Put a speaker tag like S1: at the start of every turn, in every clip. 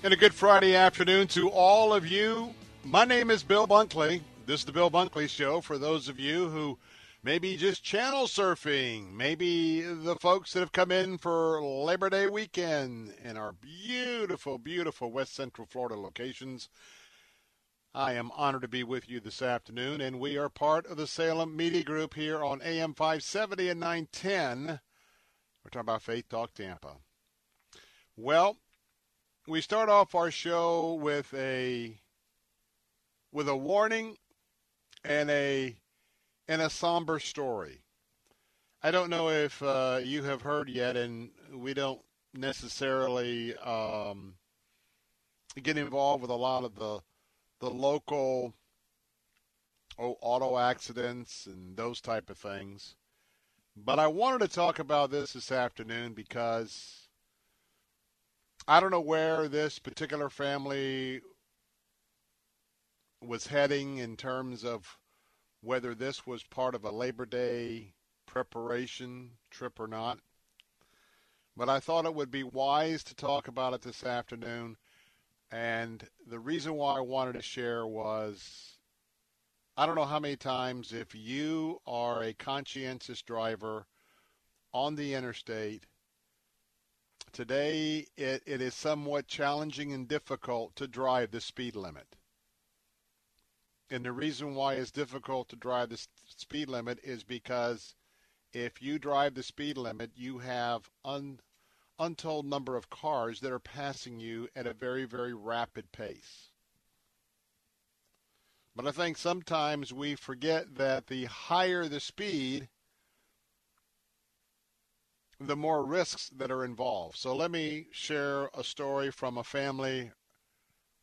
S1: And a good Friday afternoon to all of you. My name is Bill Bunkley. This is the Bill Bunkley Show for those of you who maybe just channel surfing, maybe the folks that have come in for Labor Day weekend in our beautiful, beautiful West Central Florida locations. I am honored to be with you this afternoon, and we are part of the Salem Media Group here on AM 570 and 910. We're talking about Faith Talk Tampa. Well, we start off our show with a with a warning and a and a somber story. I don't know if uh, you have heard yet, and we don't necessarily um, get involved with a lot of the the local oh, auto accidents and those type of things. But I wanted to talk about this this afternoon because I don't know where this particular family was heading in terms of whether this was part of a Labor Day preparation trip or not. But I thought it would be wise to talk about it this afternoon. And the reason why I wanted to share was I don't know how many times, if you are a conscientious driver on the interstate, today it, it is somewhat challenging and difficult to drive the speed limit. And the reason why it's difficult to drive the speed limit is because if you drive the speed limit, you have un, untold number of cars that are passing you at a very, very rapid pace. But I think sometimes we forget that the higher the speed, the more risks that are involved. So let me share a story from a family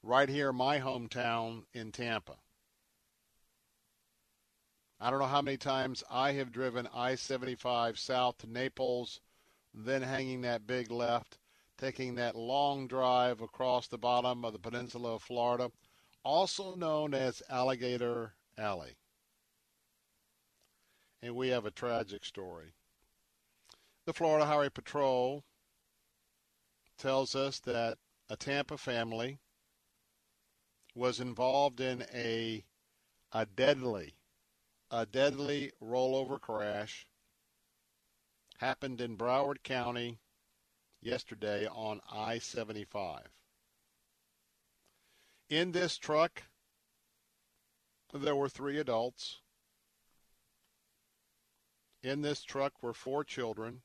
S1: right here my hometown in Tampa. I don't know how many times I have driven I 75 south to Naples, then hanging that big left, taking that long drive across the bottom of the peninsula of Florida, also known as Alligator Alley. And we have a tragic story. The Florida Highway Patrol tells us that a Tampa family was involved in a a deadly a deadly rollover crash happened in Broward County yesterday on I 75. In this truck, there were three adults. In this truck were four children.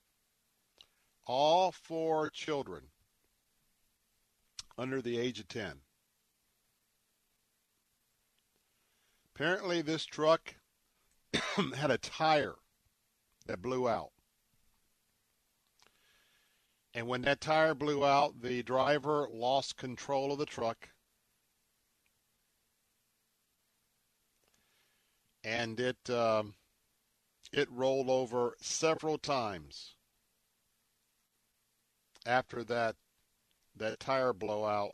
S1: All four children under the age of 10. Apparently, this truck had a tire that blew out. And when that tire blew out, the driver lost control of the truck. And it um, it rolled over several times after that that tire blowout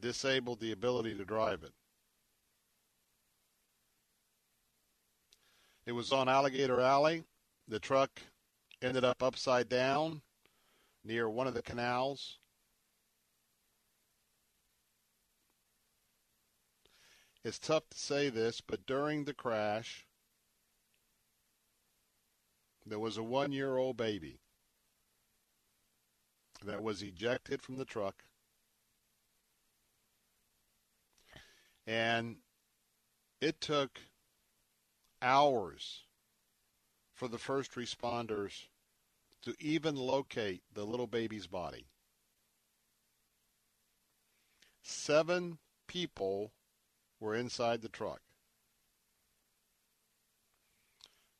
S1: disabled the ability to drive it. It was on Alligator Alley. The truck ended up upside down near one of the canals. It's tough to say this, but during the crash, there was a one year old baby that was ejected from the truck. And it took hours for the first responders to even locate the little baby's body. Seven people were inside the truck.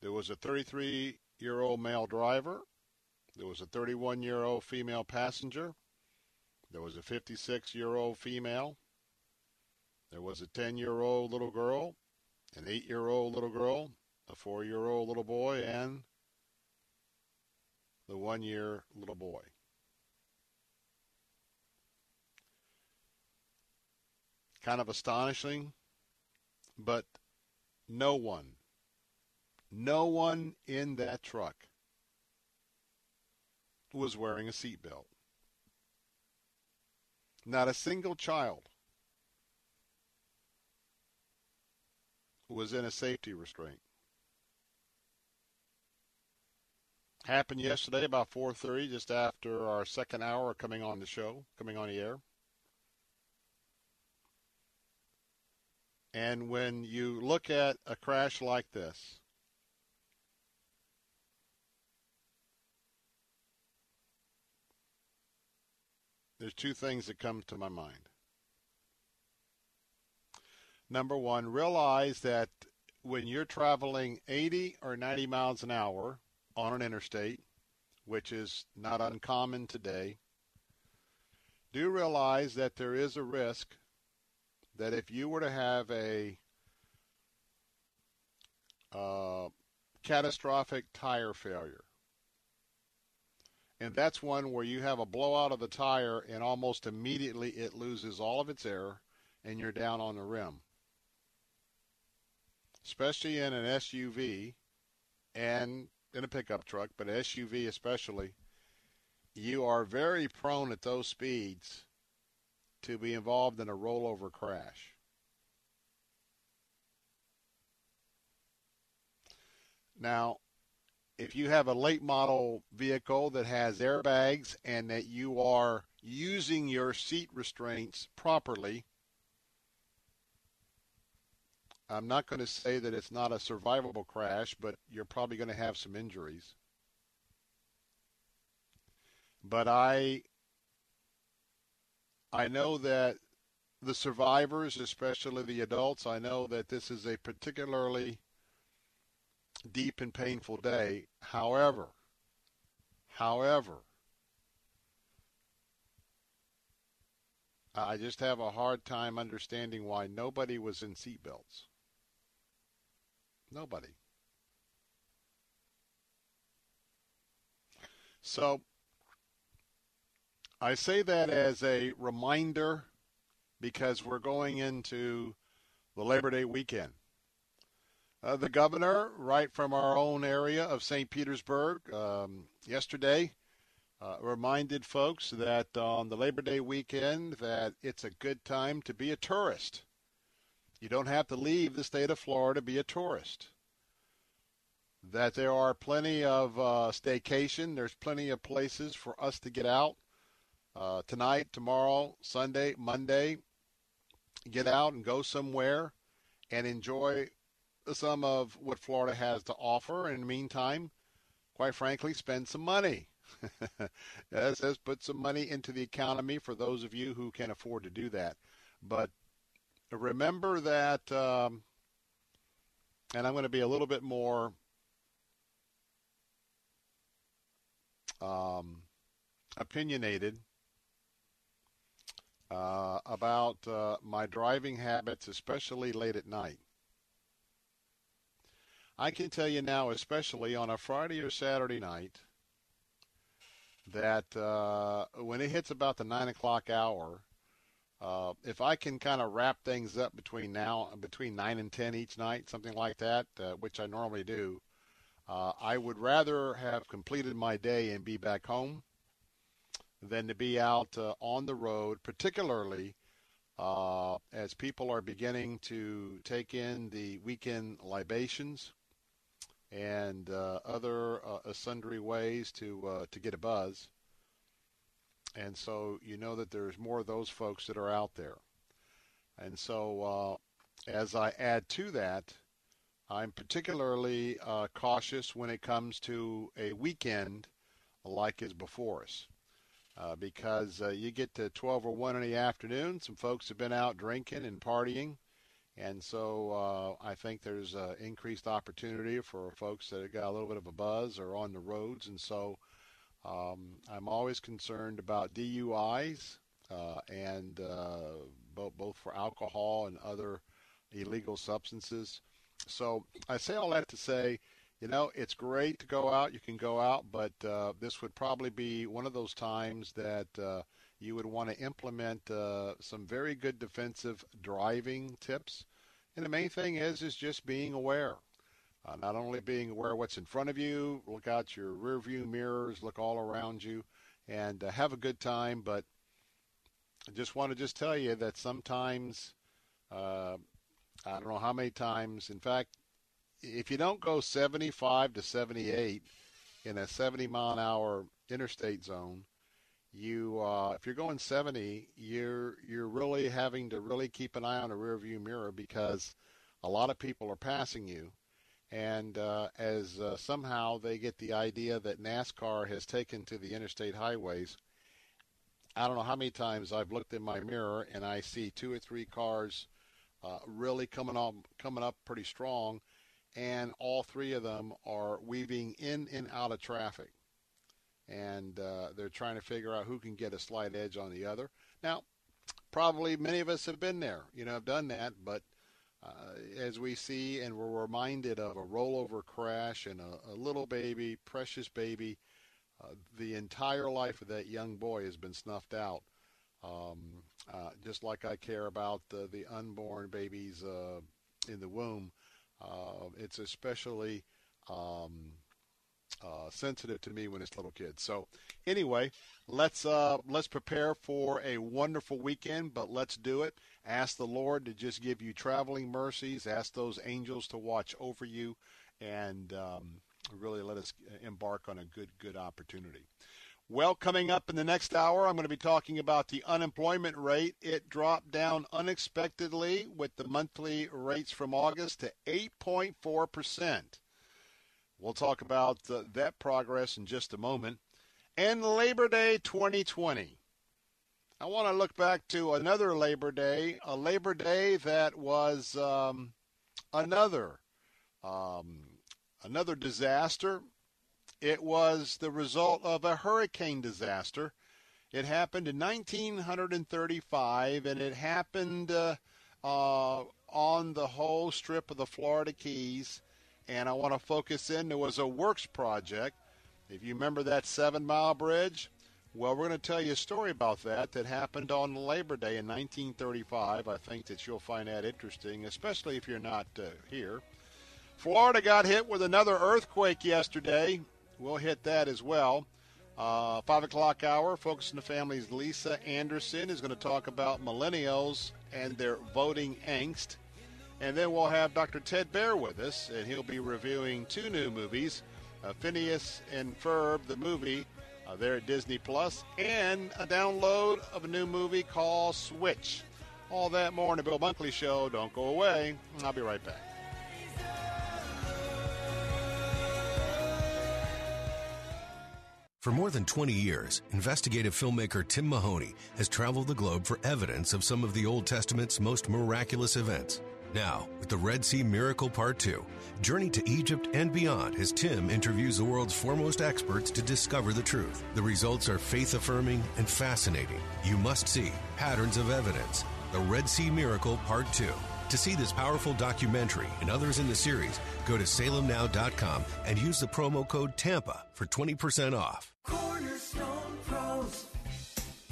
S1: There was a 33 year old male driver. There was a 31 year old female passenger. There was a 56 year old female. There was a 10 year old little girl, an 8 year old little girl, a 4 year old little boy, and the one year little boy. Kind of astonishing, but no one, no one in that truck was wearing a seatbelt. Not a single child was in a safety restraint. Happened yesterday about 4:30, just after our second hour coming on the show, coming on the air. And when you look at a crash like this, there's two things that come to my mind. Number one, realize that when you're traveling 80 or 90 miles an hour on an interstate, which is not uncommon today, do realize that there is a risk that if you were to have a uh, catastrophic tire failure, and that's one where you have a blowout of the tire and almost immediately it loses all of its air and you're down on the rim. Especially in an SUV and in a pickup truck, but SUV especially, you are very prone at those speeds to be involved in a rollover crash. Now, if you have a late model vehicle that has airbags and that you are using your seat restraints properly, I'm not going to say that it's not a survivable crash, but you're probably going to have some injuries. But I I know that the survivors, especially the adults, I know that this is a particularly deep and painful day. However, however, I just have a hard time understanding why nobody was in seatbelts. Nobody. So I say that as a reminder because we're going into the Labor Day weekend. Uh, the governor, right from our own area of St. Petersburg, um, yesterday uh, reminded folks that on the Labor Day weekend that it's a good time to be a tourist. You don't have to leave the state of Florida to be a tourist. That there are plenty of uh, staycation. There's plenty of places for us to get out uh, tonight, tomorrow, Sunday, Monday. Get out and go somewhere and enjoy some of what Florida has to offer. In the meantime, quite frankly, spend some money. yes, let's put some money into the economy for those of you who can afford to do that. But remember that, um, and I'm going to be a little bit more um, opinionated uh, about uh, my driving habits, especially late at night. I can tell you now, especially on a Friday or Saturday night, that uh, when it hits about the nine o'clock hour, uh, if I can kind of wrap things up between now between nine and ten each night, something like that, uh, which I normally do, uh, I would rather have completed my day and be back home than to be out uh, on the road, particularly uh, as people are beginning to take in the weekend libations and uh, other uh, sundry ways to uh, to get a buzz. And so you know that there's more of those folks that are out there. And so uh, as I add to that, I'm particularly uh, cautious when it comes to a weekend like is before us. Uh, because uh, you get to 12 or 1 in the afternoon, some folks have been out drinking and partying and so uh, I think there's uh, increased opportunity for folks that have got a little bit of a buzz or on the roads. And so um, I'm always concerned about DUIs uh, and uh, both, for alcohol and other illegal substances. So I say all that to say, you know, it's great to go out. You can go out, but uh, this would probably be one of those times that uh, you would want to implement some very good defensive driving tips. And the main thing is is just being aware. Uh, not only being aware of what's in front of you, look out your rear view mirrors, look all around you, and uh, have a good time. But I just want to just tell you that sometimes, uh, I don't know how many times, in fact, if you don't go 75 to 78 in a 70 mile an hour interstate zone, you uh, if you're going 70, you're you're really having to really keep an eye on the rearview mirror because a lot of people are passing you, and uh, as uh, somehow they get the idea that NASCAR has taken to the interstate highways. I don't know how many times I've looked in my mirror and I see two or three cars uh, really coming up coming up pretty strong, and all three of them are weaving in and out of traffic and uh, they're trying to figure out who can get a slight edge on the other. Now, probably many of us have been there, you know, have done that, but uh, as we see and we're reminded of a rollover crash and a, a little baby, precious baby, uh, the entire life of that young boy has been snuffed out. Um, uh, just like I care about the, the unborn babies uh, in the womb, uh, it's especially um, uh, sensitive to me when it's little kids. So anyway, let's uh, let's prepare for a wonderful weekend, but let's do it. Ask the Lord to just give you traveling mercies. Ask those angels to watch over you, and um, really let us embark on a good good opportunity. Well, coming up in the next hour, I'm going to be talking about the unemployment rate. It dropped down unexpectedly with the monthly rates from August to 8.4 percent. We'll talk about uh, that progress in just a moment. And Labor Day 2020. I want to look back to another Labor Day, a Labor Day that was um, another um, another disaster. It was the result of a hurricane disaster. It happened in 1935, and it happened uh, uh, on the whole strip of the Florida Keys and I want to focus in. There was a works project. If you remember that seven mile bridge, well, we're going to tell you a story about that that happened on Labor Day in 1935. I think that you'll find that interesting, especially if you're not uh, here. Florida got hit with another earthquake yesterday. We'll hit that as well. Uh, five o'clock hour, Focus on the Family's Lisa Anderson is going to talk about millennials and their voting angst. And then we'll have Dr. Ted Baehr with us, and he'll be reviewing two new movies uh, Phineas and Ferb, the movie, uh, there at Disney Plus, and a download of a new movie called Switch. All that more in the Bill Bunkley Show. Don't go away. I'll be right back.
S2: For more than 20 years, investigative filmmaker Tim Mahoney has traveled the globe for evidence of some of the Old Testament's most miraculous events. Now, with the Red Sea Miracle Part 2, journey to Egypt and beyond as Tim interviews the world's foremost experts to discover the truth. The results are faith affirming and fascinating. You must see Patterns of Evidence, the Red Sea Miracle Part 2.
S3: To see this powerful documentary and others in the series, go to salemnow.com and use the promo code TAMPA for 20% off.
S4: Cornerstone Pros.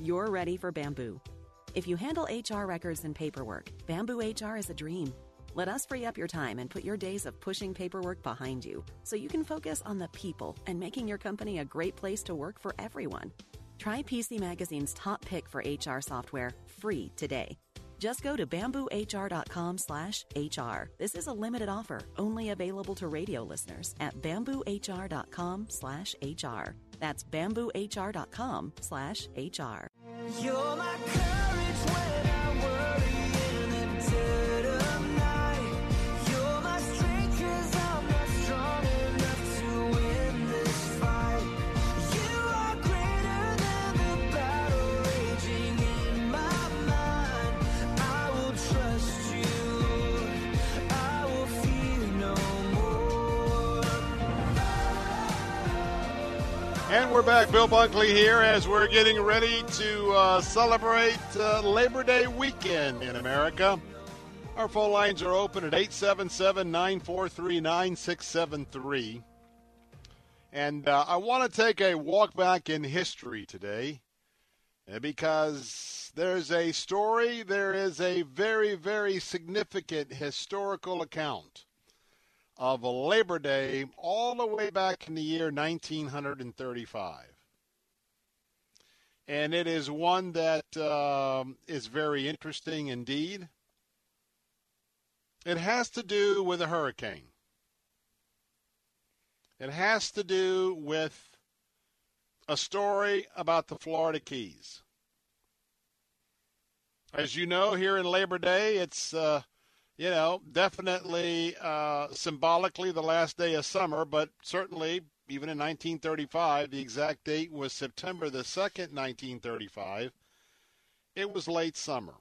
S5: you're ready for Bamboo. If you handle HR records and paperwork, Bamboo HR is a dream. Let us free up your time and put your days of pushing paperwork behind you so you can focus on the people and making your company a great place to work for everyone. Try PC Magazine's top pick for HR software free today. Just go to bamboohr.com slash HR. This is a limited offer, only available to radio listeners at bamboohr.com slash HR. That's bamboohr.com slash HR.
S4: You're
S1: And we're back. Bill Bunkley here as we're getting ready to uh, celebrate uh, Labor Day weekend in America. Our phone lines are open at 877 943 9673. And uh, I want to take a walk back in history today uh, because there's a story, there is a very, very significant historical account of Labor Day all the way back in the year 1935. And it is one that um, is very interesting indeed. It has to do with a hurricane. It has to do with a story about the Florida Keys. As you know, here in Labor Day, it's uh, you know, definitely uh, symbolically the last day of summer, but certainly even in 1935, the exact date was September the 2nd, 1935. It was late summer.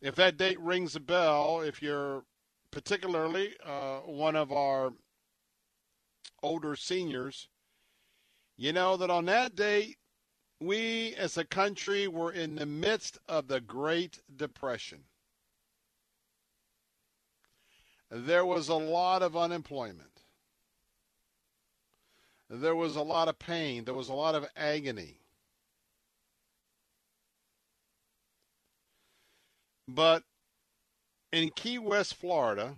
S1: If that date rings a bell, if you're particularly uh, one of our older seniors, you know that on that date, we as a country were in the midst of the Great Depression there was a lot of unemployment. There was a lot of pain. There was a lot of agony. But in Key West, Florida,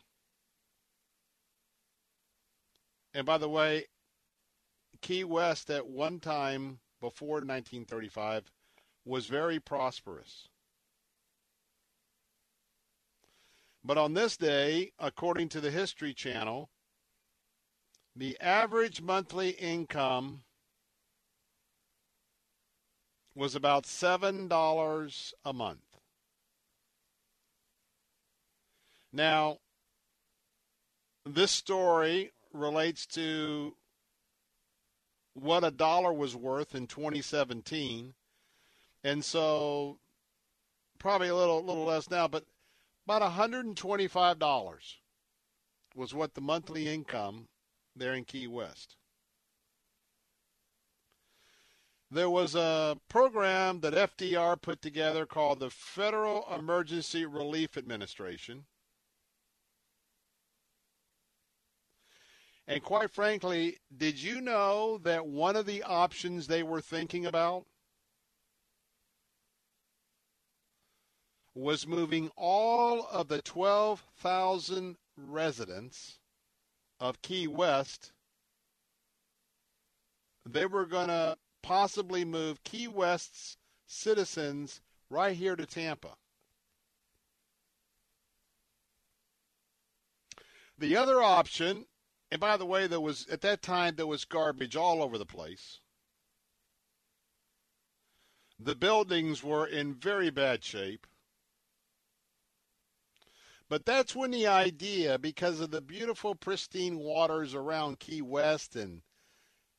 S1: and by the way, Key West at one time before 1935 was very prosperous. But on this day, according to the History Channel, the average monthly income was about $7 a month. Now, this story relates to what a dollar was worth in 2017. And so probably a little little less now, but about $125 was what the monthly income there in Key West. There was a program that FDR put together called the Federal Emergency Relief Administration. And quite frankly, did you know that one of the options they were thinking about was moving all of the 12,000 residents of Key West. They were going to possibly move Key West's citizens right here to Tampa. The other option, and by the way, there was at that time there was garbage all over the place. The buildings were in very bad shape. But that's when the idea, because of the beautiful, pristine waters around Key West and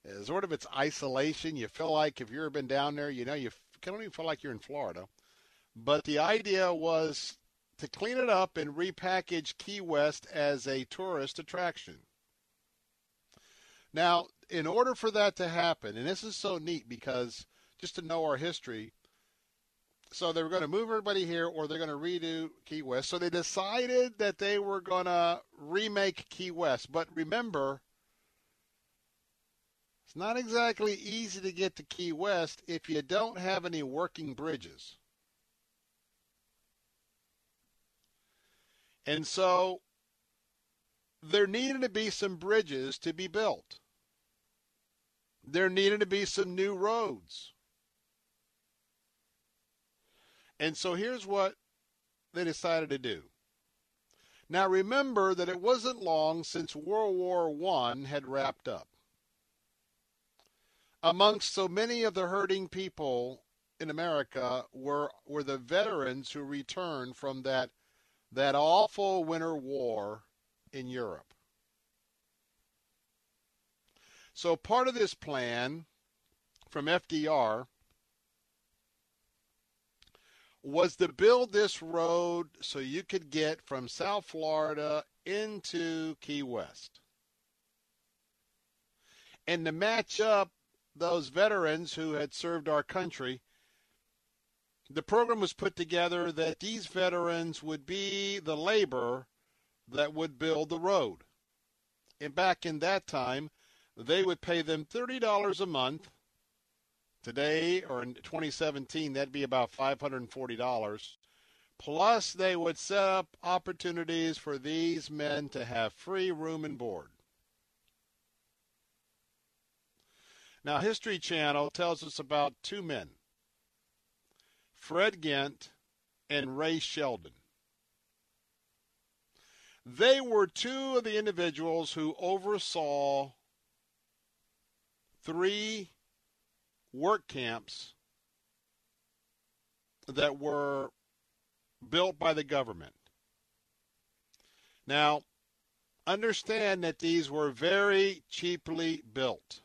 S1: uh, sort of its isolation, you feel like if you've ever been down there, you know, you don't even feel like you're in Florida. But the idea was to clean it up and repackage Key West as a tourist attraction. Now, in order for that to happen, and this is so neat because just to know our history, so they were going to move everybody here or they're going to redo Key West. So they decided that they were going to remake Key West. But remember, it's not exactly easy to get to Key West if you don't have any working bridges. And so there needed to be some bridges to be built. There needed to be some new roads. And so here's what they decided to do. Now remember that it wasn't long since World War I had wrapped up. Amongst so many of the hurting people in America were were the veterans who returned from that that awful winter war in Europe. So part of this plan from FDR was to build this road so you could get from South Florida into Key West. And to match up those veterans who had served our country, the program was put together that these veterans would be the labor that would build the road. And back in that time, they would pay them $30 a month Today or in 2017, that'd be about $540. Plus, they would set up opportunities for these men to have free room and board. Now, History Channel tells us about two men Fred Gint and Ray Sheldon. They were two of the individuals who oversaw three work camps that were built by the government. Now, understand that these were very cheaply built.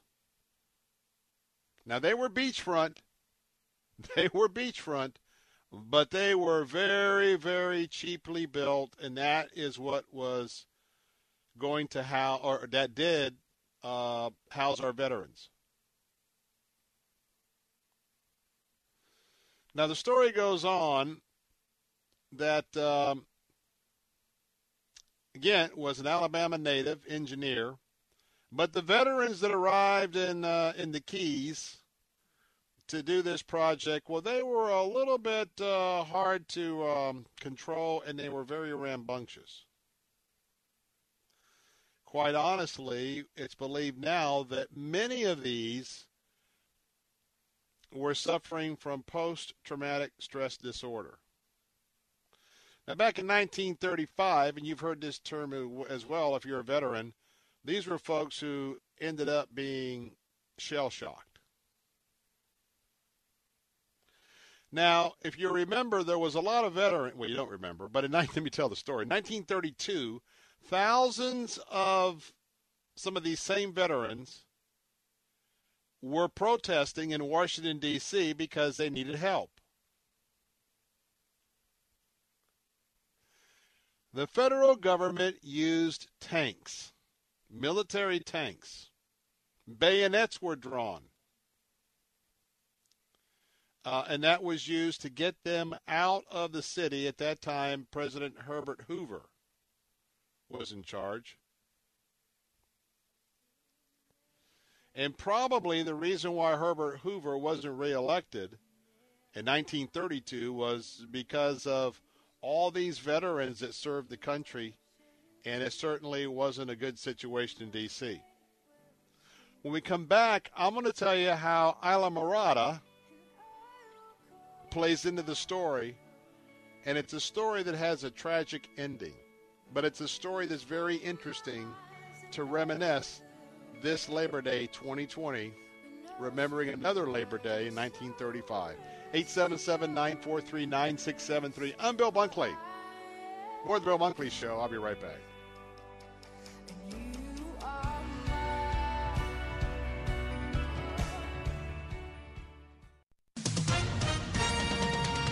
S1: Now, they were beachfront. They were beachfront, but they were very, very cheaply built, and that is what was going to house, or that did uh, house our veterans. Now, the story goes on that, um, was an Alabama native engineer, but the veterans that arrived in, uh, in the Keys to do this project, well, they were a little bit uh, hard to um, control and they were very rambunctious. Quite honestly, it's believed now that many of these were suffering from post traumatic stress disorder. Now, back in 1935, and you've heard this term as well if you're a veteran, these were folks who ended up being shell shocked. Now, if you remember, there was a lot of veteran. Well, you don't remember, but in let me tell the story. In 1932, thousands of some of these same veterans were protesting in Washington, D.C. because they needed help. The federal government used tanks, military tanks. Bayonets were drawn. Uh, and that was used to get them out of the city. At that time, President Herbert Hoover was in charge. And probably the reason why Herbert Hoover wasn't reelected in 1932 was because of all these veterans that served the country, and it certainly wasn't a good situation in D.C. When we come back, I'm going to tell you how Islamorada plays into the story, and it's a story that has a tragic ending, but it's a story that's very interesting to reminisce this Labor Day 2020, remembering another Labor Day in 1935. 877 943 9673. I'm Bill Bunkley. More of the Bill Bunkley Show. I'll be right back.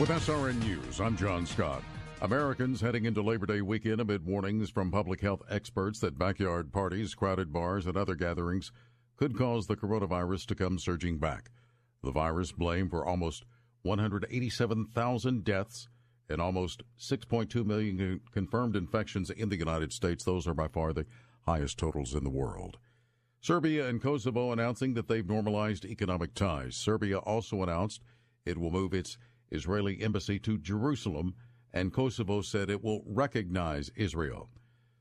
S6: With SRN News, I'm John Scott. Americans heading into Labor Day weekend amid warnings from public health experts that backyard parties, crowded bars, and other gatherings could cause the coronavirus to come surging back. The virus blamed for almost 187,000 deaths and almost 6.2 million confirmed infections in the United States. Those are by far the highest totals in the world. Serbia and Kosovo announcing that they've normalized economic ties. Serbia also announced it will move its Israeli embassy to Jerusalem, and Kosovo said it will recognize Israel.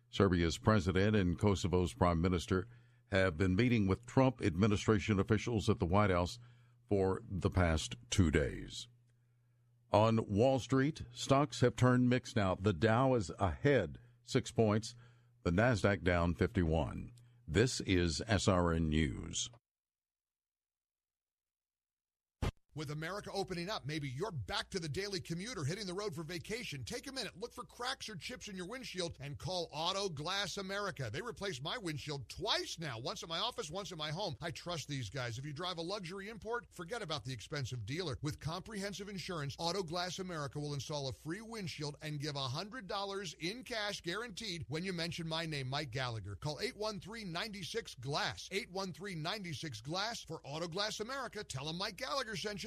S6: Serbia's president and Kosovo's prime minister have been meeting with Trump administration officials at the White House for the past two days. On Wall Street, stocks have turned mixed now. The Dow is ahead six points, the NASDAQ down 51. This is SRN News.
S7: With America opening up, maybe you're back to the daily commute or hitting the road for vacation. Take a minute, look for cracks or chips in your windshield, and call Auto Glass America. They replaced my windshield twice now, once at my office, once at my home. I trust these guys. If you drive a luxury import, forget about the expensive dealer. With comprehensive insurance, Auto Glass America will install a free windshield and give $100 in cash guaranteed when you mention my name, Mike Gallagher. Call 813-96-GLASS. 813-96-GLASS for Auto Glass America. Tell them Mike Gallagher sent you.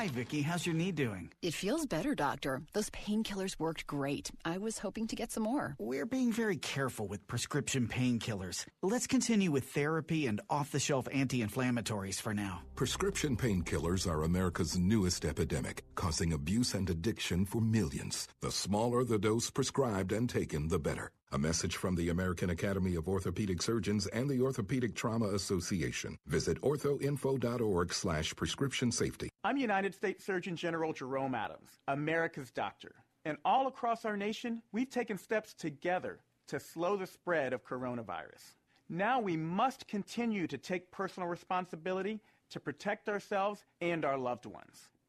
S8: Hi, Vicky. How's your knee doing?
S9: It feels better, doctor. Those painkillers worked great. I was hoping to get some more.
S8: We're being very careful with prescription painkillers. Let's continue with therapy and off the shelf anti inflammatories for now.
S10: Prescription painkillers are America's newest epidemic, causing abuse and addiction for millions. The smaller the dose prescribed and taken, the better. A message from the American Academy of Orthopedic Surgeons and the Orthopedic Trauma Association. Visit orthoinfo.org slash prescription safety.
S11: I'm United States Surgeon General Jerome Adams, America's doctor. And all across our nation, we've taken steps together to slow the spread of coronavirus. Now we must continue to take personal responsibility to protect ourselves and our loved ones.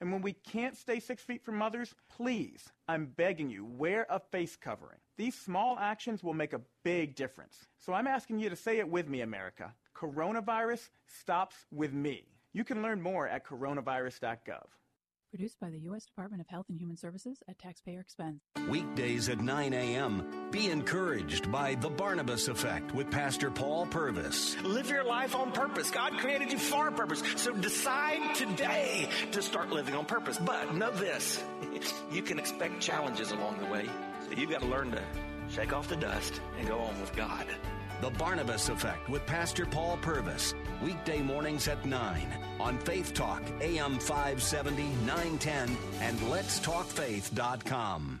S11: and when we can't stay six feet from others, please, I'm begging you, wear a face covering. These small actions will make a big difference. So I'm asking you to say it with me, America. Coronavirus stops with me. You can learn more at coronavirus.gov.
S12: Produced by the U.S. Department of Health and Human Services at taxpayer expense.
S13: Weekdays at 9 a.m. Be encouraged by The Barnabas Effect with Pastor Paul Purvis.
S14: Live your life on purpose. God created you for a purpose. So decide today to start living on purpose. But know this you can expect challenges along the way. So you've got to learn to shake off the dust and go on with God.
S13: The Barnabas Effect with Pastor Paul Purvis. Weekday mornings at 9 on Faith Talk, AM 570, 910, and letstalkfaith.com.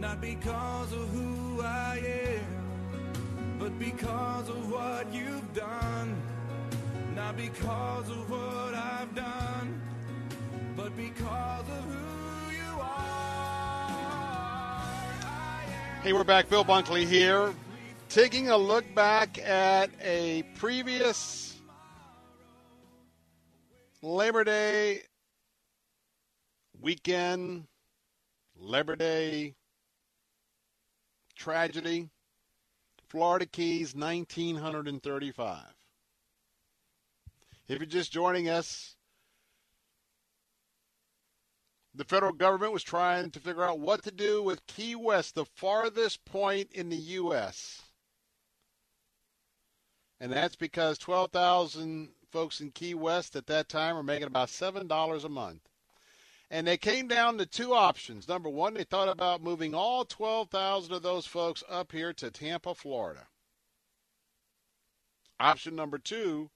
S15: Not because of who I am, but because of what you've done. Not because of what I've done, but because of who you are.
S1: Hey, we're back. Bill Bunkley here, taking a look back at a previous Labor Day weekend, Labor Day tragedy, Florida Keys, 1935. If you're just joining us, the federal government was trying to figure out what to do with Key West, the farthest point in the U.S. And that's because 12,000 folks in Key West at that time were making about $7 a month. And they came down to two options. Number one, they thought about moving all 12,000 of those folks up here to Tampa, Florida. Option number two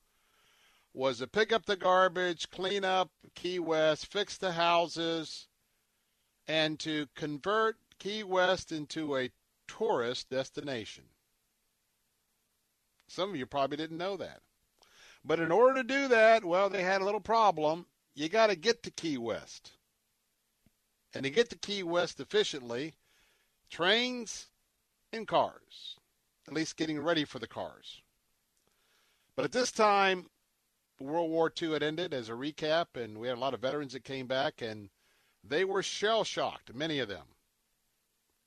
S1: was to pick up the garbage, clean up Key West, fix the houses, and to convert Key West into a tourist destination. Some of you probably didn't know that. But in order to do that, well, they had a little problem. You got to get to Key West. And to get to Key West efficiently, trains and cars, at least getting ready for the cars. But at this time, World War II had ended as a recap, and we had a lot of veterans that came back, and they were shell shocked, many of them.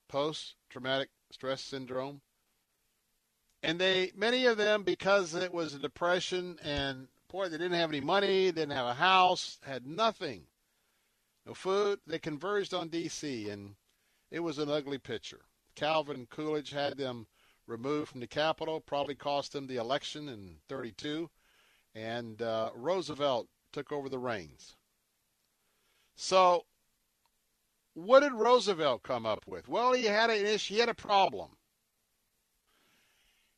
S1: Post traumatic stress syndrome. And they, many of them, because it was a depression and boy, they didn't have any money, didn't have a house, had nothing, no food, they converged on D.C., and it was an ugly picture. Calvin Coolidge had them removed from the Capitol, probably cost them the election in 32 and uh, Roosevelt took over the reins. So, what did Roosevelt come up with? Well, he had an issue. He had a problem.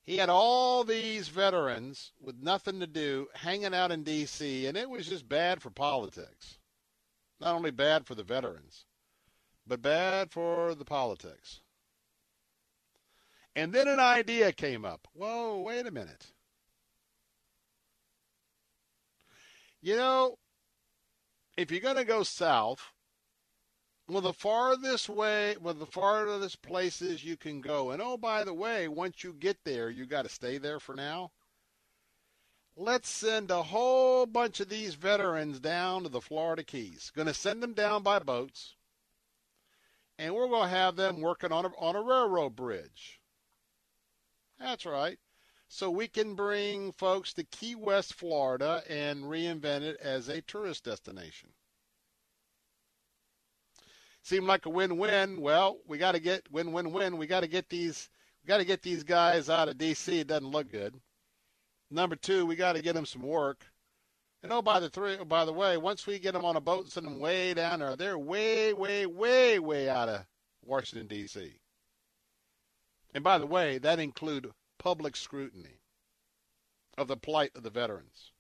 S1: He had all these veterans with nothing to do hanging out in D.C., and it was just bad for politics. Not only bad for the veterans, but bad for the politics. And then an idea came up. Whoa, wait a minute. You know, if you're going to go south, well, the farthest way, well, the farthest places you can go, and oh, by the way, once you get there, you got to stay there for now. Let's send a whole bunch of these veterans down to the Florida Keys. Going to send them down by boats, and we're going to have them working on a, on a railroad bridge. That's right so we can bring folks to Key West, Florida, and reinvent it as a tourist destination. Seemed like a win-win. Well, we got to get win-win-win. We got to get these. We got to get these guys out of D.C. It doesn't look good. Number two, we got to get them some work. And oh, by the three, by the way, once we get them on a boat and send them way down there, they're way, way, way, way out of Washington D.C. And by the way, that include public scrutiny of the plight of the veterans.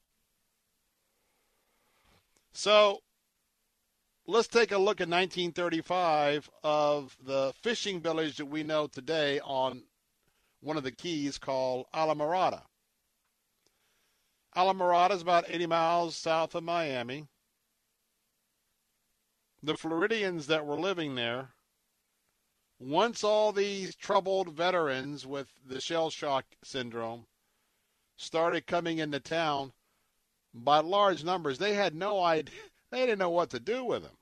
S1: So let's take a look at 1935 of the fishing village that we know today on one of the keys called Islamorada. Islamorada is about 80 miles south of Miami. The Floridians that were living there once all these troubled veterans with the shell shock syndrome started coming into town by large numbers, they had no idea. They didn't know what to do with them.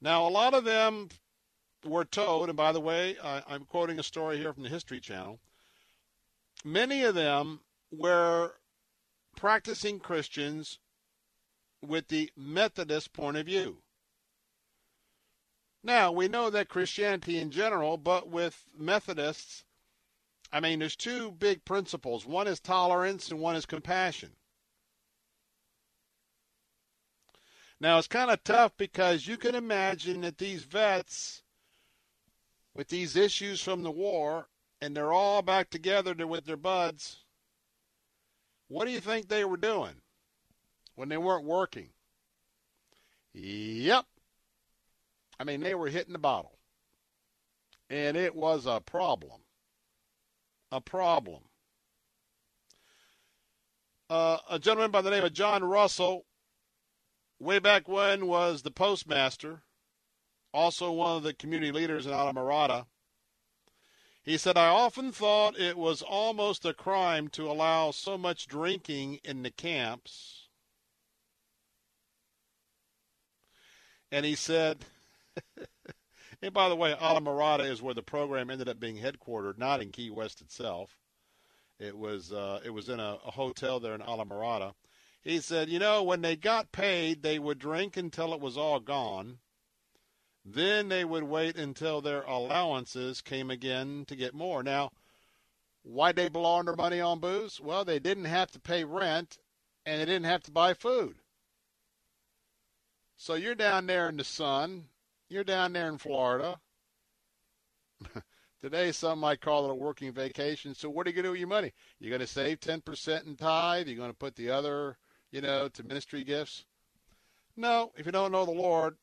S1: Now, a lot of them were told, and by the way, I, I'm quoting a story here from the History Channel. Many of them were practicing Christians with the Methodist point of view. Now, we know that Christianity in general, but with Methodists, I mean, there's two big principles. One is tolerance and one is compassion. Now, it's kind of tough because you can imagine that these vets with these issues from the war, and they're all back together with their buds. What do you think they were doing when they weren't working? Yep. I mean, they were hitting the bottle. And it was a problem. A problem. Uh, a gentleman by the name of John Russell, way back when, was the postmaster, also one of the community leaders in Islamorada. He said, I often thought it was almost a crime to allow so much drinking in the camps. And he said, and by the way, Islamorada is where the program ended up being headquartered, not in Key West itself. It was uh, it was in a, a hotel there in Islamorada. He said, you know, when they got paid, they would drink until it was all gone. Then they would wait until their allowances came again to get more. Now, why'd they blow their money on booze? Well, they didn't have to pay rent and they didn't have to buy food. So you're down there in the sun. You're down there in Florida. Today, some might call it a working vacation. So what are you going to do with your money? You're going to save 10% in tithe? You're going to put the other, you know, to ministry gifts? No, if you don't know the Lord,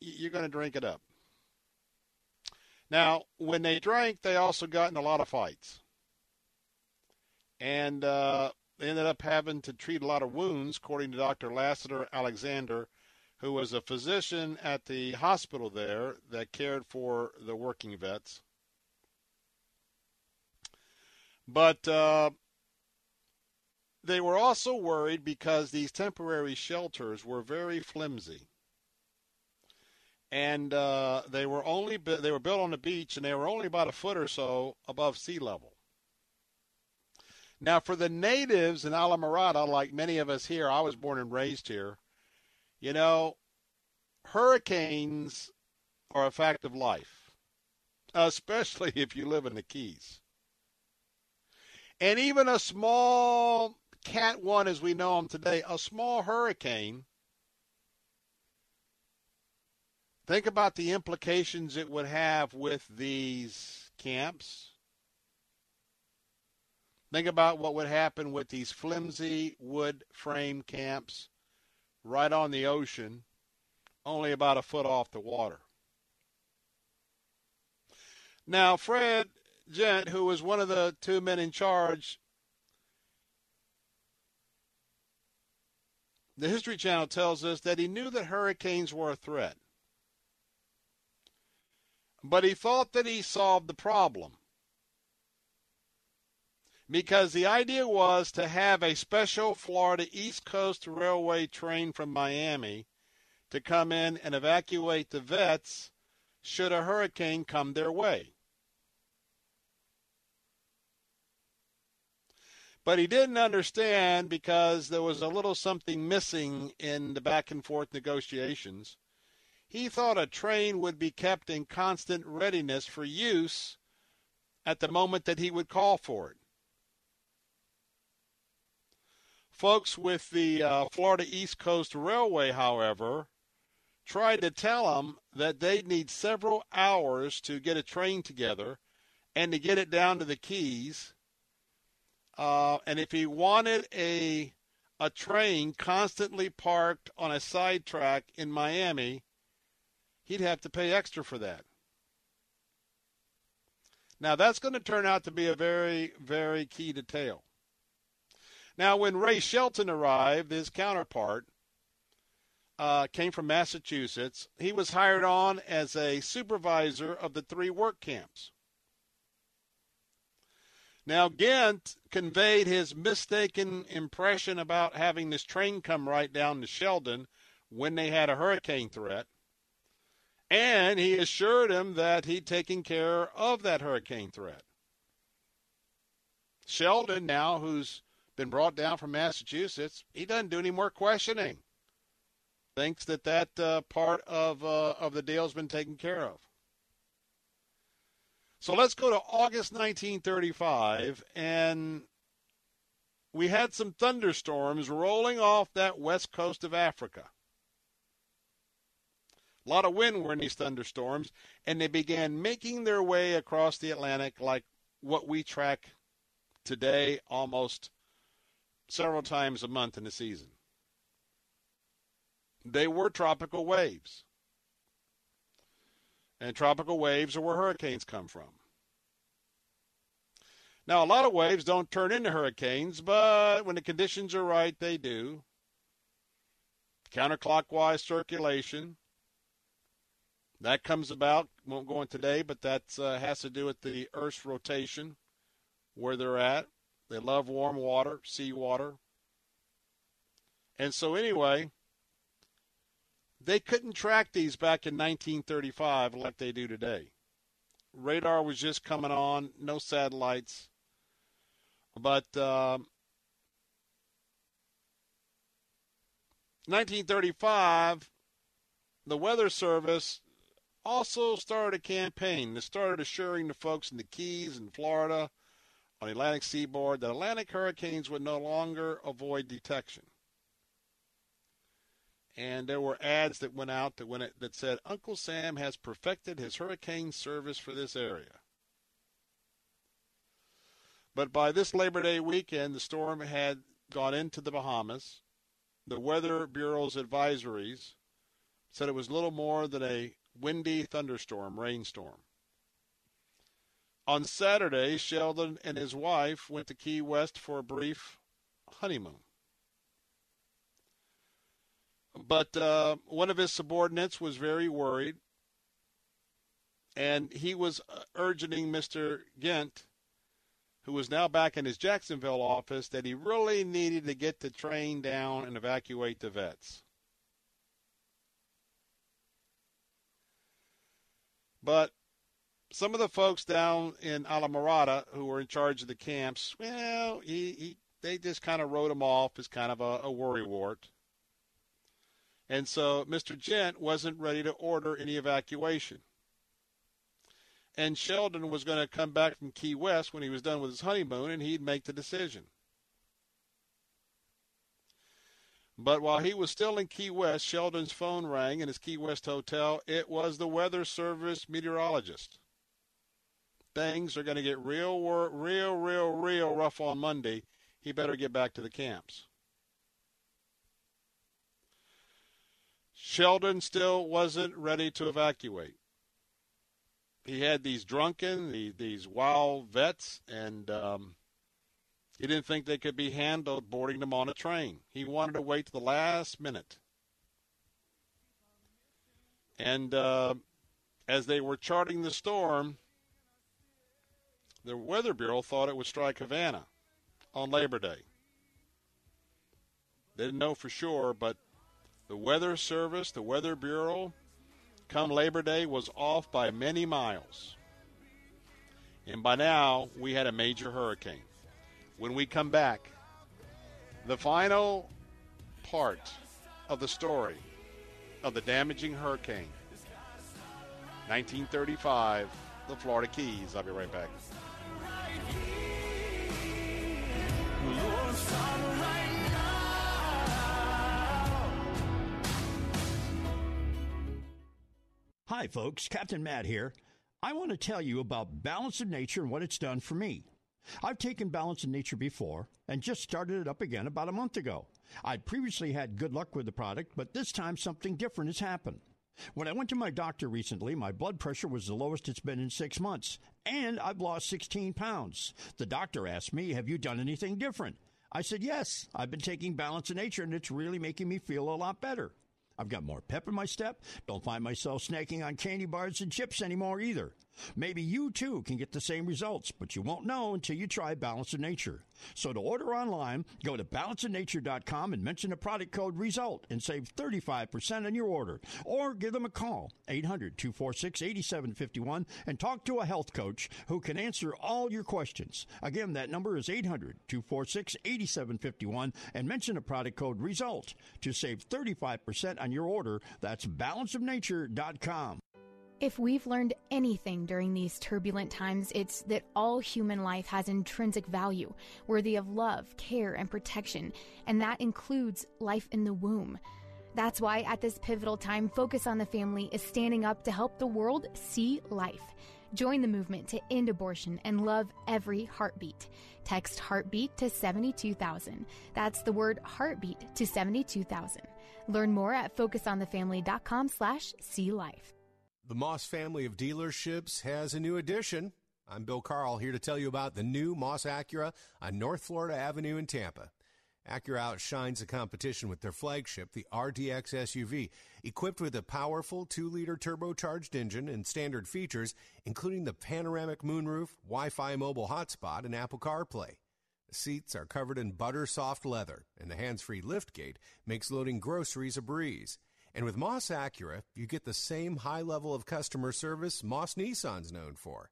S1: you're going to drink it up. Now, when they drank, they also got in a lot of fights. And uh, they ended up having to treat a lot of wounds, according to Dr. Lassiter Alexander, who was a physician at the hospital there that cared for the working vets. But uh, they were also worried because these temporary shelters were very flimsy and uh, they were only they were built on the beach, and they were only about a foot or so above sea level. Now, for the natives in Islamorada, like many of us here, I was born and raised here. You know, hurricanes are a fact of life, especially if you live in the Keys. And even a small Cat 1, as we know them today, a small hurricane Think about the implications it would have with these camps. Think about what would happen with these flimsy wood frame camps right on the ocean, only about a foot off the water. Now, Fred Ghent, who was one of the two men in charge, the History Channel tells us that he knew that hurricanes were a threat but he thought that he solved the problem. Because the idea was to have a special Florida East Coast Railway train from Miami to come in and evacuate the vets should a hurricane come their way. But he didn't understand because there was a little something missing in the back and forth negotiations he thought a train would be kept in constant readiness for use at the moment that he would call for it. Folks with the uh, Florida East Coast Railway, however, tried to tell him that they'd need several hours to get a train together and to get it down to the Keys. Uh, and if he wanted a a train constantly parked on a sidetrack in Miami, he'd have to pay extra for that. Now, that's going to turn out to be a very, very key detail. Now, when Ray Sheldon arrived, his counterpart uh, came from Massachusetts. He was hired on as a supervisor of the three work camps. Now, Ghent conveyed his mistaken impression about having this train come right down to Sheldon when they had a hurricane threat. And he assured him that he'd taken care of that hurricane threat. Sheldon, now who's been brought down from Massachusetts, he doesn't do any more questioning. Thinks that that uh, part of uh, of the deal's been taken care of. So let's go to August 1935, and we had some thunderstorms rolling off that west coast of Africa. A lot of wind were in these thunderstorms, and they began making their way across the Atlantic like what we track today almost several times a month in the season. They were tropical waves. And tropical waves are where hurricanes come from. Now, a lot of waves don't turn into hurricanes, but when the conditions are right, they do. Counterclockwise circulation. That comes about, won't go in today, but that uh, has to do with the Earth's rotation, where they're at. They love warm water, seawater. And so, anyway, they couldn't track these back in 1935 like they do today. Radar was just coming on, no satellites. But uh, 1935, the Weather Service also started a campaign that started assuring the folks in the Keys and Florida on the Atlantic seaboard that Atlantic hurricanes would no longer avoid detection. And there were ads that went out that went that said Uncle Sam has perfected his hurricane service for this area. But by this Labor Day weekend, the storm had gone into the Bahamas. The Weather Bureau's advisories said it was little more than a windy thunderstorm, rainstorm. On Saturday, Sheldon and his wife went to Key West for a brief honeymoon. But uh, one of his subordinates was very worried, and he was uh, urging Mr. Ghent, who was now back in his Jacksonville office, that he really needed to get the train down and evacuate the vets. But some of the folks down in Islamorada who were in charge of the camps, well, he, he they just kind of wrote him off as kind of a, a worrywart. And so Mr. Ghent wasn't ready to order any evacuation. And Sheldon was going to come back from Key West when he was done with his honeymoon, and he'd make the decision. But while he was still in Key West, Sheldon's phone rang in his Key West hotel. It was the Weather Service meteorologist. Things are going to get real, real, real, real rough on Monday. He better get back to the camps. Sheldon still wasn't ready to evacuate. He had these drunken, these wild vets, and um, he didn't think they could be handled boarding them on a train. He wanted to wait to the last minute. And uh, as they were charting the storm, the Weather Bureau thought it would strike Havana on Labor Day. They didn't know for sure, but the Weather Service, the Weather Bureau, come Labor Day was off by many miles. And by now, we had a major hurricane. When we come back, the final part of the story of the damaging hurricane, 1935, the Florida Keys. I'll be right back.
S16: Hi, folks. Captain Matt here. I want to tell you about Balance of Nature and what it's done for me. I've taken Balance in Nature before and just started it up again about a month ago. I'd previously had good luck with the product, but this time something different has happened. When I went to my doctor recently, my blood pressure was the lowest it's been in six months, and I've lost 16 pounds. The doctor asked me, Have you done anything different? I said, Yes, I've been taking Balance in Nature, and it's really making me feel a lot better. I've got more pep in my step. Don't find myself snacking on candy bars and chips anymore either. Maybe you too can get the same results, but you won't know until you try Balance of Nature. So to order online, go to balanceofnature.com and mention the product code RESULT and save 35% on your order. Or give them a call, 800-246-8751 and talk to a health coach who can answer all your questions. Again, that number is 800-246-8751 and mention the product code RESULT to save 35% on your order. That's balanceofnature.com.
S17: If we've learned anything during these turbulent times, it's that all human life has intrinsic value, worthy of love, care, and protection, and that includes life in the womb. That's why at this pivotal time, Focus on the Family is standing up to help the world see life. Join the movement to end abortion and love every heartbeat. Text heartbeat to 72000. That's the word heartbeat to 72000. Learn more at focusonthefamily.com slash see life.
S3: The Moss family of dealerships has a new addition. I'm Bill Carl here to tell you about the new Moss Acura on North Florida Avenue in Tampa. Acura outshines the competition with their flagship, the RDX SUV, equipped with a powerful 2-liter turbocharged engine and standard features, including the panoramic moonroof, Wi-Fi mobile hotspot, and Apple CarPlay. The seats are covered in butter soft leather, and the hands-free liftgate makes loading groceries a breeze. And with Moss Acura, you get the same high level of customer service Moss Nissan's known for.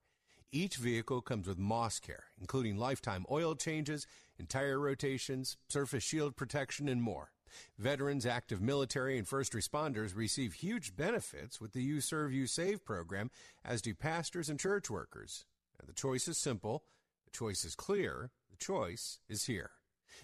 S3: Each vehicle comes with Moss Care, including lifetime oil changes, entire rotations, surface shield protection, and more. Veterans, active military, and first responders receive huge benefits with the You Serve, You Save program, as do pastors and church workers. Now, the choice is simple, the choice is clear, the choice is here.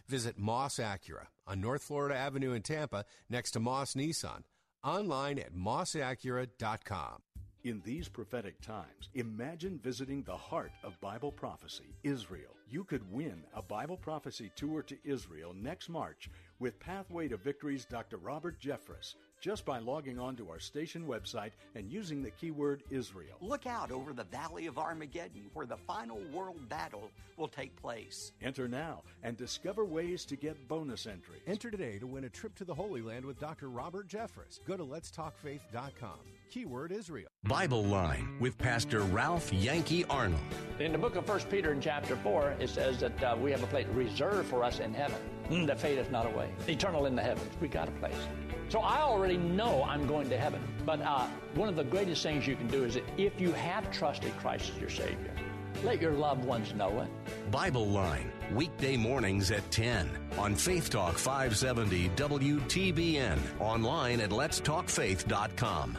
S3: Visit Moss Acura on North Florida Avenue in Tampa next to Moss Nissan. Online at mossacura.com.
S18: In these prophetic times, imagine visiting the heart of Bible prophecy, Israel. You could win a Bible prophecy tour to Israel next March with Pathway to Victory's Dr. Robert Jeffress just by logging on to our station website and using the keyword Israel.
S19: Look out over the Valley of Armageddon where the final world battle will take place.
S18: Enter now and discover ways to get bonus entries.
S3: Enter today to win a trip to the Holy Land with Dr. Robert Jeffress. Go to letstalkfaith.com. Keyword Israel.
S13: Bible Line with Pastor Ralph Yankee Arnold.
S20: In the book of 1 Peter in chapter 4, it says that uh, we have a place reserved for us in heaven mm, that fadeth not away. Eternal in the heavens. We got a place. So I already know I'm going to heaven. But uh, one of the greatest things you can do is that if you have trusted Christ as your Savior, let your loved ones know it.
S13: Bible Line, weekday mornings at 10 on Faith Talk 570 WTBN, online at letstalkfaith.com.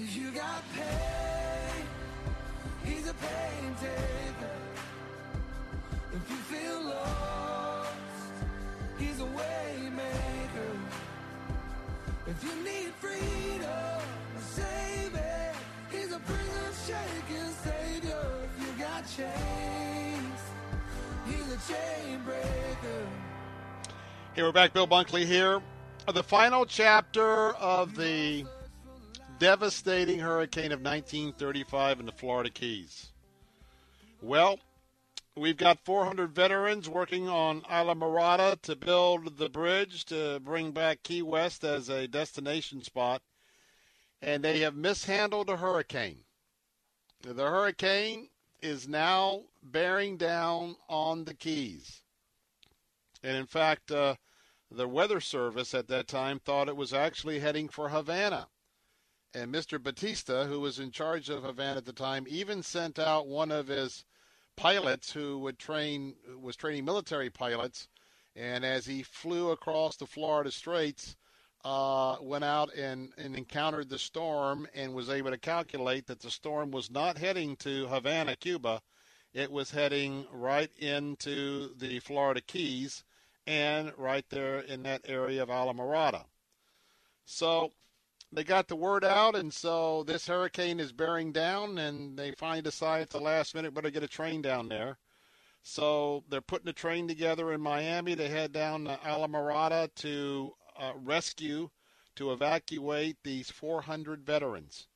S15: If you got pain, he's a pain taker. If you feel lost, he's a way maker. If you need freedom, save it. He's a prison shaking savior. If you got chains, he's a chain breaker.
S1: Hey, we're back. Bill Bunkley here. The final chapter of the devastating hurricane of 1935 in the Florida Keys. Well, we've got 400 veterans working on Islamorada to build the bridge to bring back Key West as a destination spot, and they have mishandled a hurricane. The hurricane is now bearing down on the Keys. And in fact, uh, the Weather Service at that time thought it was actually heading for Havana. And Mr. Batista, who was in charge of Havana at the time, even sent out one of his pilots who would train was training military pilots, and as he flew across the Florida Straits, uh, went out and, and encountered the storm and was able to calculate that the storm was not heading to Havana, Cuba. It was heading right into the Florida Keys and right there in that area of Islamorada. So they got the word out, and so this hurricane is bearing down, and they finally decide at the last minute better get a train down there. So they're putting a train together in Miami to head down to Islamorada to uh, rescue, to evacuate these 400 veterans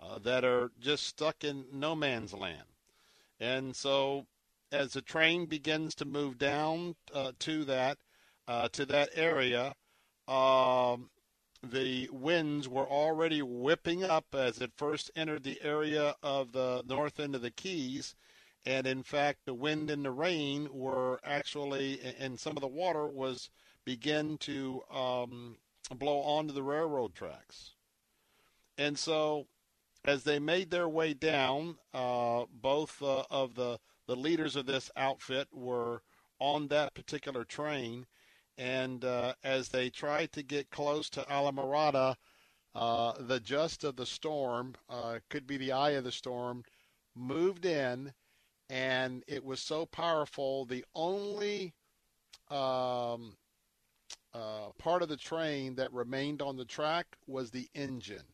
S1: uh, that are just stuck in no man's land. And so as the train begins to move down uh, to that uh, to that area, um, the winds were already whipping up as it first entered the area of the north end of the Keys. And in fact, the wind and the rain were actually, and some of the water was begin to um, blow onto the railroad tracks. And so, as they made their way down, uh, both uh, of the, the leaders of this outfit were on that particular train. And uh, as they tried to get close to Islamorada, uh, the just of the storm, uh, could be the eye of the storm, moved in, and it was so powerful. The only um, uh, part of the train that remained on the track was the engine.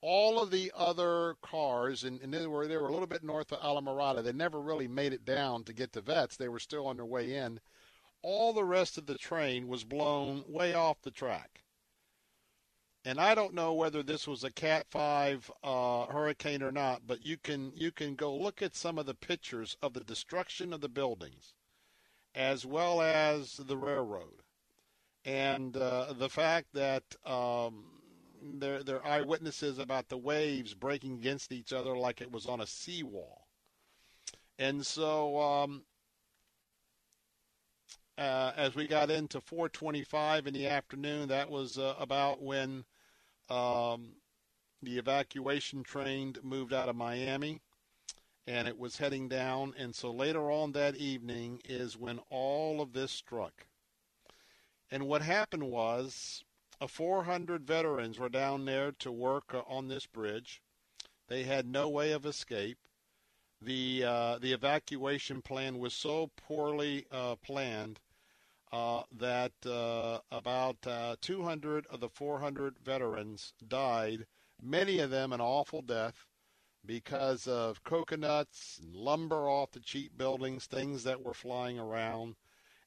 S1: All of the other cars, and, and they, were, they were a little bit north of Islamorada, they never really made it down to get to Vets. They were still on their way in. All the rest of the train was blown way off the track. And I don't know whether this was a Cat Five uh, hurricane or not, but you can you can go look at some of the pictures of the destruction of the buildings, as well as the railroad, and uh, the fact that um, they're, they're eyewitnesses about the waves breaking against each other like it was on a seawall. And so um, uh, as we got into 425 in the afternoon, that was uh, about when um, the evacuation train moved out of Miami and it was heading down. And so later on that evening is when all of this struck. And what happened was uh, 400 veterans were down there to work uh, on this bridge. They had no way of escape. The uh, the evacuation plan was so poorly uh, planned uh, that uh, about 200 of the 400 veterans died. Many of them an awful death because of coconuts lumber off the cheap buildings, things that were flying around.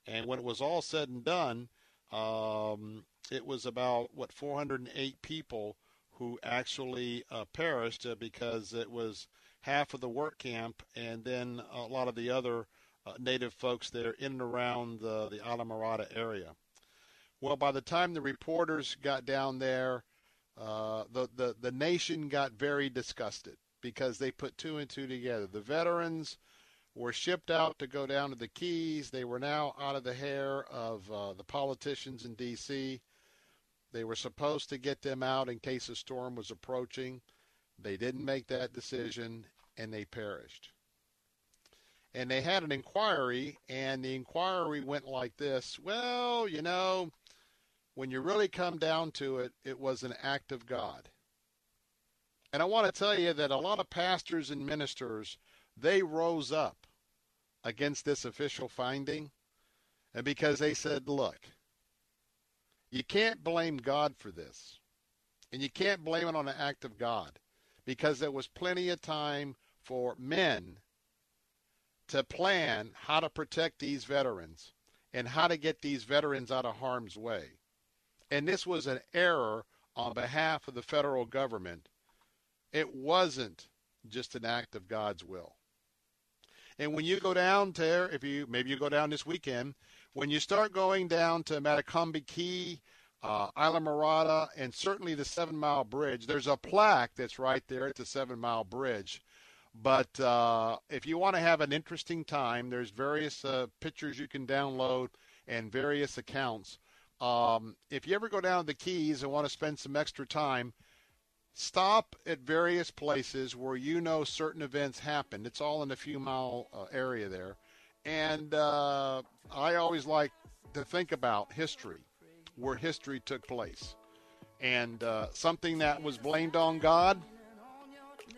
S1: And when it was all said and done, um, it was about what 408 people who actually uh, perished uh, because it was half of the work camp and then a lot of the other uh, native folks there in and around the, the Islamorada area. Well, by the time the reporters got down there, uh, the, the, the nation got very disgusted because they put two and two together. The veterans were shipped out to go down to the Keys. They were now out of the hair of uh, the politicians in D.C. They were supposed to get them out in case a storm was approaching. They didn't make that decision, and they perished. And they had an inquiry, and the inquiry went like this Well, you know, when you really come down to it, it was an act of God. And I want to tell you that a lot of pastors and ministers, they rose up against this official finding and because they said, look, you can't blame God for this. And you can't blame it on an act of God because there was plenty of time for men to plan how to protect these veterans and how to get these veterans out of harm's way. And this was an error on behalf of the federal government. It wasn't just an act of God's will. And when you go down there, if you maybe you go down this weekend, when you start going down to Matacumbe Key, uh, Islamorada, and certainly the Seven Mile Bridge, there's a plaque that's right there at the Seven Mile Bridge. But uh, if you want to have an interesting time, there's various uh, pictures you can download and various accounts. Um, if you ever go down to the Keys and want to spend some extra time, stop at various places where you know certain events happened. It's all in a few mile uh, area there. And uh, I always like to think about history, where history took place. And uh, something that was blamed on God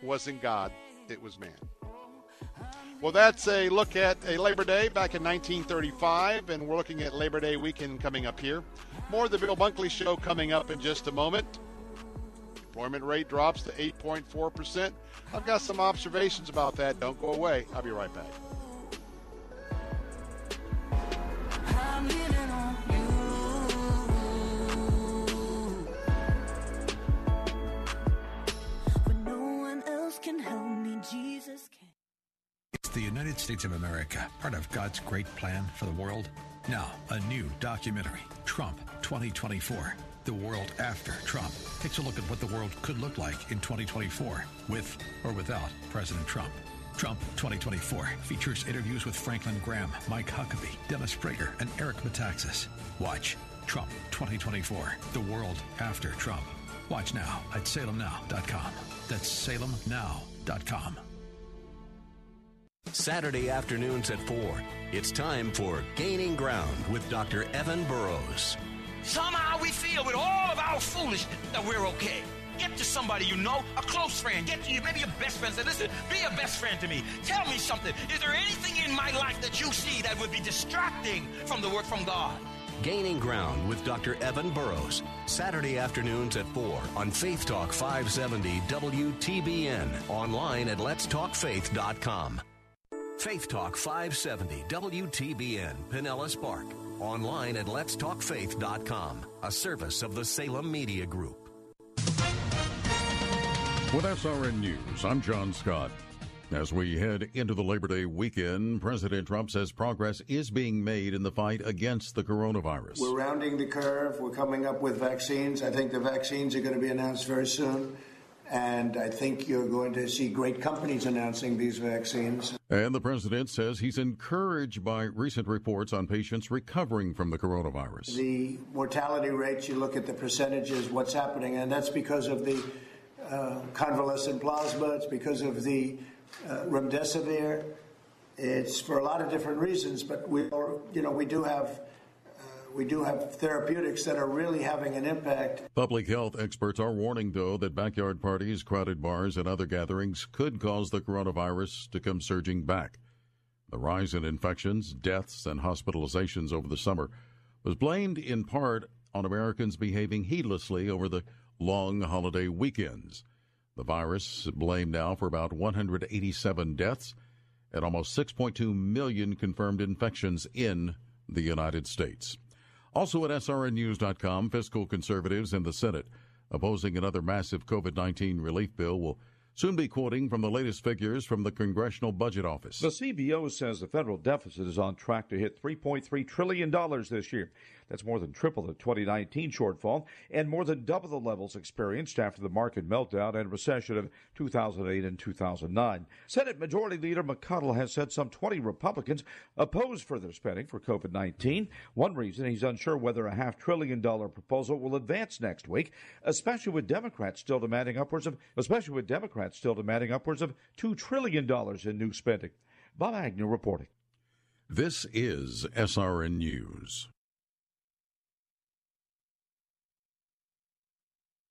S1: wasn't God, it was man. Well, that's a look at a Labor Day back in 1935, and we're looking at Labor Day weekend coming up here. More of the Bill Bunkley Show coming up in just a moment. Employment rate drops to 8.4%. I've got some observations about that. Don't go away. I'll be right back.
S15: Else can help me, Jesus can.
S21: It's the United States of America, part of God's great plan for the world. Now, a new documentary, Trump 2024. The World After Trump takes a look at what the world could look like in 2024 with or without President Trump. Trump 2024 features interviews with Franklin Graham, Mike Huckabee, Dennis Prager, and Eric Metaxas. Watch Trump 2024, the world after Trump. Watch now at salemnow.com. That's salemnow.com.
S13: Saturday afternoons at 4. It's time for Gaining Ground with Dr. Evan Burrows.
S22: Somehow we feel with all of our foolishness that we're okay. Get to somebody you know, a close friend. Get to you, maybe your best friend. Say, listen, be a best friend to me. Tell me something. Is there anything in my life that you see that would be distracting from the work from God?
S13: Gaining Ground with Dr. Evan Burrows. Saturday afternoons at 4 on Faith Talk 570 WTBN. Online at letstalkfaith.com. Faith Talk 570 WTBN, Pinellas Park. Online at letstalkfaith.com. A service of the Salem Media Group.
S6: With SRN News, I'm John Scott. As we head into the Labor Day weekend, President Trump says progress is being made in the fight against the coronavirus.
S23: We're rounding the curve. We're coming up with vaccines. I think the vaccines are going to be announced very soon. And I think you're going to see great companies announcing these vaccines.
S6: And the president says he's encouraged by recent reports on patients recovering from the coronavirus.
S23: The mortality rates, you look at the percentages, what's happening, and that's because of the uh, convalescent plasma, it's because of the uh, remdesivir. It's for a lot of different reasons, but we, are, you know, we do have we do have therapeutics that are really having an impact.
S6: Public health experts are warning, though, that backyard parties, crowded bars, and other gatherings could cause the coronavirus to come surging back. The rise in infections, deaths, and hospitalizations over the summer was blamed in part on Americans behaving heedlessly over the long holiday weekends. The virus blamed now for about 187 deaths and almost 6.2 million confirmed infections in the United States. Also at SRNNews.com, fiscal conservatives in the Senate opposing another massive COVID 19 relief bill will soon be quoting from the latest figures from the Congressional Budget Office.
S24: The CBO says the federal deficit is on track to hit $3.3 trillion this year. That's more than triple the 2019 shortfall and more than double the levels experienced after the market meltdown and recession of 2008 and 2009. Senate Majority Leader McConnell has said some 20 Republicans oppose further spending for COVID 19. One reason he's unsure whether a half trillion dollar proposal will advance next week, especially with Democrats still demanding upwards of especially with Democrats still demanding upwards of $2 trillion in new spending. Bob Agnew reporting.
S6: This is SRN News.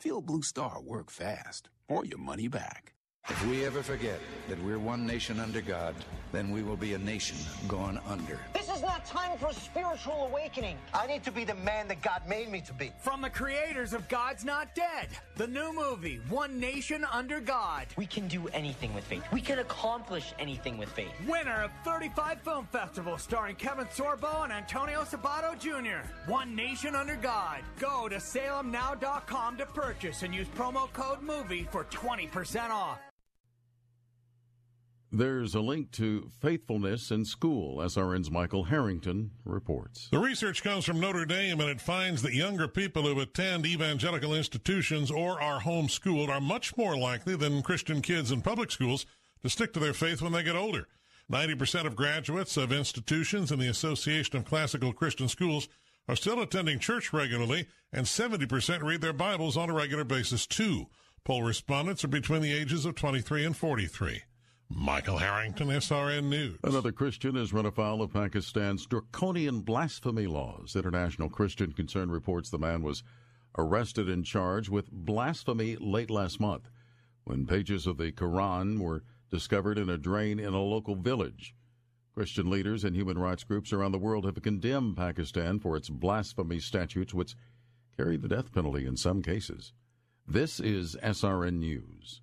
S25: Feel Blue Star work fast or your money back.
S26: If we ever forget that we're one nation under God, then we will be a nation gone under.
S27: This is not time for a spiritual awakening. I need to be the man that God made me to be.
S28: From the creators of God's Not Dead, the new movie, One Nation Under God.
S27: We can do anything with faith. We can accomplish anything with faith.
S28: Winner of 35 Film Festivals starring Kevin Sorbo and Antonio Sabato Jr. One Nation Under God. Go to salemnow.com to purchase and use promo code MOVIE for 20% off.
S6: There's a link to faithfulness in school. SRN's Michael Harrington reports.
S29: The research comes from Notre Dame and it finds that younger people who attend evangelical institutions or are homeschooled are much more likely than Christian kids in public schools to stick to their faith when they get older. 90% of graduates of institutions in the Association of Classical Christian Schools are still attending church regularly, and 70% read their Bibles on a regular basis too. Poll respondents are between the ages of 23 and 43. Michael Harrington, SRN News.
S6: Another Christian has run afoul of Pakistan's draconian blasphemy laws. International Christian Concern reports the man was arrested and charged with blasphemy late last month when pages of the Quran were discovered in a drain in a local village. Christian leaders and human rights groups around the world have condemned Pakistan for its blasphemy statutes, which carry the death penalty in some cases. This is SRN News.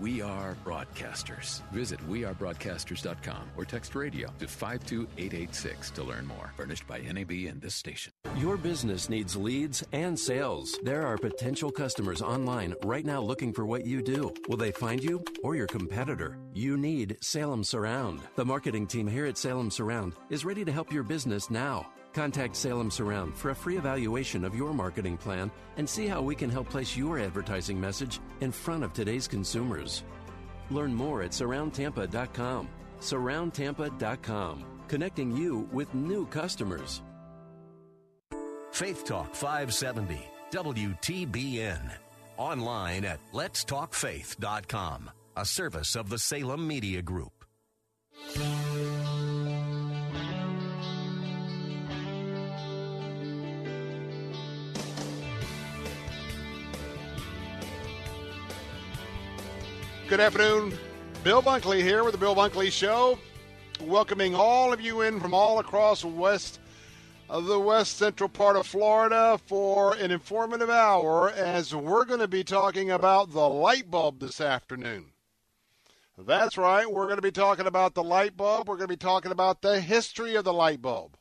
S30: We are broadcasters. Visit wearebroadcasters.com or text radio to 52886 to learn more. Furnished by NAB and this station.
S31: Your business needs leads and sales. There are potential customers online right now looking for what you do. Will they find you or your competitor? You need Salem Surround. The marketing team here at Salem Surround is ready to help your business now. Contact Salem Surround for a free evaluation of your marketing plan and see how we can help place your advertising message in front of today's consumers. Learn more at surroundtampa.com. Surroundtampa.com, connecting you with new customers.
S13: Faith Talk 570, WTBN. Online at letstalkfaith.com, a service of the Salem Media Group.
S1: Good afternoon. Bill Bunkley here with the Bill Bunkley Show, welcoming all of you in from all across west of the west central part of Florida for an informative hour as we're going to be talking about the light bulb this afternoon. That's right, we're going to be talking about the light bulb. We're going to be talking about the history of the light bulb.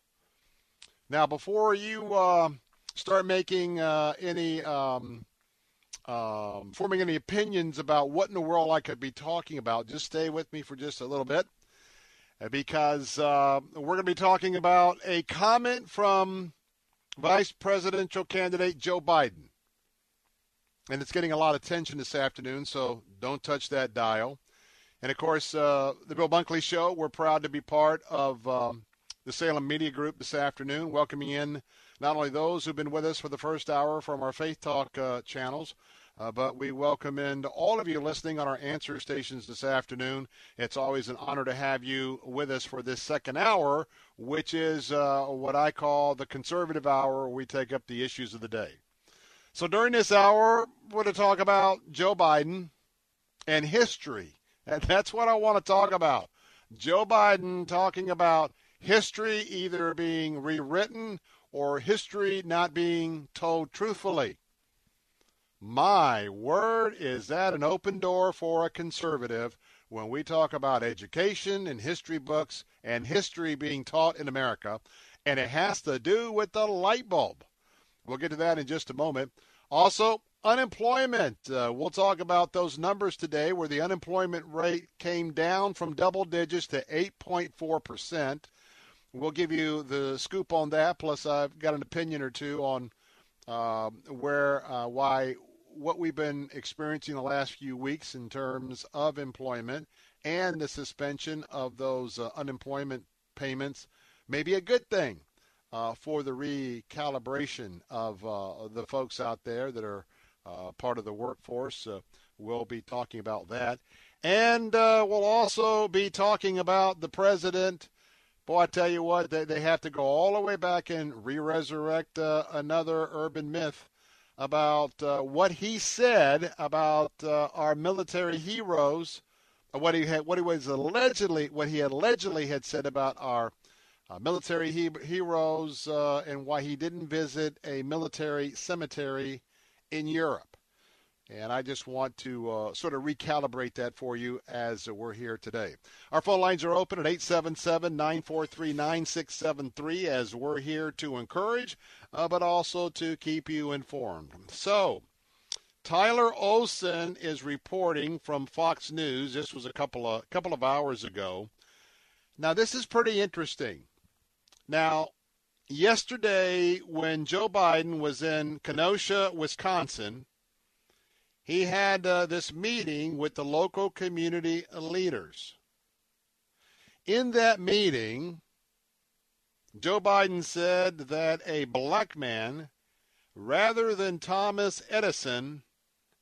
S1: Now, before you uh, start making uh, any um, um, forming any opinions about what in the world I could be talking about, just stay with me for just a little bit uh, because uh, we're going to be talking about a comment from Vice Presidential candidate Joe Biden. And it's getting a lot of attention this afternoon, so don't touch that dial. And of course, uh, the Bill Bunkley Show, we're proud to be part of um, the Salem Media Group this afternoon, welcoming in not only those who've been with us for the first hour from our Faith Talk uh, channels, uh, but we welcome in all of you listening on our answer stations this afternoon. It's always an honor to have you with us for this second hour, which is uh, what I call the conservative hour, where we take up the issues of the day. So during this hour, we're going to talk about Joe Biden and history. And that's what I want to talk about. Joe Biden talking about history either being rewritten or history not being told truthfully. My word, is that an open door for a conservative when we talk about education and history books and history being taught in America? And it has to do with the light bulb. We'll get to that in just a moment. Also, unemployment. Uh, we'll talk about those numbers today where the unemployment rate came down from double digits to 8.4%. We'll give you the scoop on that. Plus, I've got an opinion or two on uh, where, uh, why, what we've been experiencing the last few weeks in terms of employment and the suspension of those uh, unemployment payments may be a good thing uh, for the recalibration of uh, the folks out there that are uh, part of the workforce. we'll be talking about that. And we'll also be talking about the president Boy, I tell you what, they, they have to go all the way back and re resurrect uh, another urban myth about uh, what he said about uh, our military heroes, what he had, what he was allegedly, what he allegedly had said about our uh, military he- heroes, uh, and why he didn't visit a military cemetery in Europe. And I just want to uh, sort of recalibrate that for you as we're here today. Our phone lines are open at 877 943 9673 as we're here to encourage, uh, but also to keep you informed. So, Tyler Olson is reporting from Fox News. This was a couple of couple of hours ago. Now, this is pretty interesting. Now, yesterday when Joe Biden was in Kenosha, Wisconsin, he had uh, this meeting with the local community leaders. In that meeting, Joe Biden said that a black man, rather than Thomas Edison,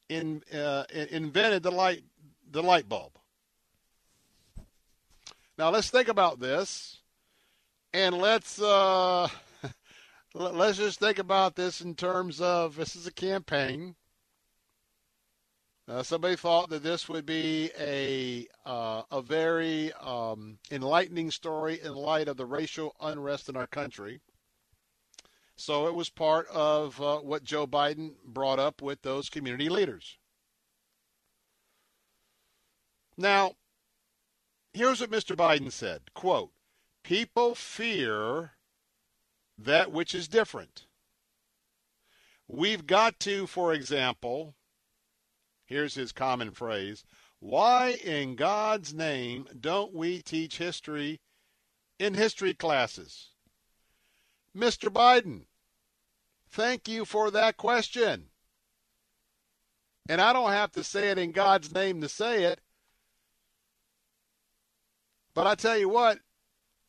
S1: in, uh, invented the light, the light bulb. Now let's think about this, and let's uh, let's just think about this in terms of this is a campaign Uh, somebody thought that this would be a uh, a very um, enlightening story in light of the racial unrest in our country. So it was part of uh, what Joe Biden brought up with those community leaders. Now, here's what Mr. Biden said, quote, "People fear that which is different. We've got to, for example, here's his common phrase, why in God's name don't we teach history in history classes?" Mr. Biden, thank you for that question. And I don't have to say it in God's name to say it. But I tell you what,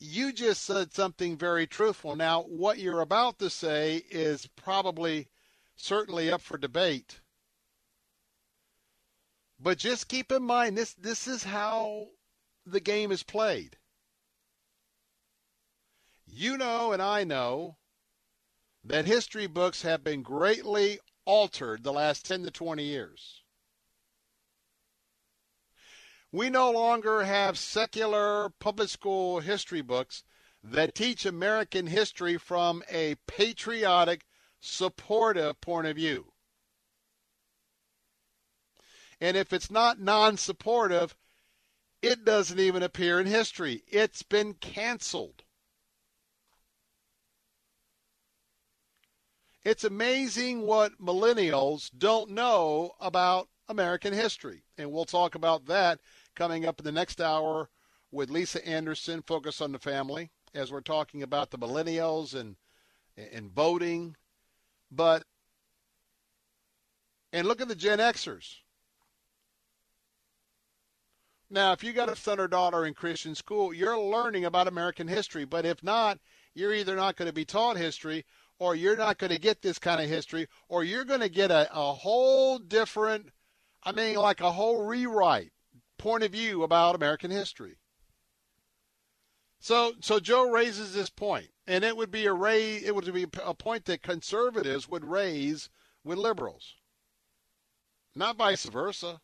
S1: you just said something very truthful. Now, what you're about to say is probably certainly up for debate. But just keep in mind this this is how the game is played. You know and I know that history books have been greatly altered the last 10 to 20 years. We no longer have secular public school history books that teach American history from a patriotic, supportive point of view. And if it's not non supportive, it doesn't even appear in history. It's been canceled. It's amazing what millennials don't know about American history. And we'll talk about that coming up in the next hour with Lisa Anderson, Focus on the Family, as we're talking about the millennials and and voting. But and look at the Gen Xers. Now, if you got a son or daughter in Christian school, you're learning about American history. But if not, you're either not going to be taught history or you're not going to get this kind of history, or you're going to get a, a whole different, I mean, like a whole rewrite point of view about American history. So, so Joe raises this point, and it would be a raise, it would be a point that conservatives would raise with liberals, not vice versa.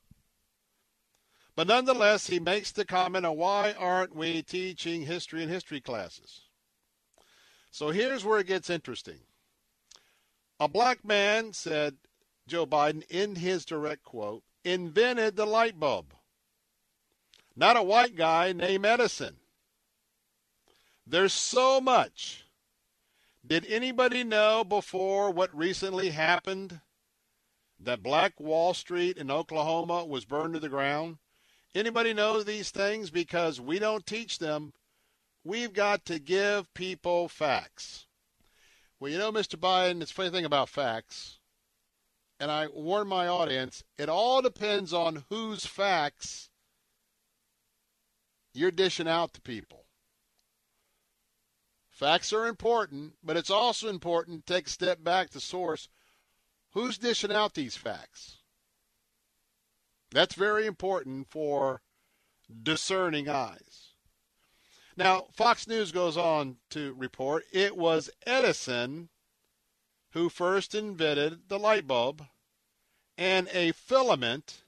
S1: But nonetheless, he makes the comment on why aren't we teaching history in history classes? So here's where it gets interesting. A black man, said Joe Biden in his direct quote, invented the light bulb. Not a white guy named Edison. There's so much. Did anybody know before what recently happened that Black Wall Street in Oklahoma was burned to the ground? Anybody know these things? Because we don't teach them. We've got to give people facts. Well, you know, Mr. Biden, it's funny thing about facts, and I warn my audience, it all depends on whose facts you're dishing out to people. Facts are important, but it's also important to take a step back to source. Who's dishing out these facts? That's very important for discerning eyes. Now, Fox News goes on to report it was Edison who first invented the light bulb and a filament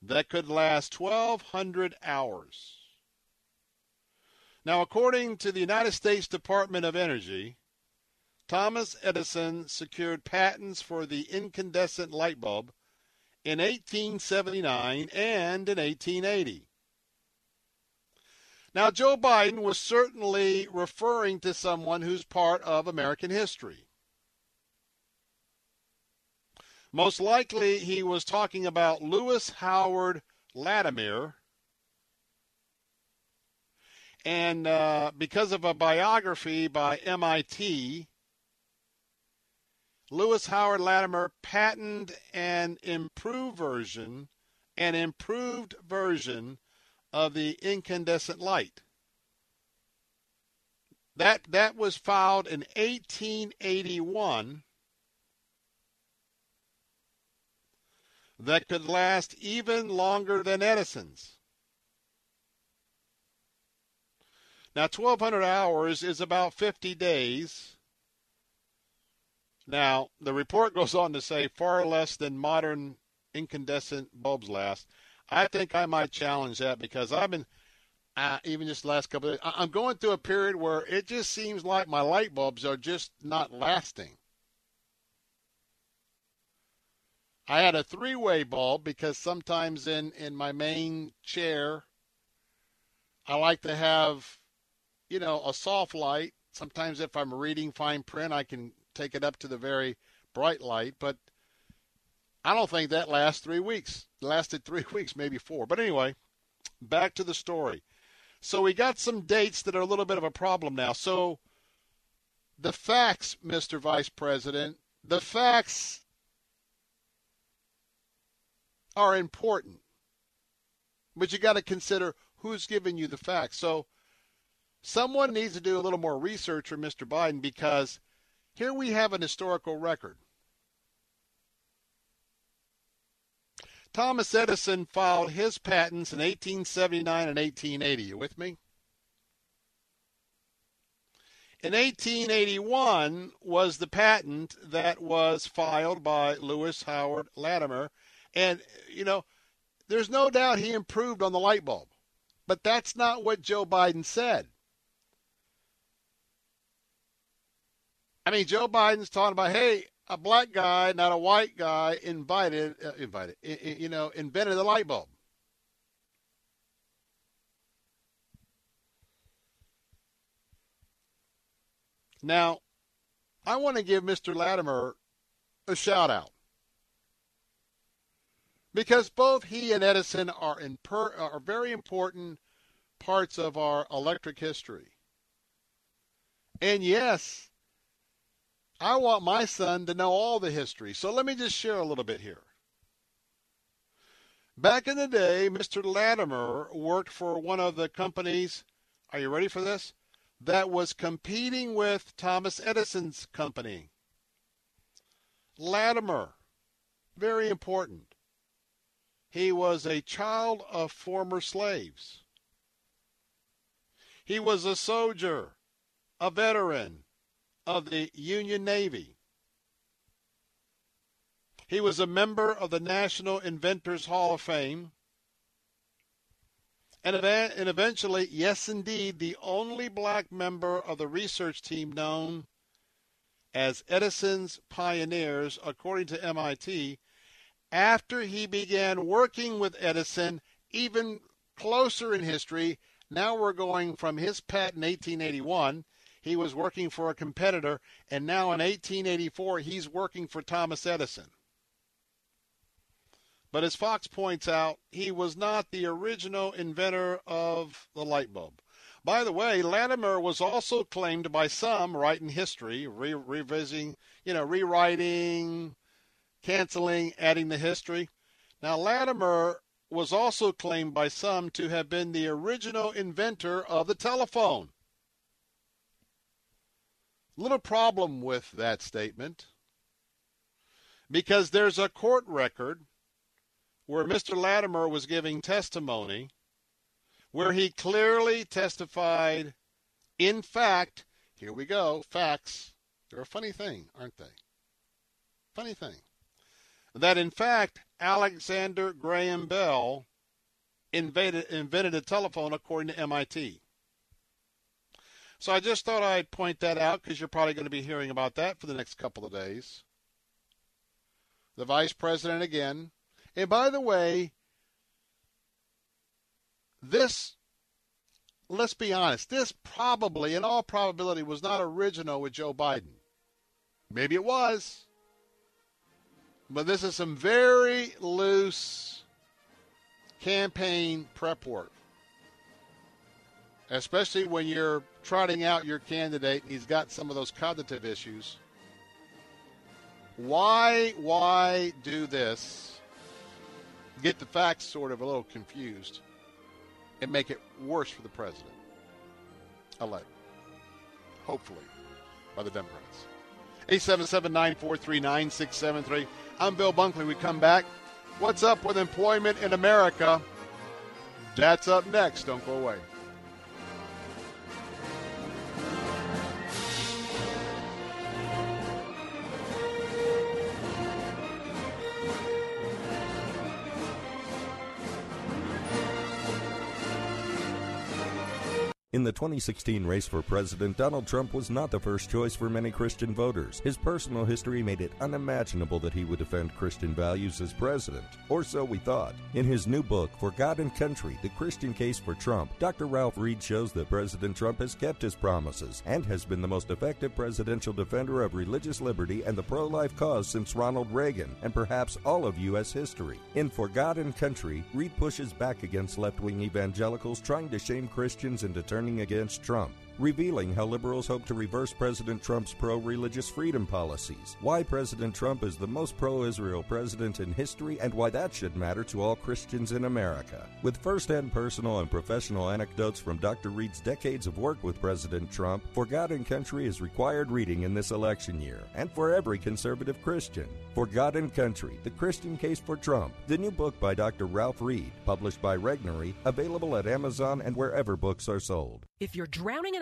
S1: that could last 1,200 hours. Now, according to the United States Department of Energy, Thomas Edison secured patents for the incandescent light bulb in 1879 and in 1880. Now, Joe Biden was certainly referring to someone who's part of American history. Most likely, he was talking about Lewis Howard Latimer. And uh, because of a biography by MIT, Lewis Howard Latimer patented an improved version, an improved version of the incandescent light. That that was filed in 1881 that could last even longer than Edison's. Now 1200 hours is about 50 days. Now, the report goes on to say far less than modern incandescent bulbs last. I think I might challenge that because I've been, uh, even just last couple of days, I'm going through a period where it just seems like my light bulbs are just not lasting. I had a three way bulb because sometimes in, in my main chair, I like to have, you know, a soft light. Sometimes if I'm reading fine print, I can take it up to the very bright light, but I don't think that lasts three weeks. It lasted three weeks, maybe four. But anyway, back to the story. So we got some dates that are a little bit of a problem now. So the facts, Mr. Vice President, the facts are important. But you got to consider who's giving you the facts. So someone needs to do a little more research for Mr. Biden because here we have an historical record. Thomas Edison filed his patents in 1879 and 1880. You with me? In 1881 was the patent that was filed by Lewis Howard Latimer. And, you know, there's no doubt he improved on the light bulb. But that's not what Joe Biden said. I mean, Joe Biden's talking about, hey, a black guy, not a white guy, invited, uh, invited, you know, invented the light bulb. Now, I want to give Mr. Latimer a shout out because both he and Edison are in per, are very important parts of our electric history. And yes, I want my son to know all the history. So let me just share a little bit here. Back in the day, Mr. Latimer worked for one of the companies. Are you ready for this? That was competing with Thomas Edison's company. Latimer, very important. He was a child of former slaves. He was a soldier, a veteran of the Union Navy. He was a member of the National Inventors Hall of Fame. And, eva- and eventually, yes, indeed, the only black member of the research team known as Edison's Pioneers, according to MIT, after he began working with Edison even closer in history. Now we're going from his patent 1881. He was working for a competitor, and now in 1884, he's working for Thomas Edison. But as Fox points out, he was not the original inventor of the light bulb. By the way, Latimer was also claimed by some writing history, re- revising, you know, rewriting, canceling, adding the history. Now, Latimer was also claimed by some to have been the original inventor of the telephone. Little problem with that statement because there's a court record where Mr. Latimer was giving testimony where he clearly testified, in fact, here we go, facts. They're a funny thing, aren't they? Funny thing. That in fact, Alexander Graham Bell invaded, invented a telephone according to MIT. So I just thought I'd point that out because you're probably going to be hearing about that for the next couple of days. The vice president again. And by the way, this, let's be honest, this probably, in all probability, was not original with Joe Biden. Maybe it was. But this is some very loose campaign prep work. Especially when you're trotting out your candidate and he's got some of those cognitive issues. Why why do this? Get the facts sort of a little confused and make it worse for the president elect. Hopefully, by the Democrats. 877 943 9673. I'm Bill Bunkley. We come back. What's up with employment in America? That's up next. Don't go away.
S32: In the 2016 race for president, Donald Trump was not the first choice for many Christian voters. His personal history made it unimaginable that he would defend Christian values as president, or so we thought. In his new book, For God and Country The Christian Case for Trump, Dr. Ralph Reed shows that President Trump has kept his promises and has been the most effective presidential defender of religious liberty and the pro life cause since Ronald Reagan, and perhaps all of U.S. history. In For God and Country, Reed pushes back against left wing evangelicals trying to shame Christians into turning against Trump, revealing how liberals hope to reverse President Trump's pro religious freedom policies, why President Trump is the most pro Israel president in history, and why that should matter to all Christians in America. With first hand personal and professional anecdotes from Dr. Reed's decades of work with President Trump, For God and Country is required reading in this election year, and for every conservative Christian. For God and Country The Christian Case for Trump, the new book by Dr. Ralph Reed, published by Regnery, available at Amazon and wherever books are sold.
S33: If you're drowning in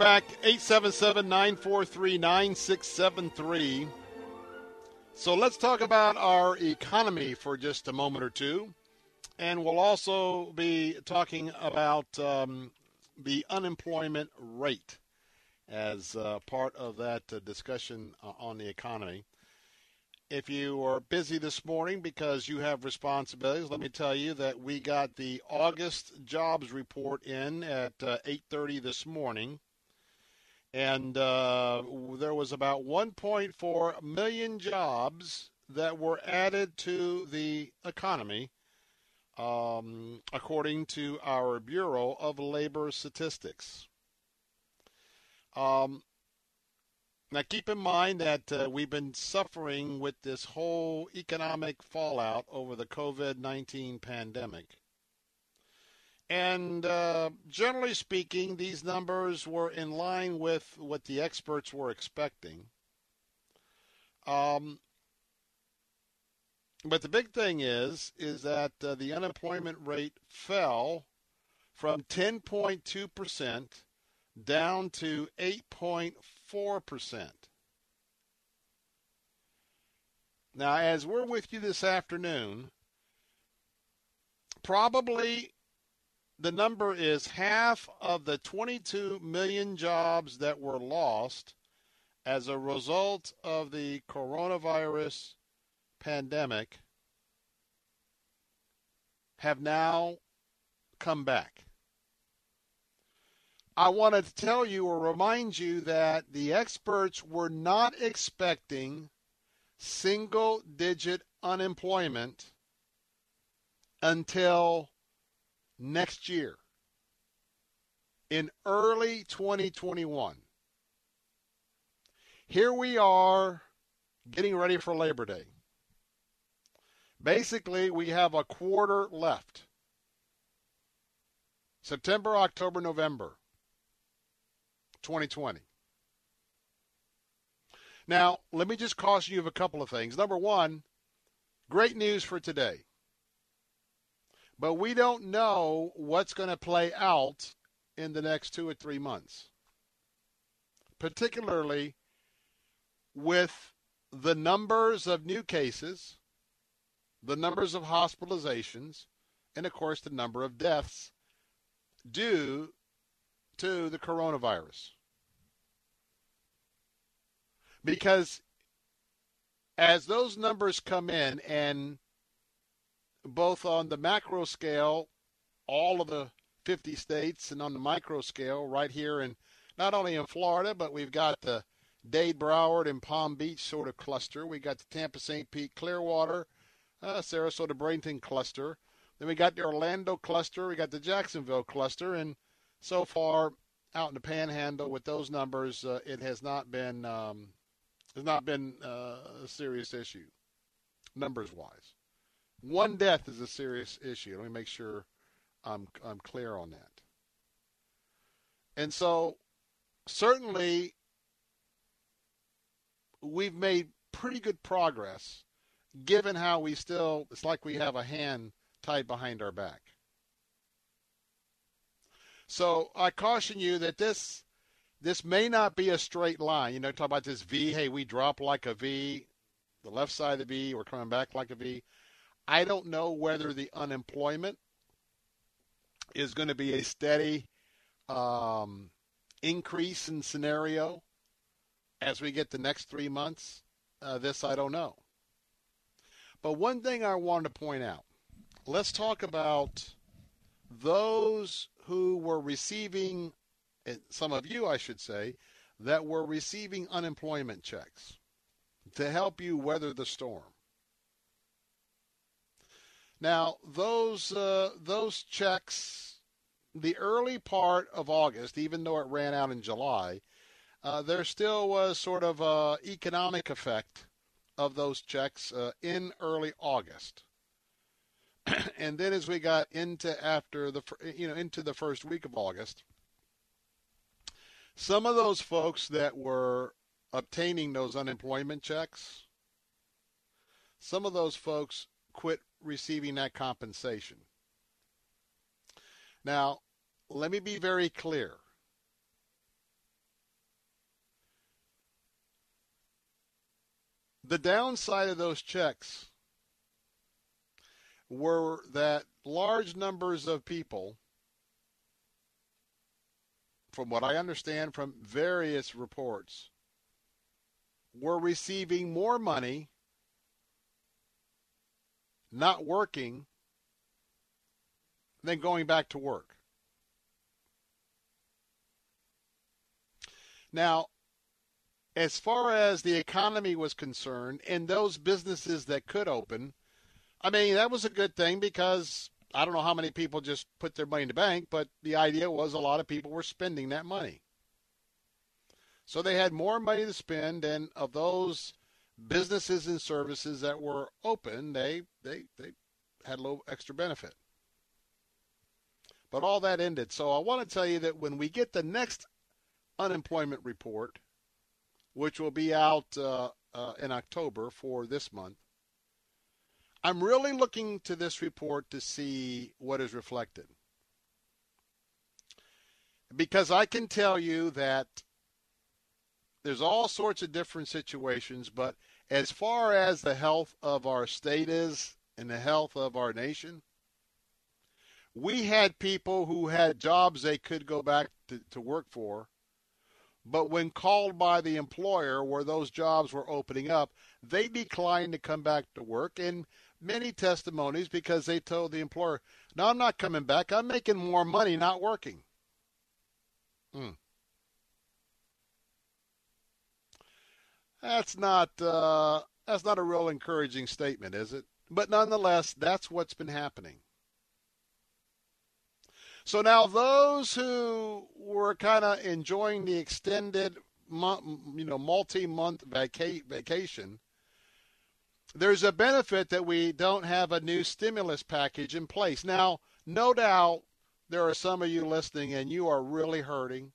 S1: Back. 877 943 9673. So let's talk about our economy for just a moment or two. And we'll also be talking about um, the unemployment rate as uh, part of that uh, discussion uh, on the economy. If you are busy this morning because you have responsibilities, let me tell you that we got the August jobs report in at uh, 8:30 this morning and uh, there was about 1.4 million jobs that were added to the economy, um, according to our Bureau of Labor Statistics. Um, now, keep in mind that uh, we've been suffering with this whole economic fallout over the COVID 19 pandemic. And uh, generally speaking, these numbers were in line with what the experts were expecting. Um, but the big thing is, is that uh, the unemployment rate fell from 10.2% down to 8.4%. Now, as we're with you this afternoon, probably the number is half of the 22 million jobs that were lost as a result of the coronavirus pandemic have now come back. I wanted to tell you or remind you that the experts were not expecting single digit unemployment until next year in early 2021. Here we are getting ready for Labor Day. Basically, we have a quarter left. September, October, November 2020. Now, let me just caution you of a couple of things. Number one, great news for today. But we don't know what's going to play out in the next two or three months, particularly with the numbers of new cases, the numbers of hospitalizations, and of course the number of deaths due to the coronavirus. Because as those numbers come in, and both on the macro scale, all of the 50 states, and on the micro scale, right here in not only in Florida, but we've got the Dade, Broward, and Palm Beach sort of cluster. We got the Tampa, St. Pete, Clearwater, uh, Sarasota, Bradenton cluster. Then we got the Orlando cluster. We got the Jacksonville cluster, and so far out in the Panhandle with those numbers, uh, it has not been um, has not been uh, a serious issue, numbers wise. One death is a serious issue. Let me make sure I'm I'm clear on that. And so, certainly, we've made pretty good progress, given how we still it's like we have a hand tied behind our back. So I caution you that this this may not be a straight line. You know, talk about this V. Hey, we drop like a V, the left side of the V. We're coming back like a V. I don't know whether the unemployment is going to be a steady um, increase in scenario as we get the next three months. Uh, this I don't know. But one thing I wanted to point out let's talk about those who were receiving, some of you, I should say, that were receiving unemployment checks to help you weather the storm. Now, those uh, those checks, the early part of August, even though it ran out in July, uh, there still was sort of a economic effect of those checks uh, in early August. and then as we got into after the you know into the first week of August, some of those folks that were obtaining those unemployment checks, some of those folks quit receiving that compensation. Now, let me be very clear. The downside of those checks were that large numbers of people, from what I understand from various reports, were receiving more money not working then going back to work. Now, as far as the economy was concerned, and those businesses that could open, I mean, that was a good thing because I don't know how many people just put their money in the bank, but the idea was a lot of people were spending that money. So they had more money to spend, and of those businesses and services that were open, they they they had a little extra benefit. But all that ended. So I want to tell you that when we get the next unemployment report, which will be out uh, uh, in October for this month, I'm really looking to this report to see what is reflected. Because I can tell you that there's all sorts of different situations, but as far as the health of our state is and the health of our nation, we had people who had jobs they could go back to, to work for, but when called by the employer where those jobs were opening up, they declined to come back to work. And many testimonies because they told the employer, "No, I'm not coming back. I'm making more money not working." Hmm. That's not uh, that's not a real encouraging statement, is it? But nonetheless, that's what's been happening. So now those who were kind of enjoying the extended, you know, multi-month vaca- vacation there's a benefit that we don't have a new stimulus package in place. Now, no doubt there are some of you listening and you are really hurting.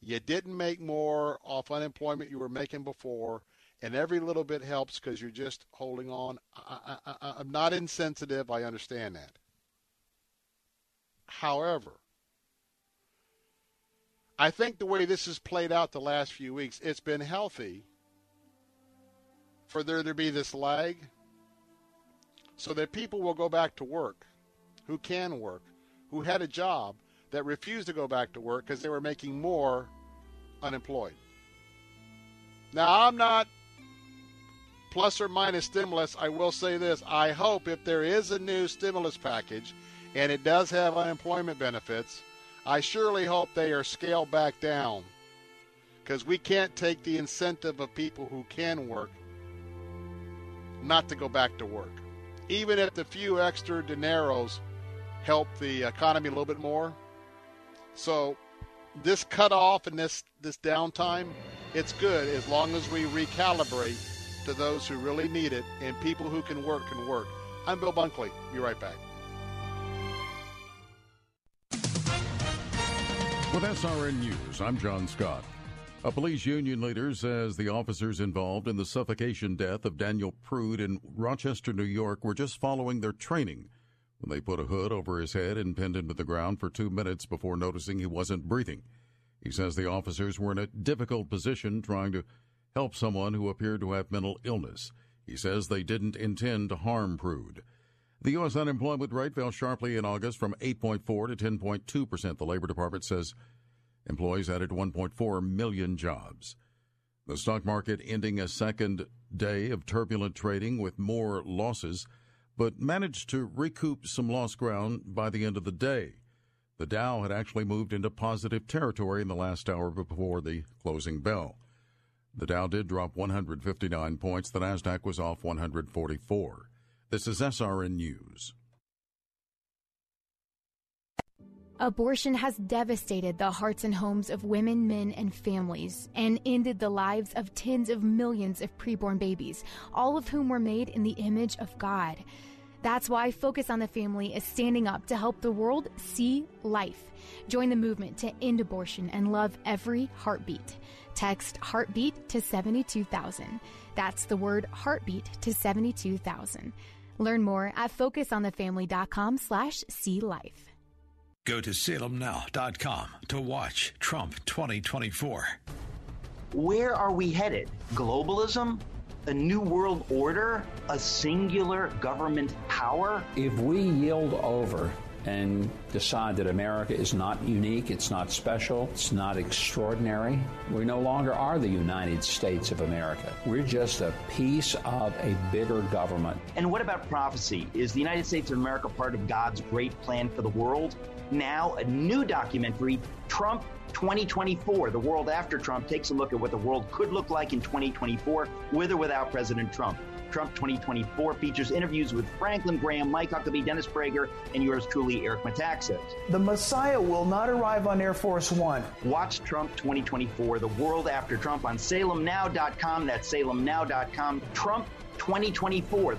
S1: You didn't make more off unemployment you were making before, and every little bit helps because you're just holding on. I, am not insensitive. I understand that. However, I think the way this has played out the last few weeks, it's been healthy for there to be this lag so that people will go back to work who can work, who had a job that refused to go back to work because they were making more unemployed. Now, I'm not plus or minus stimulus. I will say this I hope if there is a new stimulus package and it does have unemployment benefits, I surely hope they are scaled back down because we can't take the incentive of people who can work not to go back to work. Even if the few extra dineros help the economy a little bit more. So this cutoff and this, this downtime, it's good as long as we recalibrate to those who really need it and people who can work can work. I'm Bill Bunkley. Be right back.
S6: With SRN News, I'm John Scott. A police union leader says the officers involved in the suffocation death of Daniel Prude in Rochester, New York, were just following their training they put a hood over his head and pinned him to the ground for two minutes before noticing he wasn't breathing. He says the officers were in a difficult position trying to help someone who appeared to have mental illness. He says they didn't intend to harm Prude. The U.S. unemployment rate fell sharply in August from 8.4 to 10.2 percent. The Labor Department says employees added 1.4 million jobs. The stock market ending a second day of turbulent trading with more losses, but managed to recoup some lost ground by the end of the day. The Dow had actually moved into positive territory in the last hour before the closing bell. The Dow did drop 159 points. The Nasdaq was off 144. This is SRN News.
S17: Abortion has devastated the hearts and homes of women, men, and families, and ended the lives of tens of millions of preborn babies, all of whom were made in the image of God. That's why Focus on the Family is standing up to help the world see life. Join the movement to end abortion and love every heartbeat. Text heartbeat to 72000. That's the word heartbeat to 72000. Learn more at focusonthefamily.com slash see life.
S34: Go to salemnow.com to watch Trump 2024.
S27: Where are we headed? Globalism? A new world order? A singular government power?
S35: If we yield over and decide that America is not unique, it's not special, it's not extraordinary. We no longer are the United States of America. We're just a piece of a bigger government.
S27: And what about prophecy? Is the United States of America part of God's great plan for the world? Now, a new documentary, Trump 2024, the world after Trump, takes a look at what the world could look like in 2024 with or without President Trump. Trump 2024 features interviews with Franklin Graham, Mike Huckabee, Dennis Prager, and yours truly, Eric Metaxas.
S8: The Messiah will not arrive on Air Force One.
S27: Watch Trump 2024, the world after Trump on salemnow.com. That's salemnow.com. Trump 2024.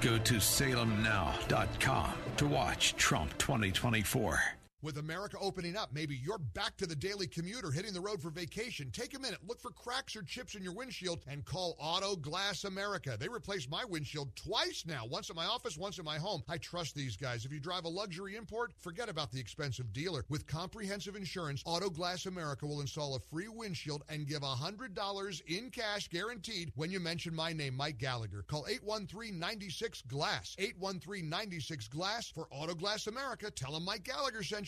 S34: Go to salemnow.com to watch Trump 2024.
S7: With America opening up, maybe you're back to the daily commute or hitting the road for vacation. Take a minute, look for cracks or chips in your windshield, and call Auto Glass America. They replaced my windshield twice now, once at my office, once at my home. I trust these guys. If you drive a luxury import, forget about the expensive dealer. With comprehensive insurance, Auto Glass America will install a free windshield and give $100 in cash guaranteed when you mention my name, Mike Gallagher. Call 813-96-GLASS. 813-96-GLASS for Auto Glass America. Tell them Mike Gallagher sent you.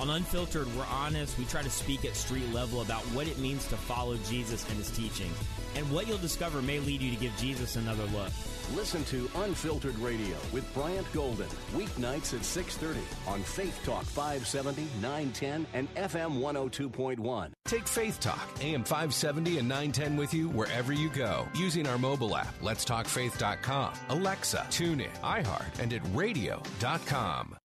S36: On Unfiltered, we're honest. We try to speak at street level about what it means to follow Jesus and his teaching. And what you'll discover may lead you to give Jesus another look.
S13: Listen to Unfiltered Radio with Bryant Golden, weeknights at 6.30 on Faith Talk 570, 910, and FM 102.1.
S3: Take Faith Talk, AM 570 and 910 with you wherever you go using our mobile app, letstalkfaith.com, Alexa, TuneIn, iHeart, and at radio.com.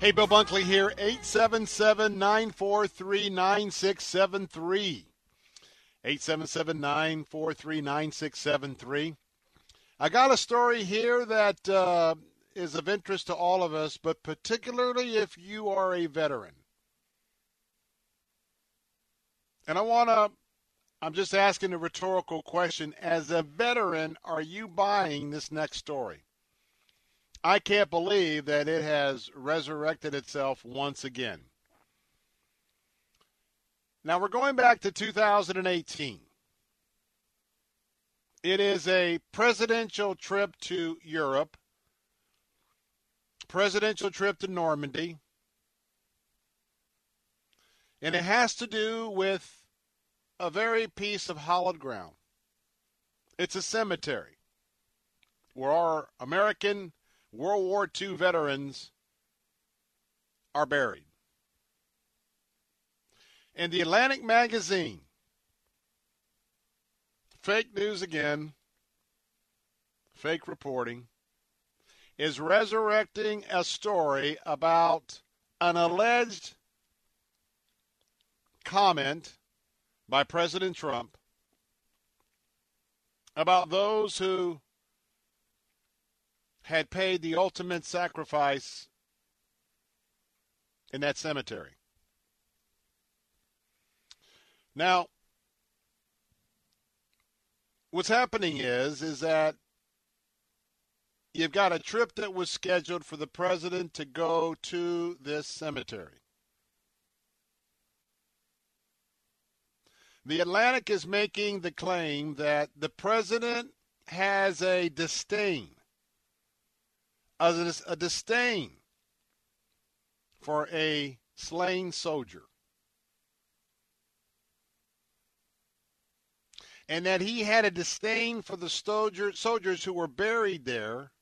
S1: Hey, Bill Bunkley here, 877 943 9673. 877 943 9673. I got a story here that uh, is of interest to all of us, but particularly if you are a veteran. And I want to, I'm just asking a rhetorical question. As a veteran, are you buying this next story? I can't believe that it has resurrected itself once again. Now we're going back to 2018. It is a presidential trip to Europe, presidential trip to Normandy, and it has to do with a very piece of hallowed ground. It's a cemetery where our American World War II veterans are buried. And the Atlantic magazine, fake news again, fake reporting, is resurrecting a story about an alleged comment by President Trump about those who had paid the ultimate sacrifice in that cemetery. Now, what's happening is is that you've got a trip that was scheduled for the president to go to this cemetery. The Atlantic is making the claim that the president has a disdain a, a disdain for a slain soldier. And that he had a disdain for the soldier, soldiers who were buried there,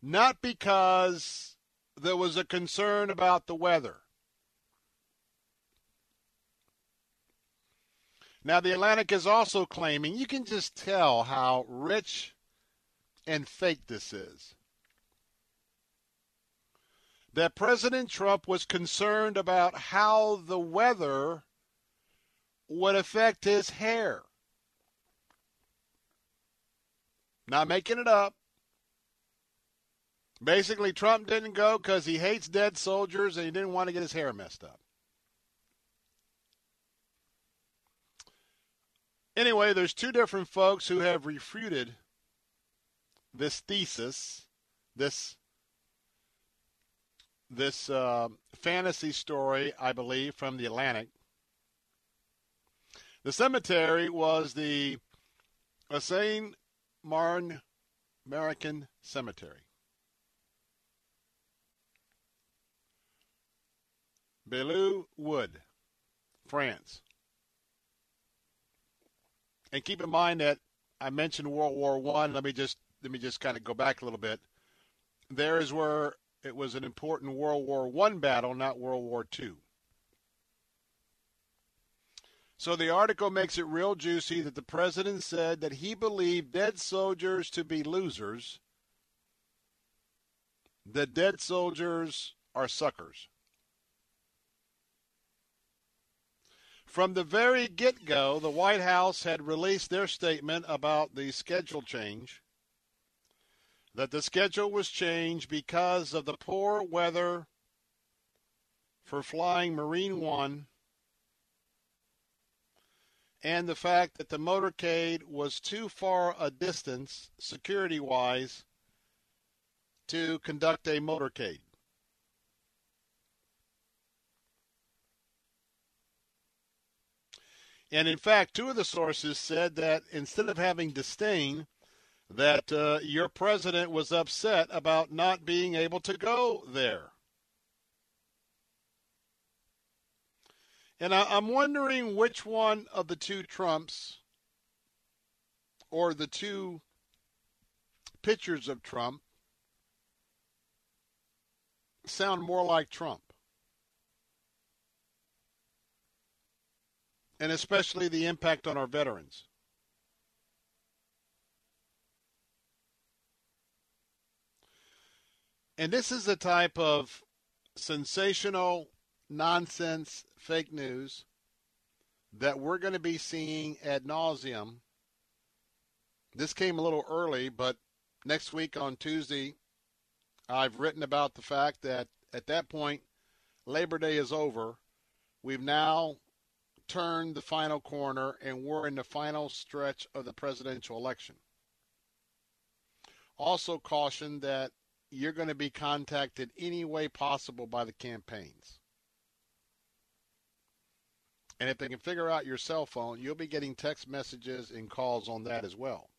S1: not because there was a concern about the weather. Now, the Atlantic is also claiming you can just tell how rich and fake this is. That President Trump was concerned about how the weather would affect his hair. Not making it up. Basically, Trump didn't go because he hates dead soldiers and he didn't want to get his hair messed up. Anyway, there's two different folks who have refuted this thesis, this this uh, fantasy story, I believe, from the Atlantic. The cemetery was the Aisne Marne American Cemetery. Belleau Wood, France. And keep in mind that I mentioned World War One. Let me just let me just kind of go back a little bit. There is where it was an important World War One battle, not World War Two. So the article makes it real juicy that the president said that he believed dead soldiers to be losers that dead soldiers are suckers. From the very get go, the White House had released their statement about the schedule change. That the schedule was changed because of the poor weather for flying Marine One and the fact that the motorcade was too far a distance, security wise, to conduct a motorcade. And in fact, two of the sources said that instead of having disdain, that uh, your president was upset about not being able to go there. And I, am wondering which one of the two Trumps or the two pictures of Trump sound more like Trump. And especially the impact on our veterans. And this is the type of sensational nonsense fake news that we're going to be seeing ad nauseum. This came a little early, but next week on Tuesday, I've written about the fact that at that point, Labor Day is over. We've now turned the final corner and we're in the final stretch of the presidential election. Also, caution that you're going to be contacted any way possible by the campaigns. And if they can figure out your cell phone, you'll be getting text messages and calls on that as well.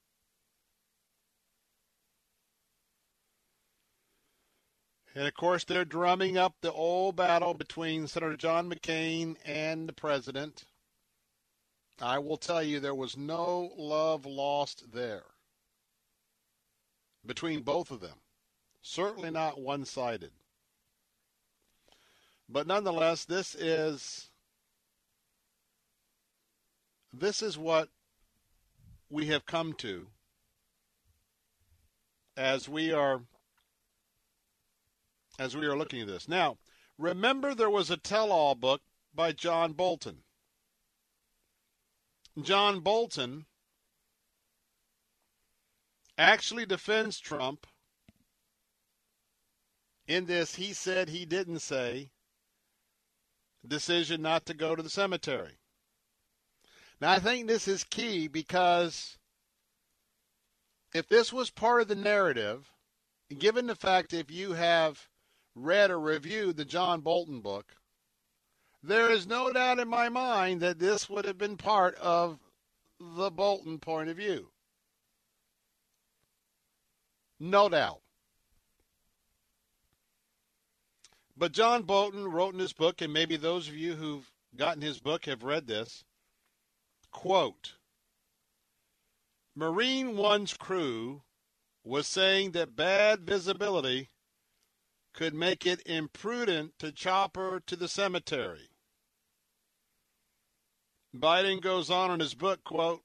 S1: And of course, they're drumming up the old battle between Senator John McCain and the president. I will tell you, there was no love lost there between both of them. Certainly not one sided. But nonetheless, this is this is what we have come to as we are as we are looking at this. Now, remember there was a tell-all book by John Bolton. John Bolton actually defends Trump in this he said he didn't say decision not to go to the cemetery. Now, I think this is key because if this was part of the narrative, given the fact if you have read or reviewed the John Bolton book, there is no doubt in my mind that this would have been part of the Bolton point of view. No doubt. But John Bolton wrote in his book, and maybe those of you who've gotten his book have read this. Quote Marine One's crew was saying that bad visibility could make it imprudent to chopper to the cemetery. Bolton goes on in his book, quote,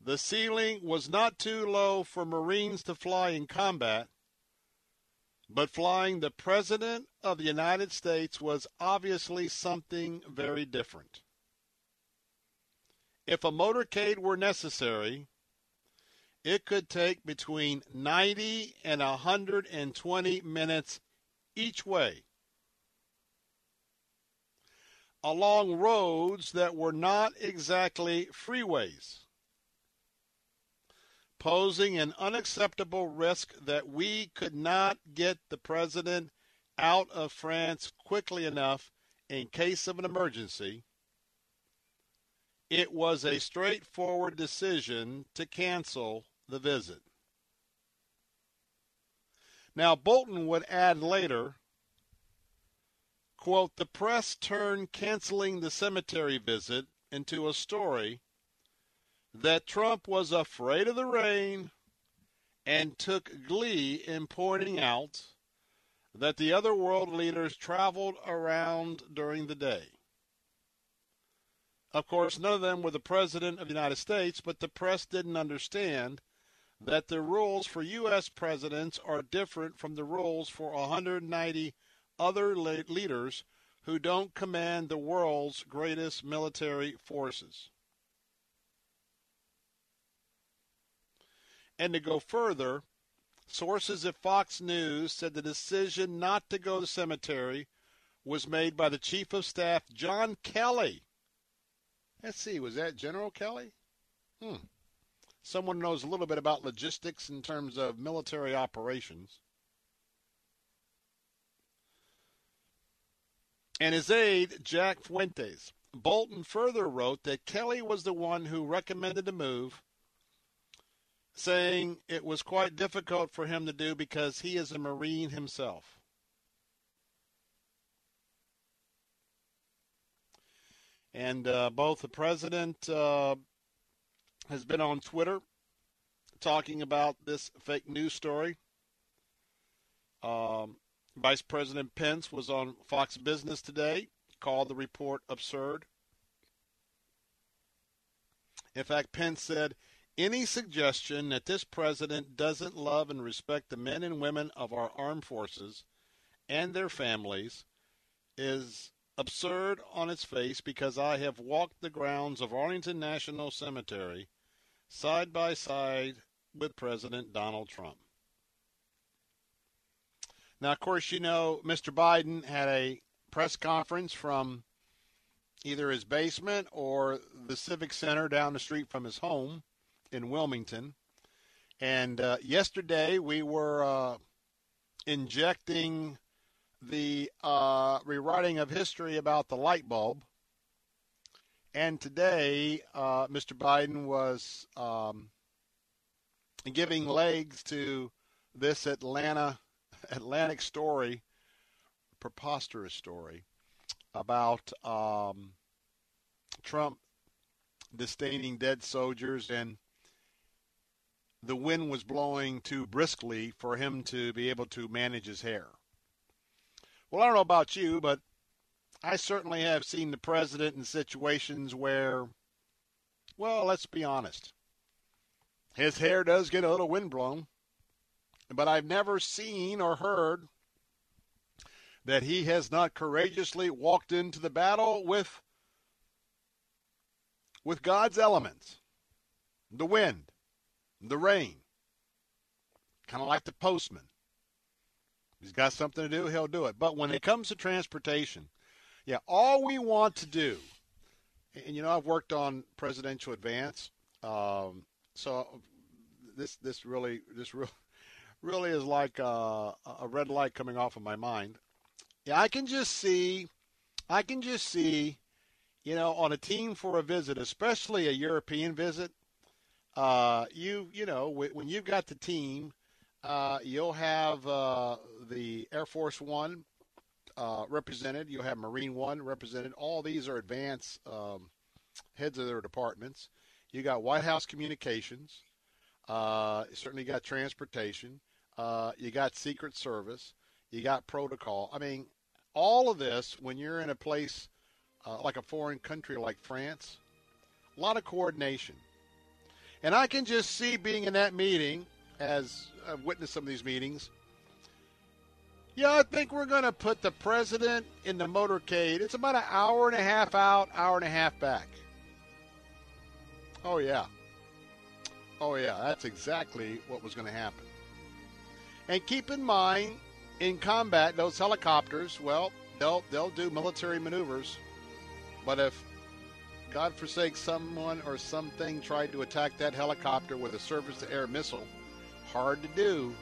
S1: the ceiling was not too low for Marines to fly in combat, but flying the President of the United States was obviously something very different. If a motorcade were necessary, it could take between 90 and 120 minutes each way. Along roads that were not exactly freeways, posing an unacceptable risk that we could not get the president out of France quickly enough in case of an emergency. It was a straightforward decision to cancel the visit. Now, Bolton would add later, quote, the press turned canceling the cemetery visit into a story that Trump was afraid of the rain and took glee in pointing out that the other world leaders traveled around during the day. Of course, none of them were the President of the United States, but the press didn't understand that the rules for U.S. presidents are different from the rules for 190 other leaders who don't command the world's greatest military forces. And to go further, sources at Fox News said the decision not to go to the cemetery was made by the Chief of Staff, John Kelly. Let's see, was that General Kelly? Hmm. Someone knows a little bit about logistics in terms of military operations. And his aide, Zach Fuentes. Bolton further wrote that Kelly was the one who recommended the move, saying it was quite difficult for him to do because he is a Marine himself. And uh, both the president uh, has been on Twitter talking about this fake news story. Um, Vice President Pence was on Fox Business today, called the report absurd. In fact, Pence said, any suggestion that this president doesn't love and respect the men and women of our armed forces and their families is absurd on its face because I have walked the grounds of Arlington National Cemetery side by side with President Donald Trump. Now, of course, you know, Mr. Biden had a press conference from either his basement or the Civic Center down the street from his home in Wilmington. And uh, yesterday we were uh, injecting the uh, rewriting of history about the light bulb. And today, uh, Mr. Biden was um, giving legs to this Atlanta Atlantic story, preposterous story about um, Trump disdaining dead soldiers and the wind was blowing too briskly for him to be able to manage his hair. Well, I don't know about you, but I certainly have seen the president in situations where, well, let's be honest, his hair does get a little windblown, but I've never seen or heard that he has not courageously walked into the battle with with God's elements. The wind, the rain. Kind of like the postman. He's got something to do, he'll do it. But when it comes to transportation, yeah, all we want to do, and you know, I've worked on presidential advance, um, so this this really this really really is like a, a red light coming off of my mind. Yeah, I can just see, I can just see, you know, on a team for a visit, especially a European visit. Uh, you you know when you've got the team uh, you'll have uh, the Air Force One uh, represented. You'll have Marine One represented. All these are advanced um, heads of their departments. You got White House Communications. Uh, certainly got transportation. Uh, you got Secret Service. You got protocol. I mean, all of this when you're in a place uh, like a foreign country like France, a lot of coordination. And I can just see being in that meeting as I've witnessed some of these meetings. Yeah, I think we're going to put the president in the motorcade. It's about an hour and a half out, hour and a half back. Oh, yeah. Oh, yeah. That's exactly what was going to happen. And keep in mind, in combat, those helicopters, well, they'll, they'll do military maneuvers. But if, God forsake, someone or something tried to attack that helicopter with a surface to air missile, hard to do.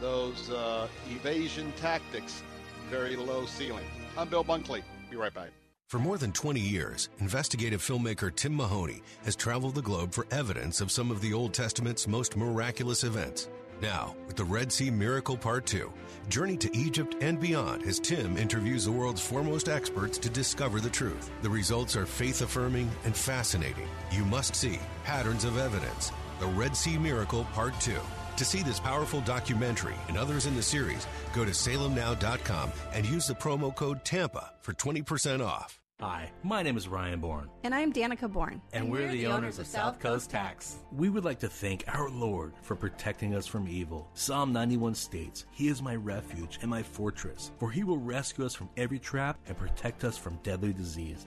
S1: Those uh, evasion tactics, very low ceiling. I'm Bill Bunkley. Be right back.
S13: For more than 20 years, investigative filmmaker Tim Mahoney has traveled the globe for evidence of some of the Old Testament's most miraculous events. Now, with the Red Sea Miracle Part 2, Journey to Egypt and beyond as Tim interviews the world's foremost experts to discover the truth. The results are faith affirming and fascinating. You must see Patterns of Evidence, The Red Sea Miracle Part 2. To see this powerful documentary and others in the series, go to salemnow.com and use the promo code TAMPA for 20% off.
S37: Hi, my name is Ryan Bourne.
S38: And I'm Danica Bourne.
S37: And, and we're, we're, the, the owners, of South Coast Tax. We would like to thank our Lord for protecting us from evil. Psalm 91 states, He is my refuge and my fortress, for He will rescue us from every trap and protect us from deadly disease.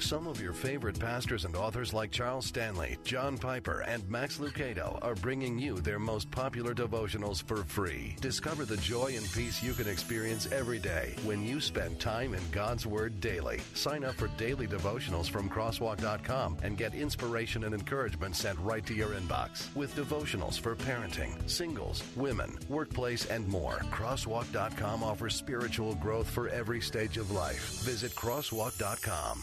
S13: Some of your favorite pastors and authors like Charles Stanley, John Piper, and Max Lucado are bringing you their most popular devotionals for free. Discover the joy and peace you can experience every day when you spend time in God's Word daily. Sign up for daily devotionals from crosswalk.com and get inspiration and encouragement sent right to your inbox with devotionals for parenting, singles, women, workplace, and more. Crosswalk.com offers spiritual growth for every stage of life. Visit crosswalk.com.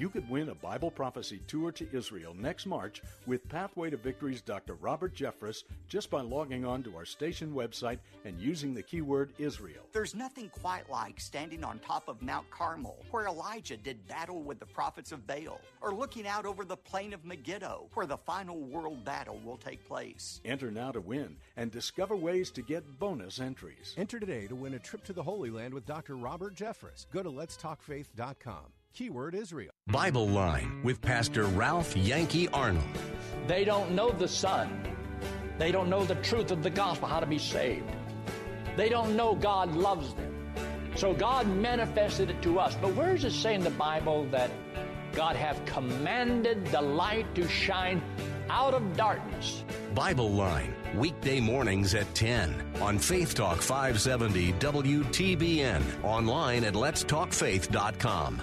S18: You could win a Bible prophecy tour to Israel next March with Pathway to Victory's Dr. Robert Jeffress just by logging on to our station website and using the keyword Israel.
S39: There's nothing quite like standing on top of Mount Carmel, where Elijah did battle with the prophets of Baal, or looking out over the plain of Megiddo, where the final world battle will take place.
S18: Enter now to win and discover ways to get bonus entries.
S3: Enter today to win a trip to the Holy Land with Dr. Robert Jeffress. Go to letstalkfaith.com. Keyword Israel.
S13: Bible Line with Pastor Ralph Yankee Arnold.
S40: They don't know the Son. They don't know the truth of the gospel, how to be saved. They don't know God loves them. So God manifested it to us. But where does it say in the Bible that God hath commanded the light to shine out of darkness?
S13: Bible Line, weekday mornings at 10 on Faith Talk 570 WTBN, online at letstalkfaith.com.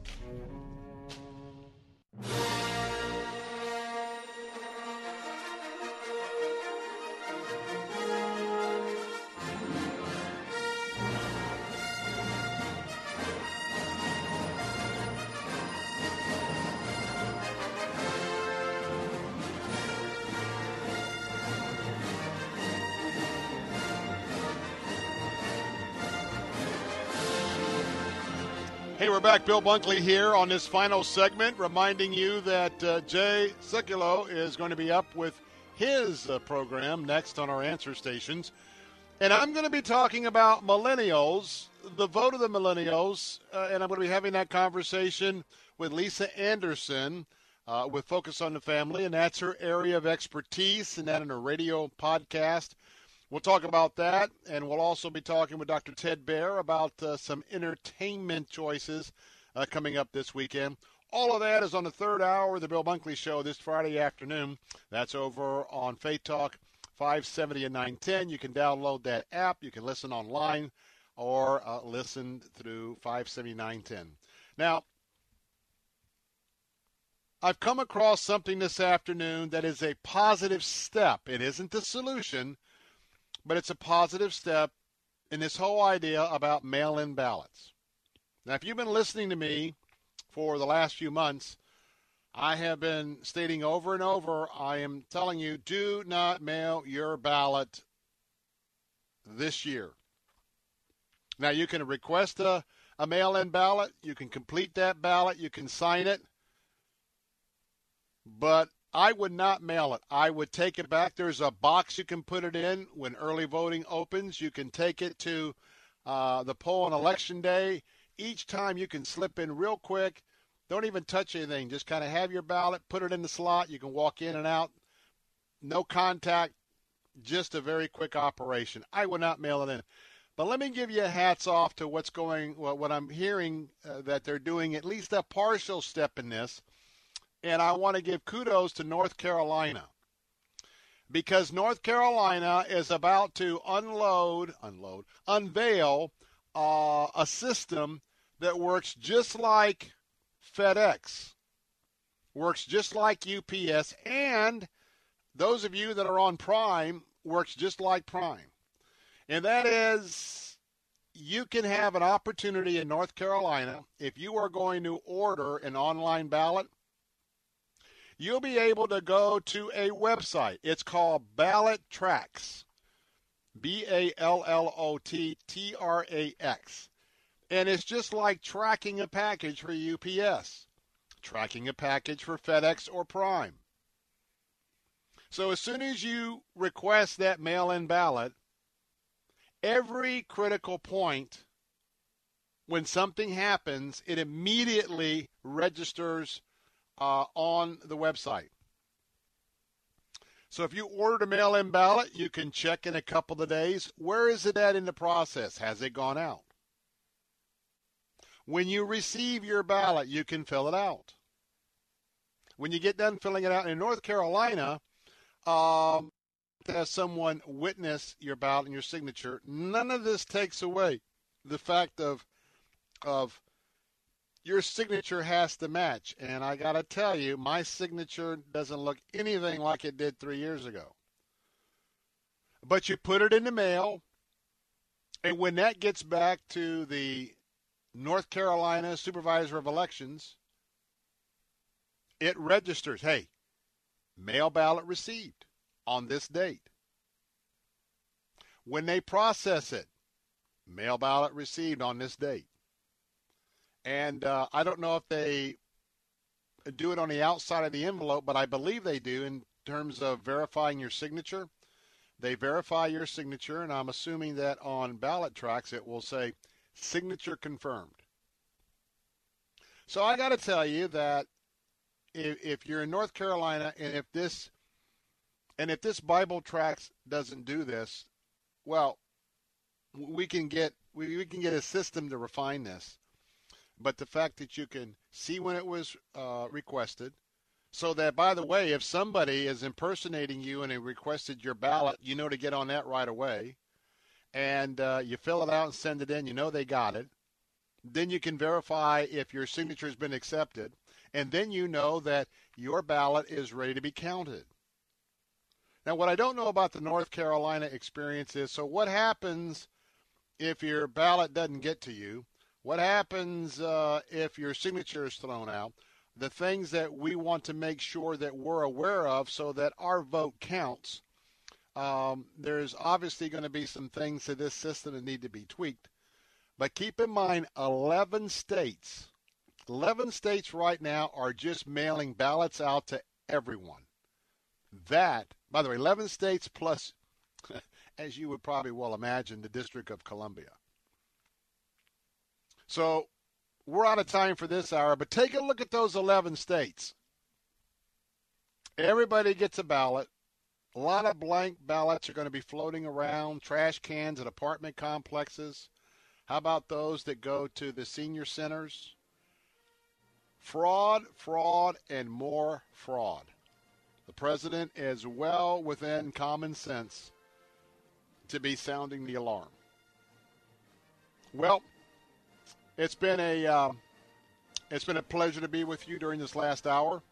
S1: Hey, we're back. Bill Bunkley here on this final segment, reminding you that uh, Jay Sekulow is going to be up with his uh, program next on our answer stations. And I'm going to be talking about millennials, the vote of the millennials, uh, and I'm going to be having that conversation with Lisa Anderson uh, with Focus on the Family, and that's her area of expertise, and that in a radio podcast. We'll talk about that, and we'll also be talking with Dr. Ted Baehr about uh, some entertainment choices uh, coming up this weekend. All of that is on the third hour of the Bill Bunkley Show this Friday afternoon. That's over on Faith Talk 570 and 910. You can download that app. You can listen online or uh, listen through 570 910. Now, I've come across something this afternoon that is a positive step. It isn't the solution – but it's a positive step in this whole idea about mail in ballots. Now, if you've been listening to me for the last few months, I have been stating over and over I am telling you do not mail your ballot this year. Now, you can request a, a mail in ballot, you can complete that ballot, you can sign it, but I would not mail it. I would take it back. There's a box you can put it in when early voting opens. You can take it to uh, the poll on election day. Each time you can slip in real quick don't even touch anything. Just kind of have your ballot, put it in the slot. You can walk in and out. No contact. Just a very quick operation. I will not mail it in. But let me give you a hats off to what's going, well, what I'm hearing uh, that they're doing at least a partial step in this. And I want to give kudos to North Carolina because North Carolina is about to unload, unload, unveil uh, a system that works just like FedEx. Works just like UPS. And those of you that are on Prime, works just like Prime. And that is you can have an opportunity in North Carolina if you are going to order an online ballot. You'll be able to go to a website. It's called BallotTrax. B A L L O T T R A X. And it's just like tracking a package for UPS, tracking a package for FedEx or Prime. So as soon as you request that mail in ballot, every critical point, when something happens, it immediately registers uh, on the website. So if you ordered a mail in ballot, you can check in a couple of days. Where is it at in the process? Has it gone out? When you receive your ballot, you can fill it out. When you get done filling it out in North Carolina, um, have someone witness your ballot and your signature, none of this takes away the fact of of your signature has to match. And I got to tell you, my signature doesn't look anything like it did three years ago. But you put it in the mail, and when that gets back to the North Carolina Supervisor of Elections, it registers, hey, mail ballot received on this date. When they process it, mail ballot received on this date. And uh, I don't know if they do it on the outside of the envelope, but I believe they do in terms of verifying your signature. They verify your signature, and I'm assuming that on BallotTrax it will say signature confirmed. So I got to tell you that if, if you're in North Carolina and if this and if this BallotTrax doesn't do this, well, we can get we, we can get a system to refine this. But the fact that you can see when it was uh, requested, so that by the way, if somebody is impersonating you and they requested your ballot, you know to get on that right away and uh, you fill it out and send it in. You know they got it. Then you can verify if your signature has been accepted, and then you know that your ballot is ready to be counted. Now, what I don't know about the North Carolina experience is so what happens if your ballot doesn't get to you? What happens uh, if your signature is thrown out? The things that we want to make sure that we're aware of so that our vote counts um, there's obviously going to be some things to this system that need to be tweaked. But keep in mind, 11 states, 11 states right now are just mailing ballots out to everyone. That, by the way, 11 states plus, as you would probably well imagine, the District of Columbia. So we're out of time for this hour, but take a look at those 11 states. Everybody gets a ballot. A lot of blank ballots are going to be floating around, trash cans at apartment complexes. How about those that go to the senior centers? Fraud, fraud, and more fraud. The president is well within common sense to be sounding the alarm. Well, it's been a uh, it's been a pleasure to be with you during this last hour.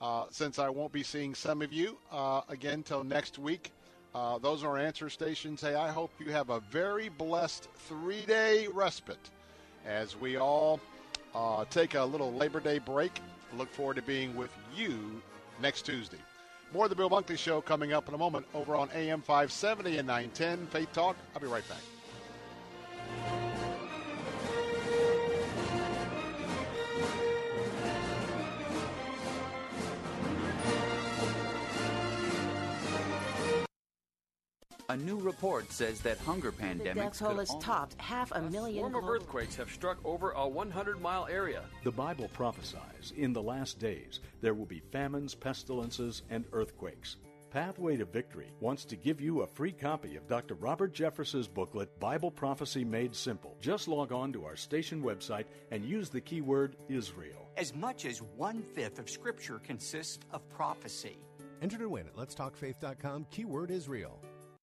S1: Uh, since I won't be seeing some of you uh, again till next week, uh, those are our answer stations. Hey, I hope you have a very blessed three day respite as we all uh, take a little Labor Day break. Look forward to being with you next Tuesday. More of the Bill Bunkley Show coming up in a moment over on AM 570 and 910 Faith Talk. I'll be right back.
S41: A new report says that hunger pandemics
S42: the death toll has topped half a million.
S43: Swarm of earthquakes have struck over a 100-mile area.
S18: The Bible prophesies in the last days there will be famines, pestilences, and earthquakes. Pathway to Victory wants to give you a free copy of Dr. Robert Jeffress's booklet, Bible Prophecy Made Simple. Just log on to our station website and use the keyword Israel.
S39: As much as one fifth of Scripture consists of prophecy.
S3: Enter to win at letstalkfaith.com, keyword Israel.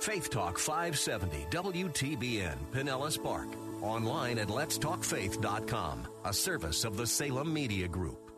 S13: Faith Talk 570 WTBN Pinellas Park. Online at letstalkfaith.com, a service of the Salem Media Group.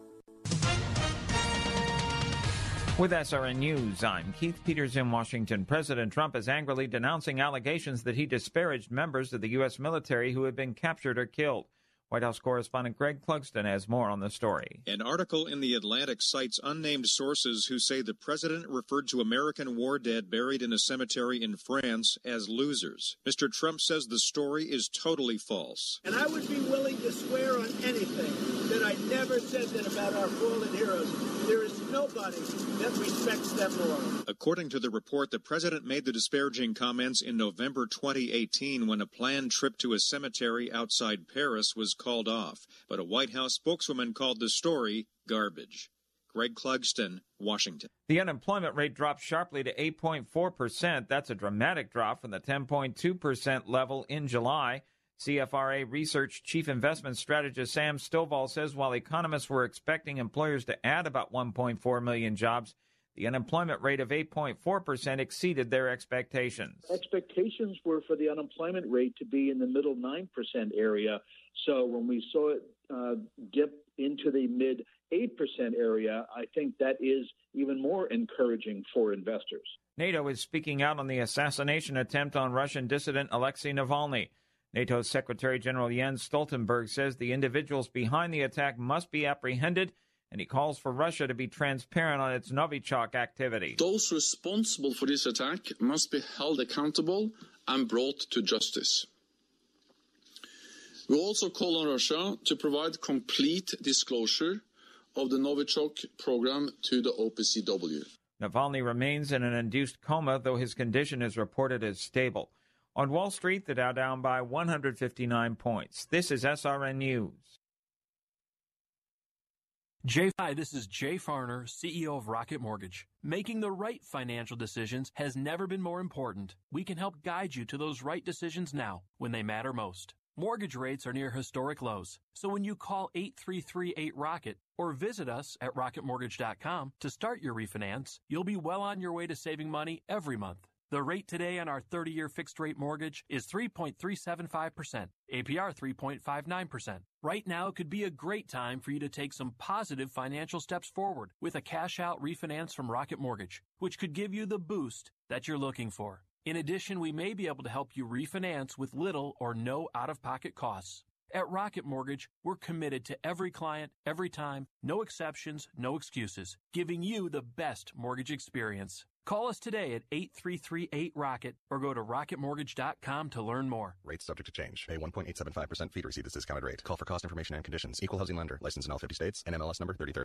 S44: With SRN News, I'm Keith Peters in Washington. President Trump is angrily denouncing allegations that he disparaged members of the U.S. military who had been captured or killed. White House correspondent Greg Clugston has more on the story.
S45: An article in The Atlantic cites unnamed sources who say the president referred to American war dead buried in a cemetery in France as losers. Mr. Trump says the story is totally false.
S46: And I would be willing to swear on anything that I never said that about our fallen heroes. There is nobody that respects them more.
S45: According to the report, the president made the disparaging comments in November 2018 when a planned trip to a cemetery outside Paris was called off. But a White House spokeswoman called the story garbage. Greg Clugston, Washington.
S44: The unemployment rate dropped sharply to 8.4%. That's a dramatic drop from the 10.2% level in July. CFRA Research Chief Investment Strategist Sam Stovall says while economists were expecting employers to add about 1.4 million jobs, the unemployment rate of 8.4% exceeded their expectations.
S47: Expectations were for the unemployment rate to be in the middle 9% area. So when we saw it uh, dip into the mid 8% area, I think that is even more encouraging for investors.
S44: NATO is speaking out on the assassination attempt on Russian dissident Alexei Navalny. NATO's Secretary General Jens Stoltenberg says the individuals behind the attack must be apprehended, and he calls for Russia to be transparent on its Novichok activity.
S48: Those responsible for this attack must be held accountable and brought to justice. We also call on Russia to provide complete disclosure of the Novichok program to the OPCW.
S44: Navalny remains in an induced coma, though his condition is reported as stable. On Wall Street, the Dow down by 159 points. This is SRN News.
S49: Jay, hi, this is Jay Farner, CEO of Rocket Mortgage. Making the right financial decisions has never been more important. We can help guide you to those right decisions now when they matter most. Mortgage rates are near historic lows, so when you call 8338 Rocket or visit us at rocketmortgage.com to start your refinance, you'll be well on your way to saving money every month. The rate today on our 30 year fixed rate mortgage is 3.375%, APR 3.59%. Right now could be a great time for you to take some positive financial steps forward with a cash out refinance from Rocket Mortgage, which could give you the boost that you're looking for. In addition, we may be able to help you refinance with little or no out of pocket costs. At Rocket Mortgage, we're committed to every client, every time, no exceptions, no excuses, giving you the best mortgage experience. Call us today at 8338 Rocket or go to rocketmortgage.com to learn more.
S50: Rates subject to change. Pay 1.875% fee to receive this discounted rate. Call for cost information and conditions. Equal housing lender. License in all 50 states. NMLS number 33.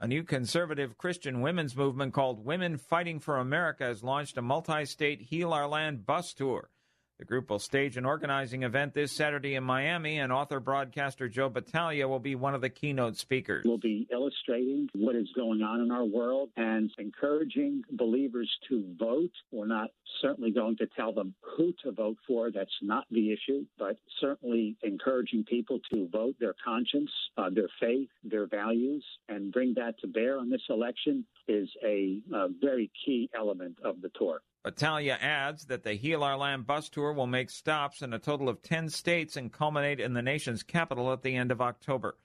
S44: A new conservative Christian women's movement called Women Fighting for America has launched a multi state Heal Our Land bus tour. The group will stage an organizing event this Saturday in Miami, and author broadcaster Joe Battaglia will be one of the keynote speakers.
S51: We'll be illustrating what is going on in our world and encouraging believers to vote. We're not certainly going to tell them who to vote for. That's not the issue, but certainly encouraging people to vote their conscience, uh, their faith, their values, and bring that to bear on this election is a, a very key element of the tour.
S44: Battaglia adds that the Heal Our Land bus tour will make stops in a total of 10 states and culminate in the nation's capital at the end of October.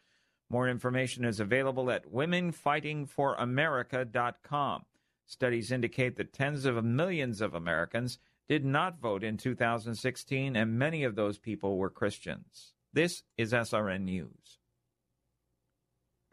S44: More information is available at womenfightingforamerica.com. Studies indicate that tens of millions of Americans did not vote in 2016, and many of those people were Christians. This is SRN News.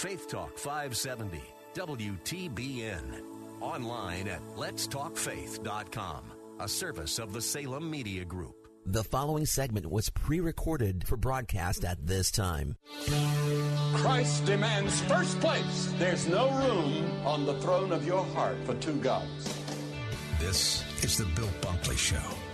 S13: Faith Talk 570, WTBN. Online at letstalkfaith.com, a service of the Salem Media Group.
S52: The following segment was pre recorded for broadcast at this time.
S53: Christ demands first place. There's no room on the throne of your heart for two gods.
S54: This is the Bill Bunkley Show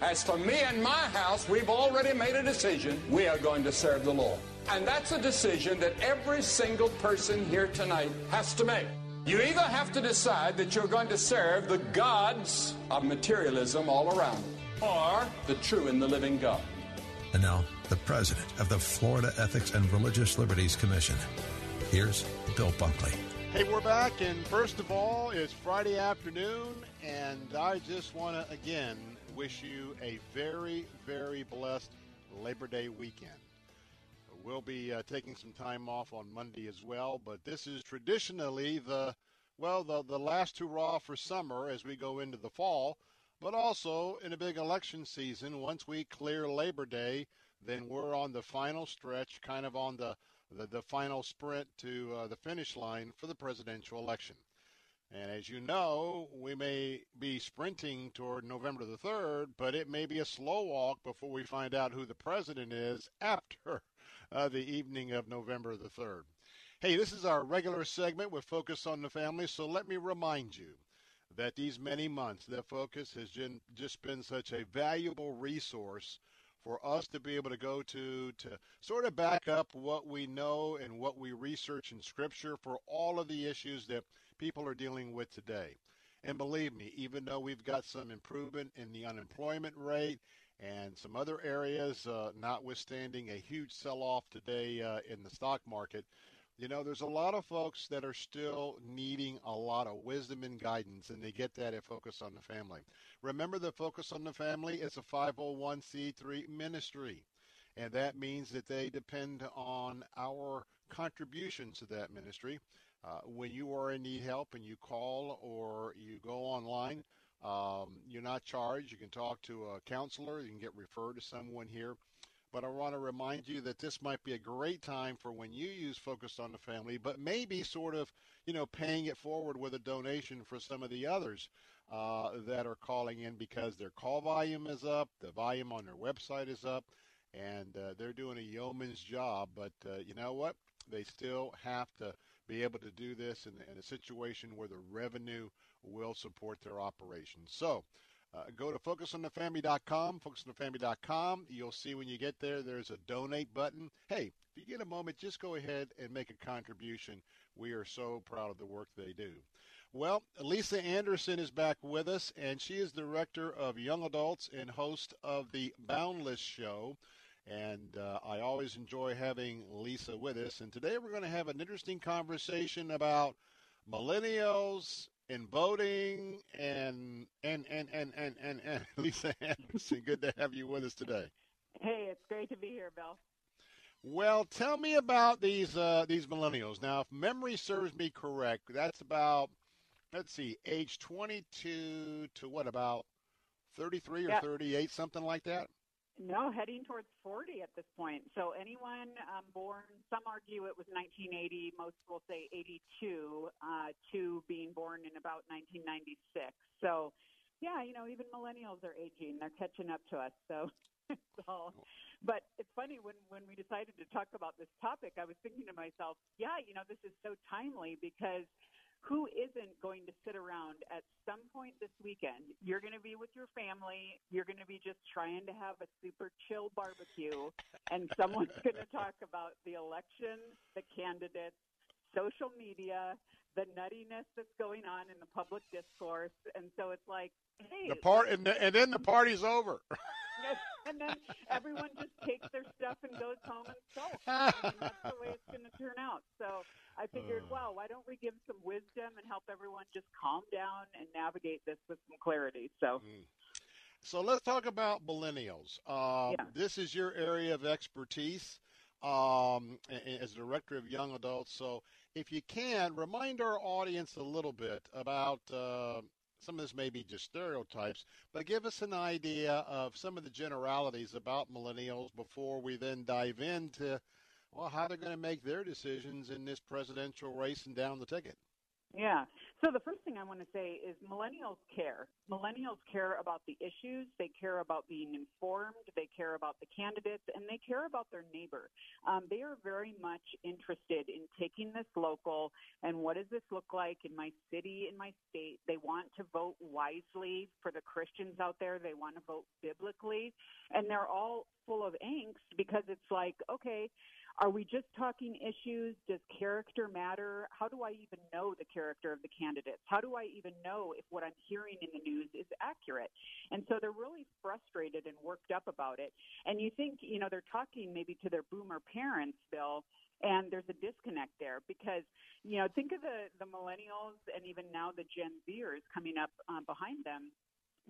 S53: As for me and my house, we've already made a decision. We are going to serve the Lord. And that's a decision that every single person here tonight has to make. You either have to decide that you're going to serve the gods of materialism all around, or the true and the living God.
S54: And now, the president of the Florida Ethics and Religious Liberties Commission. Here's Bill Bunkley.
S1: Hey, we're back, and first of all, it's Friday afternoon, and I just want to again wish you a very, very blessed Labor Day weekend. We'll be uh, taking some time off on Monday as well, but this is traditionally the well, the the last hurrah for summer as we go into the fall, but also in a big election season. Once we clear Labor Day, then we're on the final stretch, kind of on the the, the final sprint to uh, the finish line for the presidential election. And as you know, we may be sprinting toward November the 3rd, but it may be a slow walk before we find out who the president is after uh, the evening of November the 3rd. Hey, this is our regular segment with Focus on the Family, so let me remind you that these many months, that Focus has just been such a valuable resource for us to be able to go to to sort of back up what we know and what we research in Scripture for all of the issues that people are dealing with today. And believe me, even though we've got some improvement in the unemployment rate and some other areas, uh, notwithstanding a huge sell off today uh, in the stock market, you know, there's a lot of folks that are still needing a lot of wisdom and guidance, and they get that at Focus on the Family. Remember that Focus on the Family is a 501c3 ministry, and that means that they depend on our contributions to that ministry. Uh, when you are in need help and you call or you go online, um, you're not charged. You can talk to a counselor. You can get referred to someone here. But I want to remind you that this might be a great time for when you use Focus on the Family, but maybe sort of, you know, paying it forward with a donation for some of the others uh, that are calling in because their call volume is up, the volume on their website is up, and uh, they're doing a yeoman's job. But uh, you know what? They still have to be able to do this in, in a situation where the revenue will support their operations. So uh, go to focusonthefamily.com, focusonthefamily.com. You'll see when you get there, there's a donate button. Hey, if you get a moment, just go ahead and make a contribution. We are so proud of the work they do. Well, Lisa Anderson is back with us, and she is director of young adults and host of the Boundless Show. And uh, I always enjoy having Lisa with us. And today we're going to have an interesting conversation about millennials and voting and and and and and and, and Lisa Anderson. Good to have you with us today.
S55: Hey, it's great to be here, Bill.
S1: Well, tell me about these uh, these millennials. Now, if memory serves me correct, that's about let's see, age 22 to what about 33 or
S55: yep.
S1: 38, something like that.
S55: No, heading towards 40 at this point. So anyone um, born, some argue it was 1980, most will say 82, uh, to being born in about 1996. So, yeah, you know, even millennials are aging; they're catching up to us. So, so but it's funny when when we decided to talk about this topic, I was thinking to myself, yeah, you know, this is so timely because who isn't going to sit around at some point this weekend? You're going to be with your family. You're going to be just trying to have a super chill barbecue, and someone's going to talk about the election, the candidates, social media, the nuttiness that's going on in the public discourse, and so it's like, hey,
S1: the part, and, the, and then the party's over.
S55: and then everyone just takes their stuff and goes home and sulks. I mean, that's the way it's going to turn out. So I figured, uh, well, why don't we give some wisdom and help everyone just calm down and navigate this with some clarity? So. Mm.
S1: So let's talk about millennials. Um, yeah. This is your area of expertise um, as director of young adults. So, if you can, remind our audience a little bit about uh, some of this may be just stereotypes, but give us an idea of some of the generalities about millennials before we then dive into well how they're going to make their decisions in this presidential race and down the ticket.
S55: Yeah. So the first thing I want to say is millennials care. Millennials care about the issues. They care about being informed. They care about the candidates, and they care about their neighbor. Um, they are very much interested in taking this local and what does this look like in my city, in my state. They want to vote wisely for the Christians out there. They want to vote biblically, and they're all full of angst because it's like, okay, are we just talking issues? Does character matter? How do I even know the character of the candidates? How do I even know if what I'm hearing in the news is accurate? And so they're really frustrated and worked up about it. And you think, you know, they're talking maybe to their boomer parents, Bill, and there's a disconnect there because you know think of the the millennials and even now the gen zers coming up uh, behind them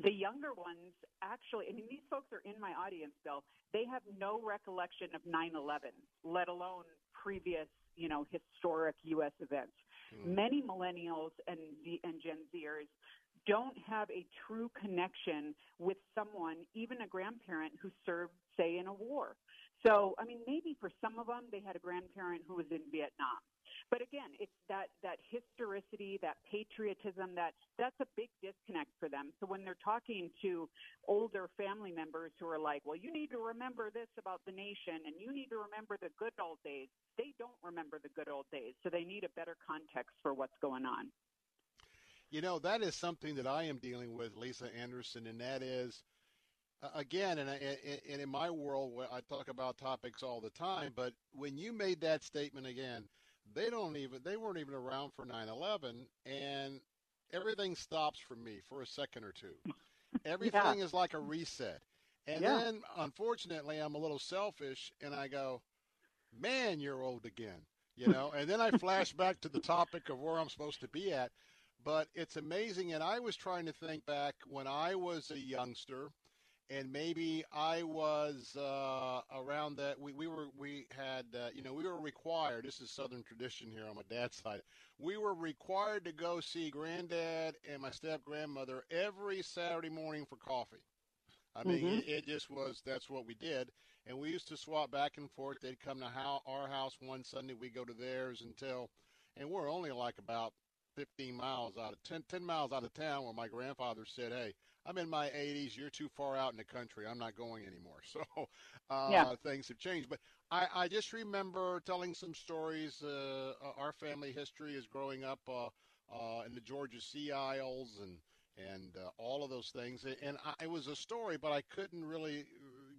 S55: the younger ones actually, I mean, these folks are in my audience, Bill. They have no recollection of 9/11, let alone previous, you know, historic U.S. events. Mm. Many millennials and and Gen Zers don't have a true connection with someone, even a grandparent who served, say, in a war. So, I mean, maybe for some of them, they had a grandparent who was in Vietnam. But again, it's that, that historicity, that patriotism, that that's a big disconnect for them. So when they're talking to older family members who are like, well, you need to remember this about the nation and you need to remember the good old days, they don't remember the good old days. So they need a better context for what's going on.
S1: You know, that is something that I am dealing with, Lisa Anderson, and that is, uh, again, and, and in my world, I talk about topics all the time, but when you made that statement again, they don't even they weren't even around for 9/11 and everything stops for me for a second or two. Everything yeah. is like a reset. And yeah. then unfortunately I'm a little selfish and I go, "Man, you're old again." You know, and then I flash back to the topic of where I'm supposed to be at. But it's amazing and I was trying to think back when I was a youngster and maybe I was uh, around that. We, we were we had uh, you know we were required. This is Southern tradition here on my dad's side. We were required to go see granddad and my step grandmother every Saturday morning for coffee. I mean, mm-hmm. it, it, just was. That's what we did, and we used to swap back and forth. They'd come to how, our house one Sunday, we go to theirs until, and we're only like about 15 miles out of 10, 10 miles out of town where my grandfather said, "Hey, I'm in my 80s. You're too far out in the country. I'm not going anymore." So uh, yeah. things have changed. But I, I just remember telling some stories. Uh, our family history is growing up uh, uh, in the Georgia Sea Isles and and uh, all of those things. And I, it was a story, but I couldn't really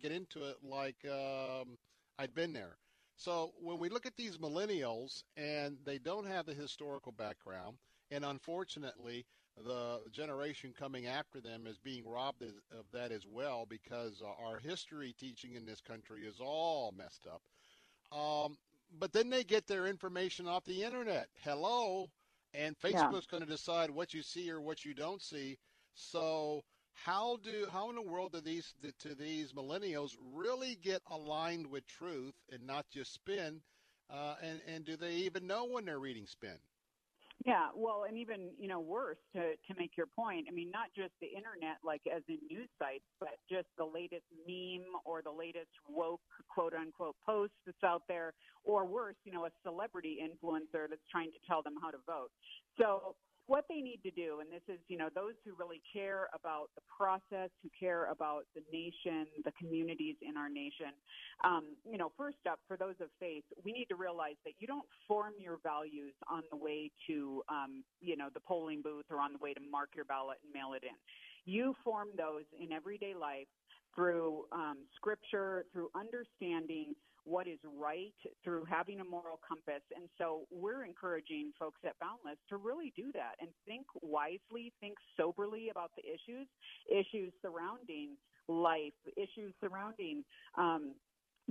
S1: get into it like um, I'd been there. So when we look at these millennials and they don't have the historical background, and unfortunately, the generation coming after them is being robbed of that as well because our history teaching in this country is all messed up. Um, but then they get their information off the internet. Hello. And Facebook's yeah. going to decide what you see or what you don't see. So how do how in the world do these do these millennials really get aligned with truth and not just spin? Uh, and and do they even know when they're reading spin?
S55: Yeah, well, and even you know worse to to make your point. I mean, not just the internet, like as in news sites, but just the latest meme or the latest woke quote unquote post that's out there, or worse, you know, a celebrity influencer that's trying to tell them how to vote. So what they need to do, and this is, you know, those who really care about the process, who care about the nation, the communities in our nation. Um, you know, first up, for those of faith, we need to realize that you don't form your values on the way to, um, you know, the polling booth or on the way to mark your ballot and mail it in. You form those in everyday life through um, scripture, through understanding what is right through having a moral compass. And so we're encouraging folks at Boundless to really do that and think wisely, think soberly about the issues, issues surrounding life, issues surrounding um,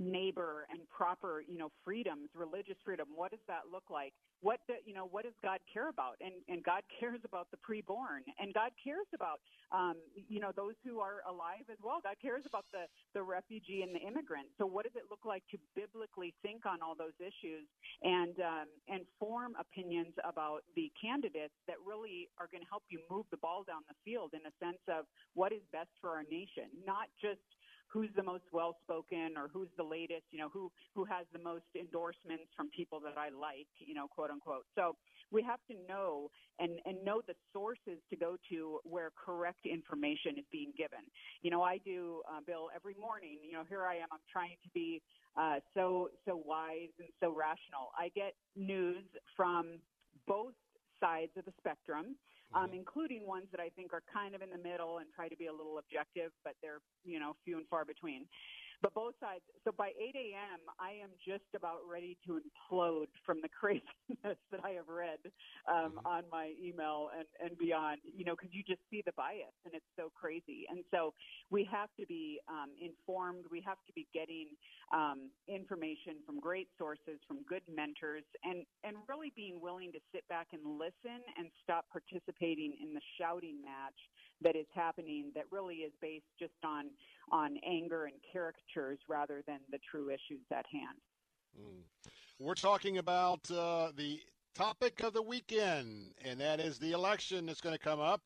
S55: neighbor and proper, you know, freedoms, religious freedom. What does that look like? What you know, what does God care about? And and God cares about the preborn, and God cares about, um, you know, those who are alive as well. God cares about the the refugee and the immigrant. So what does it look like to biblically think on all those issues and um, and form opinions about the candidates that really are going to help you move the ball down the field in a sense of what is best for our nation, not just who's the most well spoken or who's the latest, you know, who who has the most endorsements from people that I like, you know, quote unquote. So we have to know and and know the sources to go to where correct information is being given. You know, I do, uh, Bill, every morning. You know, here I am. I'm trying to be uh, so so wise and so rational. I get news from both sides of the spectrum um, mm-hmm. including ones that I think are kind of in the middle and try to be a little objective, but they're you know few and far between. But both sides. So by 8 a.m., I am just about ready to implode from the craziness that I have read um, mm-hmm. on my email and, and beyond, you know, because you just see the bias and it's so crazy. And so we have to be um, informed. We have to be getting um, information from great sources, from good mentors, and, and really being willing to sit back and listen and stop participating in the shouting match that is happening that really is based just on on anger and caricatures rather than the true issues at hand.
S1: Mm. We're talking about uh, the topic of the weekend, and that is the election that's going to come up.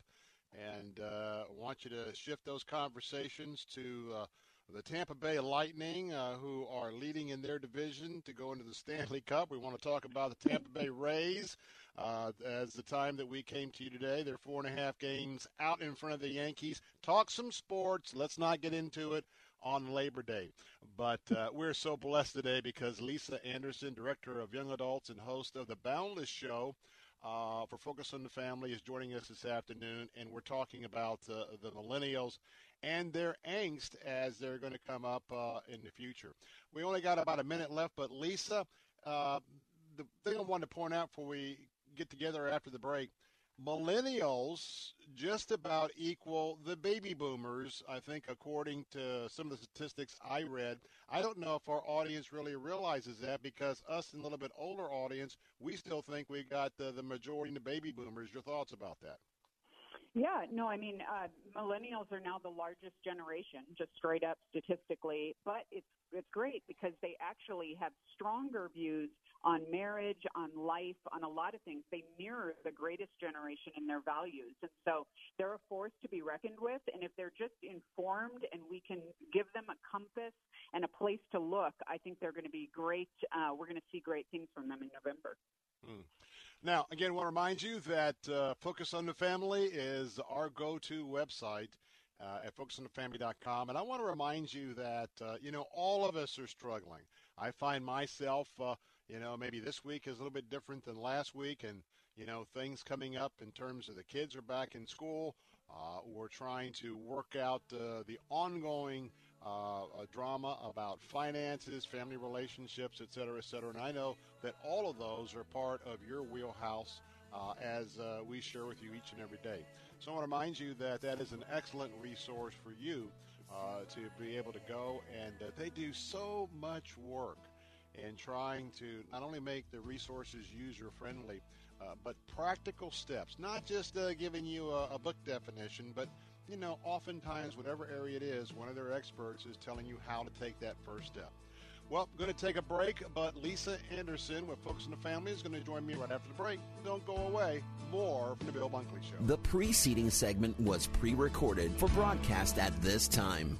S1: And uh, want you to shift those conversations to uh, the Tampa Bay Lightning, uh, who are leading in their division to go into the Stanley Cup. We want to talk about the Tampa Bay Rays. Uh, as the time that we came to you today, they're four and a half games out in front of the Yankees. Talk some sports. Let's not get into it on Labor Day. But uh, we're so blessed today because Lisa Anderson, director of young adults and host of the Boundless Show, uh, for Focus on the Family is joining us this afternoon, and we're talking about uh, the millennials and their angst as they're going to come up uh, in the future. We only got about a minute left, but Lisa, uh, the thing I wanted to point out before we get together after the break, millennials just about equal the baby boomers, I think, according to some of the statistics I read. I don't know if our audience really realizes that because us and a little bit older audience, we still think we got the, the majority in the baby boomers. Your thoughts about that?
S55: Yeah, no, I mean, uh, millennials are now the largest generation, just straight up statistically. But it's it's great because they actually have stronger views on marriage, on life, on a lot of things. They mirror the greatest generation in their values, and so they're a force to be reckoned with. And if they're just informed, and we can give them a compass and a place to look, I think they're going to be great. Uh, we're going to see great things from them in November.
S1: Hmm. Now, again, I want to remind you that uh, Focus on the Family is our go-to website uh, at focusonthefamily.com. And I want to remind you that, uh, you know, all of us are struggling. I find myself, uh, you know, maybe this week is a little bit different than last week. And, you know, things coming up in terms of the kids are back in school. Uh, we're trying to work out uh, the ongoing uh, drama about finances, family relationships, et cetera, et cetera. And I know that all of those are part of your wheelhouse uh, as uh, we share with you each and every day. So I want to remind you that that is an excellent resource for you uh, to be able to go, and they do so much work in trying to not only make the resources user friendly, uh, but practical steps, not just uh, giving you a, a, book definition, but you know, oftentimes, whatever area it is, one of their experts is telling you how to take that first step. Well, going to take a break, but Lisa Anderson with Focus on the Family is going to join me right after the break. Don't go away. More from the Bill Bunkley Show.
S52: The preceding segment was pre recorded for broadcast at this time.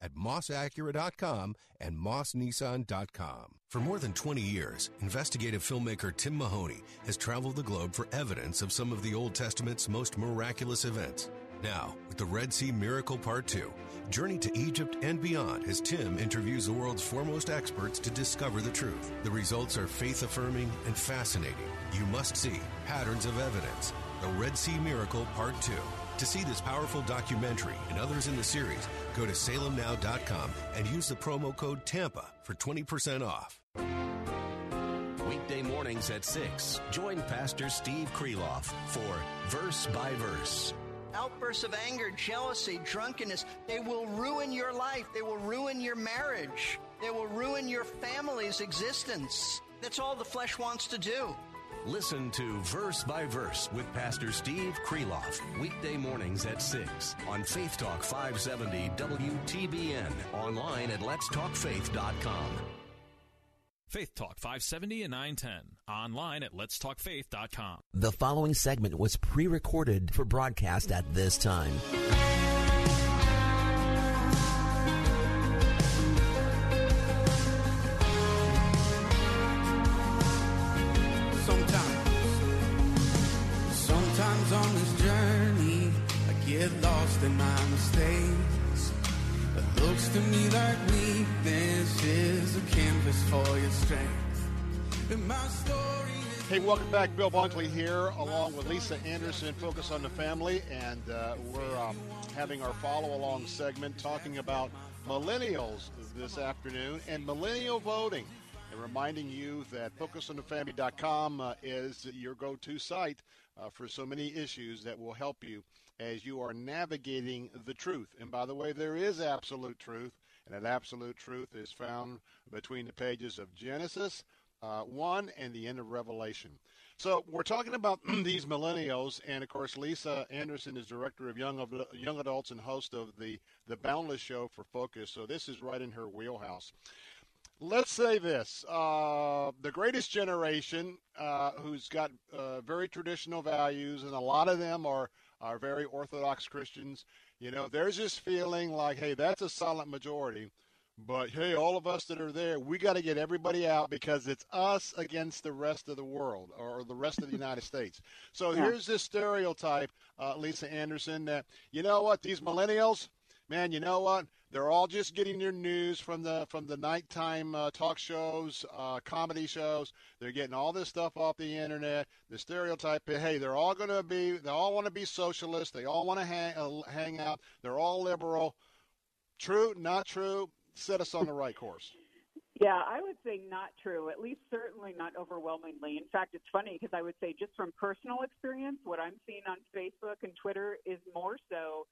S3: at mossacura.com and mossnissan.com. For more than 20 years, investigative filmmaker Tim Mahoney has traveled the globe for evidence of some of the Old Testament's most miraculous events. Now, with the Red Sea Miracle Part 2, Journey to Egypt and beyond as Tim interviews the world's foremost experts to discover the truth. The results are faith affirming and fascinating. You must see Patterns of Evidence, The Red Sea Miracle Part 2. To see this powerful documentary and others in the series, go to salemnow.com and use the promo code TAMPA for 20% off.
S13: Weekday mornings at 6, join Pastor Steve Kreloff for Verse by Verse.
S56: Outbursts of anger, jealousy, drunkenness, they will ruin your life. They will ruin your marriage. They will ruin your family's existence. That's all the flesh wants to do.
S13: Listen to Verse by Verse with Pastor Steve Kreloff, weekday mornings at 6 on Faith Talk 570 WTBN, online at letstalkfaith.com.
S57: Faith Talk 570 and 910, online at letstalkfaith.com.
S52: The following segment was pre recorded for broadcast at this time.
S4: To me like weakness is a canvas for your strength. And my story
S1: Hey, welcome back. Bill Bunkley here, along with Lisa Anderson, Focus on the Family, and uh, we're um, having our follow along segment talking about millennials this afternoon and millennial voting. And reminding you that FocusOnTheFamily.com uh, is your go to site uh, for so many issues that will help you as you are navigating the truth. And by the way, there is absolute truth, and that absolute truth is found between the pages of Genesis uh, 1 and the end of Revelation. So we're talking about these millennials, and of course, Lisa Anderson is director of young of young adults and host of the the Boundless Show for Focus. So this is right in her wheelhouse. Let's say this: uh, the greatest generation, uh, who's got uh, very traditional values, and a lot of them are are very Orthodox Christians. You know, there's this feeling like, hey, that's a silent majority. But hey, all of us that are there, we got to get everybody out because it's us against the rest of the world or the rest of the United States. So yeah. here's this stereotype, uh, Lisa Anderson, that, you know what, these millennials, man, you know what? They're all just getting their news from the from the nighttime uh, talk shows, uh, comedy shows. They're getting all this stuff off the internet. The stereotype, hey, they're all going to be, they all want to be socialists. They all want to hang, uh, hang out. They're all liberal. True, not true. Set us on the right course.
S55: Yeah, I would say not true, at least certainly not overwhelmingly. In fact, it's funny because I would say just from personal experience, what I'm seeing on Facebook and Twitter is more so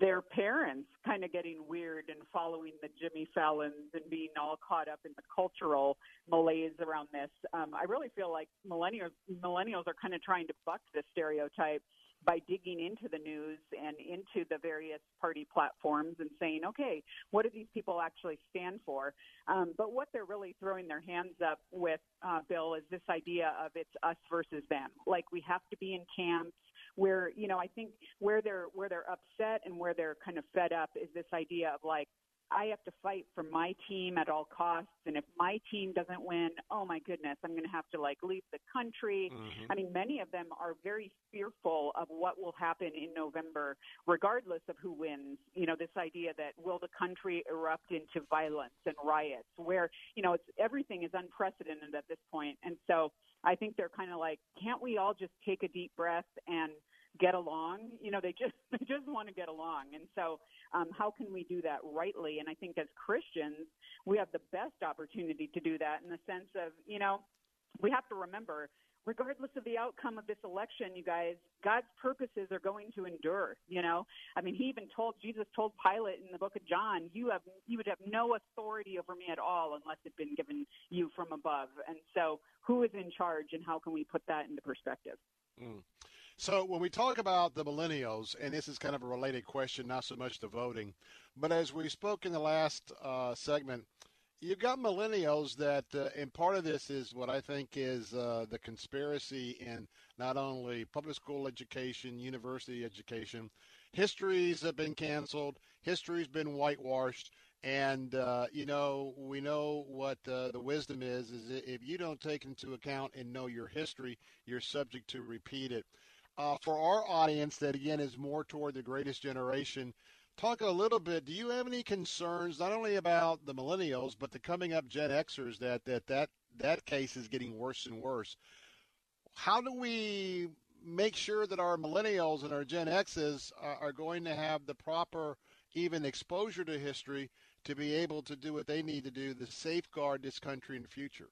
S55: their parents kind of getting weird and following the Jimmy Fallons and being all caught up in the cultural malaise around this. Um, I really feel like millennials millennials are kind of trying to buck the stereotype by digging into the news and into the various party platforms and saying, okay, what do these people actually stand for? Um, but what they're really throwing their hands up with, uh, Bill, is this idea of it's us versus them. Like we have to be in camps where you know I think where they're where they're upset and where they're kind of fed up is this idea of like I have to fight for my team at all costs. And if my team doesn't win, oh my goodness, I'm going to have to like leave the country. Mm-hmm. I mean, many of them are very fearful of what will happen in November, regardless of who wins. You know, this idea that will the country erupt into violence and riots, where you know it's everything is unprecedented at this point. And so I think they're kind of like, can't we all just take a deep breath and get along. You know, they just they just want to get along, and so um, how can we do that rightly? And I think as Christians, we have the best opportunity to do that in the sense of you know we have to remember. Regardless of the outcome of this election, you guys, God's purposes are going to endure. You know, I mean, He even told Jesus told Pilate in the book of John, "You have you would have no authority over me at all unless it had been given you from above." And so, who is in charge, and how can we put that into perspective?
S1: Mm. So when we talk about the millennials, and this is kind of a related question, not so much the voting, but as we spoke in the last uh, segment, you've got millennials that, uh, and part of this is what I think is uh, the conspiracy in not only public school education, university education. Histories have been canceled. History's been whitewashed. And uh, you know, we know what uh, the wisdom is: is if you don't take into account and know your history, you're subject to repeat it. Uh, for our audience, that again is more toward the greatest generation, talk a little bit. Do you have any concerns not only about the millennials but the coming up Gen Xers that that that that case is getting worse and worse? How do we make sure that our millennials and our Gen Xs are, are going to have the proper even exposure to history to be able to do what they need to do to safeguard this country in the future?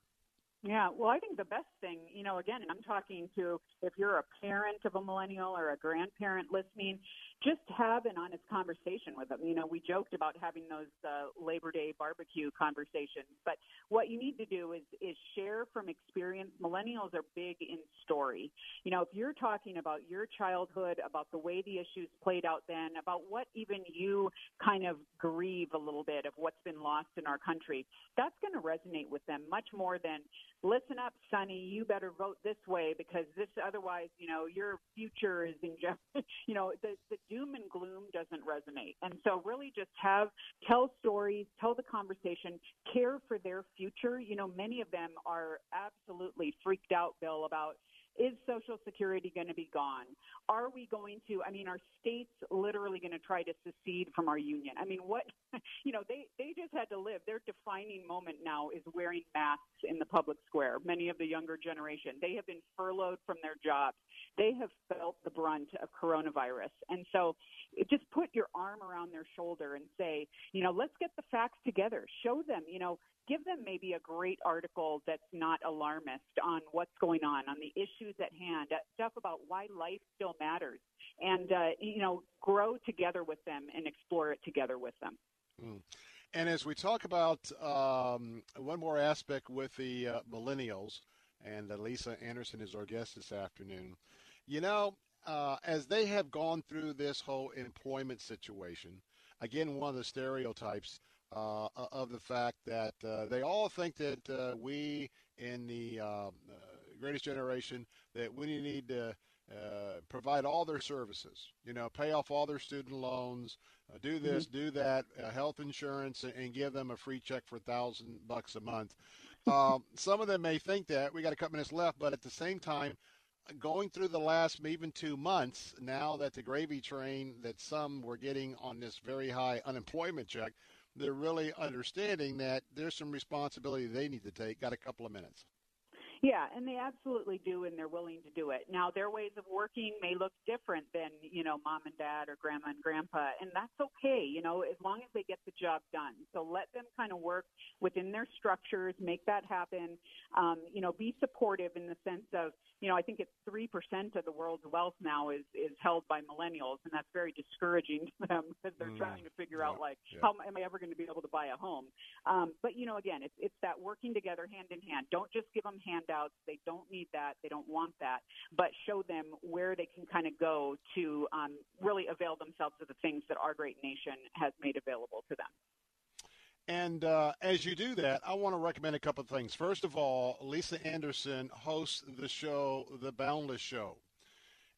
S55: Yeah, well, I think the best thing, you know, again, I'm talking to if you're a parent of a millennial or a grandparent listening, just have an honest conversation with them. You know, we joked about having those uh, Labor Day barbecue conversations, but what you need to do is is share from experience. Millennials are big in story. You know, if you're talking about your childhood, about the way the issues played out then, about what even you kind of grieve a little bit of what's been lost in our country, that's going to resonate with them much more than listen up, Sonny, you better vote this way because this otherwise, you know, your future is in jeopardy. you know, the the doom and gloom doesn't resonate. And so really just have tell stories, tell the conversation, care for their future. You know, many of them are absolutely freaked out, Bill, about is Social Security going to be gone? Are we going to, I mean, are states literally going to try to secede from our union? I mean, what, you know, they, they just had to live. Their defining moment now is wearing masks in the public square. Many of the younger generation, they have been furloughed from their jobs. They have felt the brunt of coronavirus. And so just put your arm around their shoulder and say, you know, let's get the facts together. Show them, you know, give them maybe a great article that's not alarmist on what's going on, on the issues at hand, stuff about why life still matters, and uh, you know, grow together with them and explore it together with them.
S1: Mm. And as we talk about um, one more aspect with the uh, millennials, and uh, Lisa Anderson is our guest this afternoon. You know, uh, as they have gone through this whole employment situation, again, one of the stereotypes uh, of the fact that uh, they all think that uh, we in the um, uh, greatest generation that we need to uh, provide all their services. You know, pay off all their student loans, uh, do this, mm-hmm. do that, health insurance, and give them a free check for a thousand bucks a month. Um, some of them may think that we got a couple minutes left, but at the same time, going through the last even two months, now that the gravy train that some were getting on this very high unemployment check they're really understanding that there's some responsibility they need to take. Got a couple of minutes.
S55: Yeah, and they absolutely do, and they're willing to do it. Now, their ways of working may look different than, you know, mom and dad or grandma and grandpa, and that's okay, you know, as long as they get the job done. So let them kind of work within their structures, make that happen. Um, you know, be supportive in the sense of, you know, I think it's 3% of the world's wealth now is, is held by millennials, and that's very discouraging to them because they're mm, trying to figure yeah, out, like, yeah. how am I ever going to be able to buy a home? Um, but, you know, again, it's, it's that working together hand in hand. Don't just give them handouts. They don't need that. They don't want that. But show them where they can kind of go to um, really avail themselves of the things that our great nation has made available to them.
S1: And uh, as you do that, I want to recommend a couple of things. First of all, Lisa Anderson hosts the show, The Boundless Show.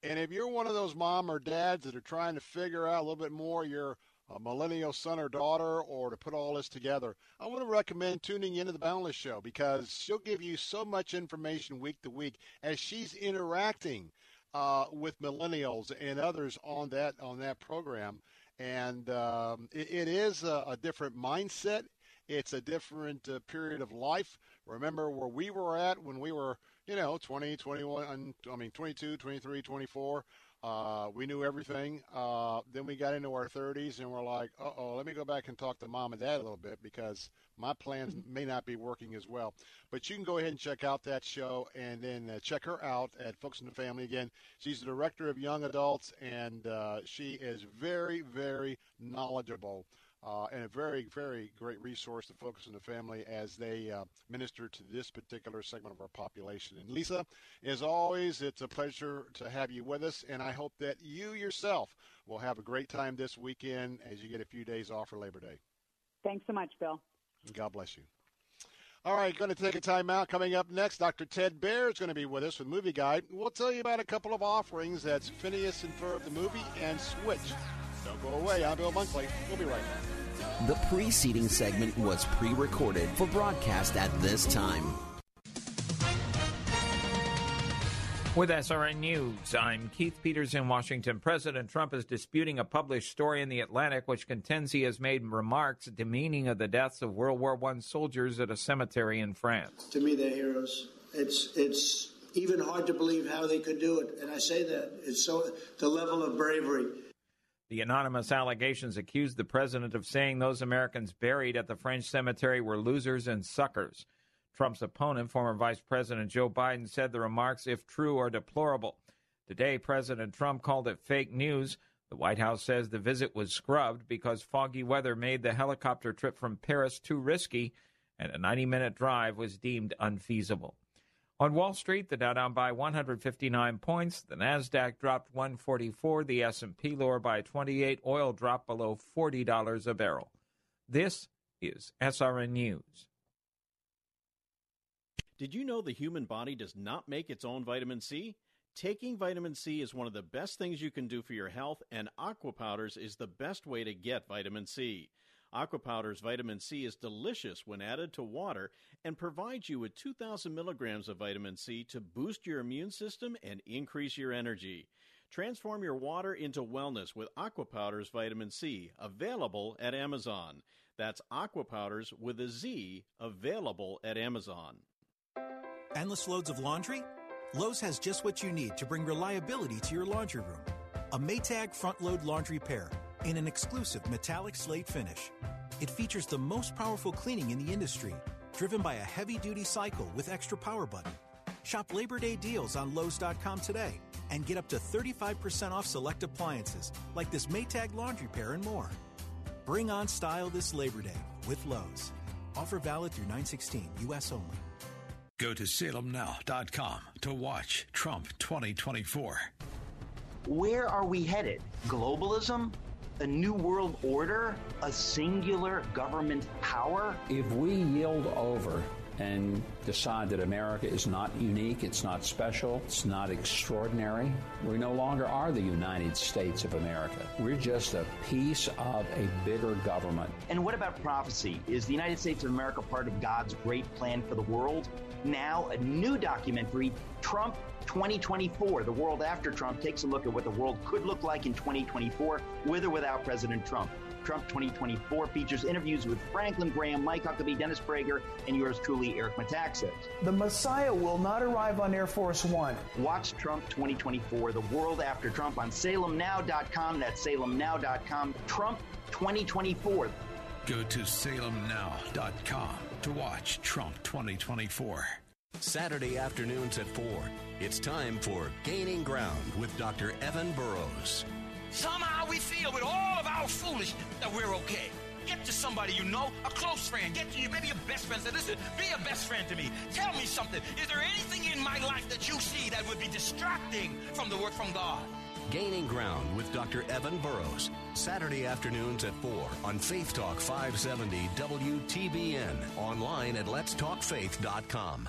S1: And if you're one of those mom or dads that are trying to figure out a little bit more your a millennial son or daughter or to put all this together, I want to recommend tuning into the Boundless Show because she'll give you so much information week to week as she's interacting uh, with millennials and others on that on that program. And um, it, it is a, a, different mindset. It's a different uh, period of life. Remember where we were at when we were, you know, 20, 21, I mean, 22, 23, 24. Uh, we knew everything. Uh, then we got into our 30s and we're like, uh oh, let me go back and talk to mom and dad a little bit because my plans may not be working as well. But you can go ahead and check out that show and then uh, check her out at Focus on the Family. Again, she's the director of young adults and uh, she is very, very knowledgeable uh, and a very, very great resource to focus on the family as they uh, minister to this particular segment of our population. And Lisa, as always, it's a pleasure to have you with us, and I hope that you yourself will have a great time this weekend as you get a few days off for Labor Day.
S55: Thanks so much, Bill.
S1: God bless you. All right, going to take a time out. Coming up next, Dr. Ted Baehr is going to be with us with Movie Guide. We'll tell you about a couple of offerings. That's Phineas and Ferb the movie and Switch. Don't go away. I'm Bill Bunkley. We'll be right back.
S52: The preceding segment was pre recorded for broadcast at this time.
S44: With SRN News, I'm Keith Peters in Washington. President Trump is disputing a published story in The Atlantic which contends he has made remarks demeaning of the deaths of World War I soldiers at a cemetery in France.
S58: To me, they're heroes. It's, it's even hard to believe how they could do it. And I say that. It's so the level of bravery.
S44: The anonymous allegations accused the president of saying those Americans buried at the French cemetery were losers and suckers. Trump's opponent, former Vice President Joe Biden, said the remarks, if true, are deplorable. Today, President Trump called it fake news. The White House says the visit was scrubbed because foggy weather made the helicopter trip from Paris too risky and a 90 minute drive was deemed unfeasible. On Wall Street, the Dow down by 159 points, the Nasdaq dropped 144, the S&P lower by 28, oil dropped below $40 a barrel. This is SRN News.
S59: Did you know the human body does not make its own vitamin C? Taking vitamin C is one of the best things you can do for your health, and aqua powders is the best way to get vitamin C. Aqua Powder's vitamin C is delicious when added to water and provides you with 2,000 milligrams of vitamin C to boost your immune system and increase your energy. Transform your water into wellness with Aqua Powder's vitamin C, available at Amazon. That's Aqua Powders with a Z, available at Amazon.
S60: Endless loads of laundry? Lowe's has just what you need to bring reliability to your laundry room. A Maytag front load laundry pair in an exclusive metallic slate finish. It features the most powerful cleaning in the industry, driven by a heavy duty cycle with extra power button. Shop Labor Day deals on Lowe's.com today and get up to 35% off select appliances like this Maytag laundry pair and more. Bring on style this Labor Day with Lowe's. Offer valid through 916 U.S. only.
S54: Go to salemnow.com to watch Trump 2024.
S61: Where are we headed? Globalism? A new world order, a singular government power?
S62: If we yield over and decide that America is not unique, it's not special, it's not extraordinary. We no longer are the United States of America. We're just a piece of a bigger government.
S61: And what about prophecy? Is the United States of America part of God's great plan for the world? Now, a new documentary, Trump 2024, the world after Trump, takes a look at what the world could look like in 2024 with or without President Trump. Trump 2024 features interviews with Franklin Graham, Mike Huckabee, Dennis Prager, and yours truly, Eric Metaxas.
S63: The Messiah will not arrive on Air Force One.
S61: Watch Trump 2024, The World After Trump on salemnow.com. That's salemnow.com. Trump 2024.
S54: Go to salemnow.com to watch Trump 2024.
S13: Saturday afternoons at 4. It's time for Gaining Ground with Dr. Evan Burrows.
S64: Somehow we feel with all of our foolishness that we're okay. Get to somebody you know, a close friend. Get to you, maybe your best friend. Say, listen, be a best friend to me. Tell me something. Is there anything in my life that you see that would be distracting from the work from God?
S13: Gaining Ground with Dr. Evan Burrows. Saturday afternoons at 4 on Faith Talk 570 WTBN. Online at letstalkfaith.com.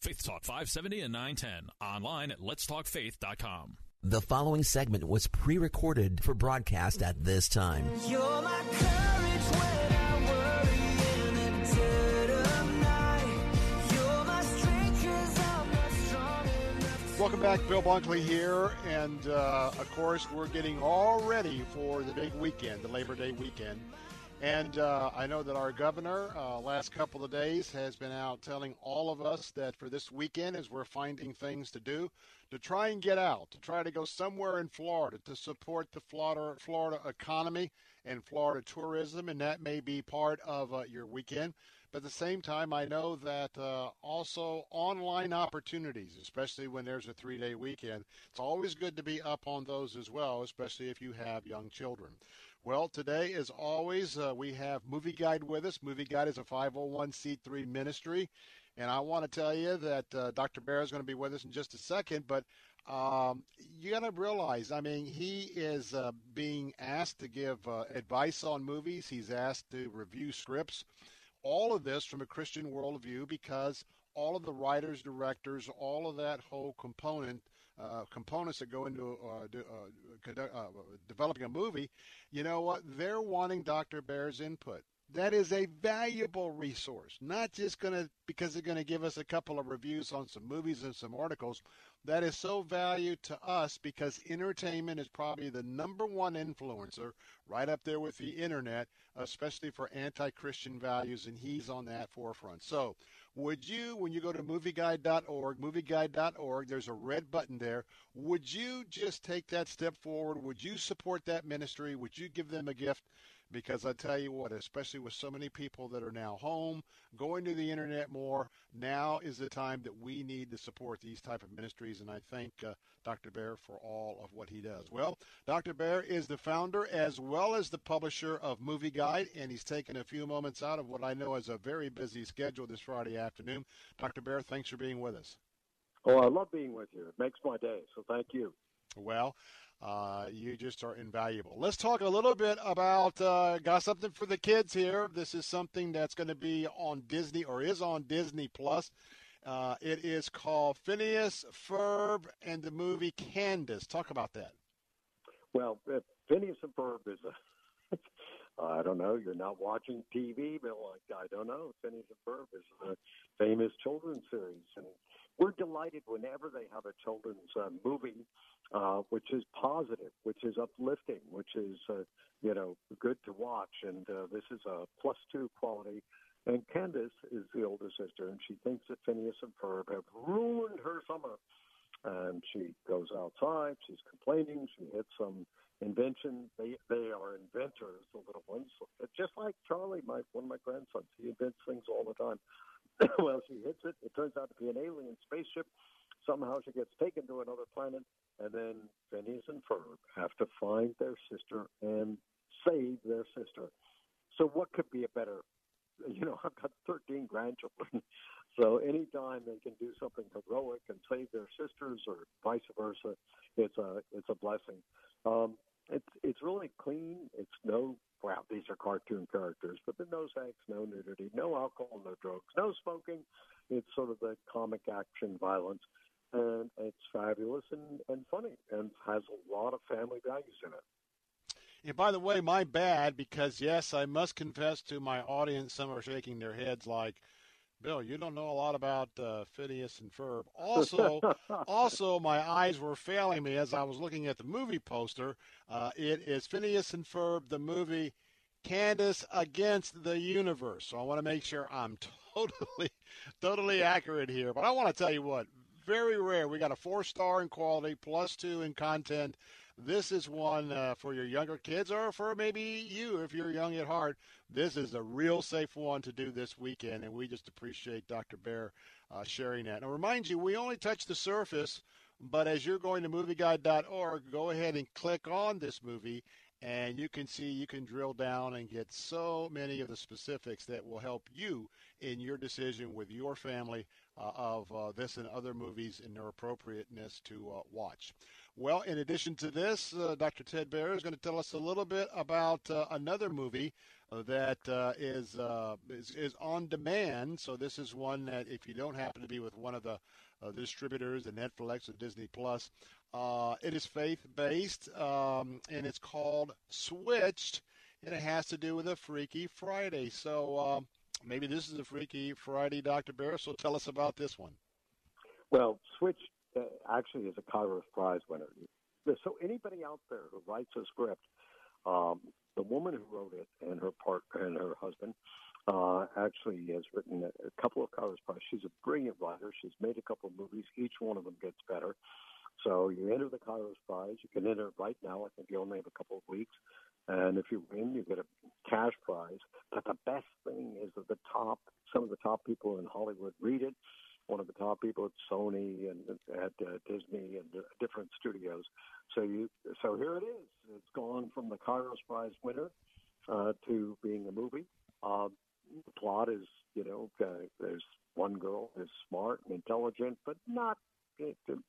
S57: Faith Talk 570 and 910. Online at letstalkfaith.com.
S52: The following segment was pre recorded for broadcast at this time.
S4: You're my courage when I worry in the dead of night. You're my strength 'cause I'm not strong enough.
S1: Welcome back, Bill Bunkley here, and uh, of course we're getting all ready for the big weekend, the Labor Day weekend. And uh, I know that our governor, uh, last couple of days, has been out telling all of us that for this weekend, as we're finding things to do, to try and get out, to try to go somewhere in Florida to support the Florida, Florida economy and Florida tourism, and that may be part of uh, your weekend. But at the same time, I know that uh, also online opportunities, especially when there's a three day weekend, it's always good to be up on those as well, especially if you have young children. Well, today, as always, uh, we have Movie Guide with us. Movie Guide is a 501c3 ministry. And I want to tell you that uh, Dr. Baehr is going to be with us in just a second, but um, you got to realize, I mean, he is uh, being asked to give uh, advice on movies. He's asked to review scripts. All of this from a Christian worldview because all of the writers, directors, all of that whole component uh, components that go into uh, de- uh, uh, developing a movie, you know what? They're wanting Dr. Baehr's input. That is a valuable resource, not just going to because they're going to give us a couple of reviews on some movies and some articles. That is so valued to us because entertainment is probably the number one influencer right up there with the internet, especially for anti-Christian values, and he's on that forefront. So would you, when you go to movieguide.org, movieguide.org, there's a red button there. Would you just take that step forward? Would you support that ministry? Would you give them a gift? Because I tell you what, especially with so many people that are now home, going to the internet more, now is the time that we need to support these type of ministries. And I thank uh, Dr. Baehr for all of what he does. Well, Dr. Baehr is the founder as well as the publisher of Movie Guide, and he's taken a few moments out of what I know is a very busy schedule this Friday afternoon. Dr. Baehr, thanks for being with us.
S65: Oh, I love being with you. It makes my day. So thank you.
S1: Well, uh, you just are invaluable. Let's talk a little bit about uh, got something for the kids here. This is something that's going to be on Disney or is on Disney Plus. Uh, it is called Phineas Ferb and the movie Candace. Talk about that.
S65: Well, uh, Phineas and Ferb is a. I don't know. You're not watching TV, but like I don't know. Phineas and Ferb is a famous children's series, and we're delighted whenever they have a children's uh, movie, uh, which is positive, which is uplifting, which is uh, you know good to watch. And uh, this is a plus two quality. And Candace is the older sister, and she thinks that Phineas and Ferb have ruined her summer. And she goes outside. She's complaining. She hits some invention. They they are inventors, the little ones, just like Charlie, my one of my grandsons. He invents things all the time. well, she hits it. It turns out to be an alien spaceship. Somehow she gets taken to another planet, and then Phineas and Ferb have to find their sister and save their sister. So, what could be a better? You know, I've got 13 grandchildren, so anytime they can do something heroic and save their sisters, or vice versa, it's a it's a blessing. Um, it's it's really clean. It's no wow, these are cartoon characters, but there's no sex, no nudity, no alcohol, no drugs, no smoking. It's sort of the comic action violence, and it's fabulous and and funny, and has a lot of family values in it.
S1: And by the way, my bad, because yes, I must confess to my audience, some are shaking their heads like, Bill, you don't know a lot about uh, Phineas and Ferb. Also, also, my eyes were failing me as I was looking at the movie poster. Uh, it is Phineas and Ferb, the movie Candace Against the Universe. So I want to make sure I'm totally, totally accurate here. But I want to tell you what, very rare. We got a four star in quality, plus two in content. This is one uh, for your younger kids or for maybe you if you're young at heart. This is a real safe one to do this weekend, and we just appreciate Dr. Baehr uh, sharing that. And remind you, we only touch the surface, but as you're going to movieguide.org, go ahead and click on this movie, and you can see you can drill down and get so many of the specifics that will help you in your decision with your family uh, of uh, this and other movies and their appropriateness to uh, watch. Well, in addition to this, uh, Dr. Ted Baehr is going to tell us a little bit about uh, another movie uh, that uh, is, uh, is is on demand. So this is one that if you don't happen to be with one of the uh, distributors, the Netflix or Disney Plus, it is faith based um, and it's called Switched, and it has to do with a Freaky Friday. So um, maybe this is a Freaky Friday, Dr. Baehr. So tell us about this one.
S65: Well, Switched actually is a Kairos Prize winner. So anybody out there who writes a script, um, the woman who wrote it and her part and her husband uh, actually has written a, couple of Kairos Prize. She's a brilliant writer. She's made a couple of movies. Each one of them gets better. So you enter the Kairos Prize. You can enter it right now. I think you only have a couple of weeks. And if you win, you get a cash prize. But the best thing is that the top, some of the top people in Hollywood read it one of the top people at Sony and at uh, Disney and uh, different studios. So you, so here it is. It's gone from the Kairos Prize winner uh, to being a movie. Uh, the plot is, you know, uh, there's one girl who's smart and intelligent, but not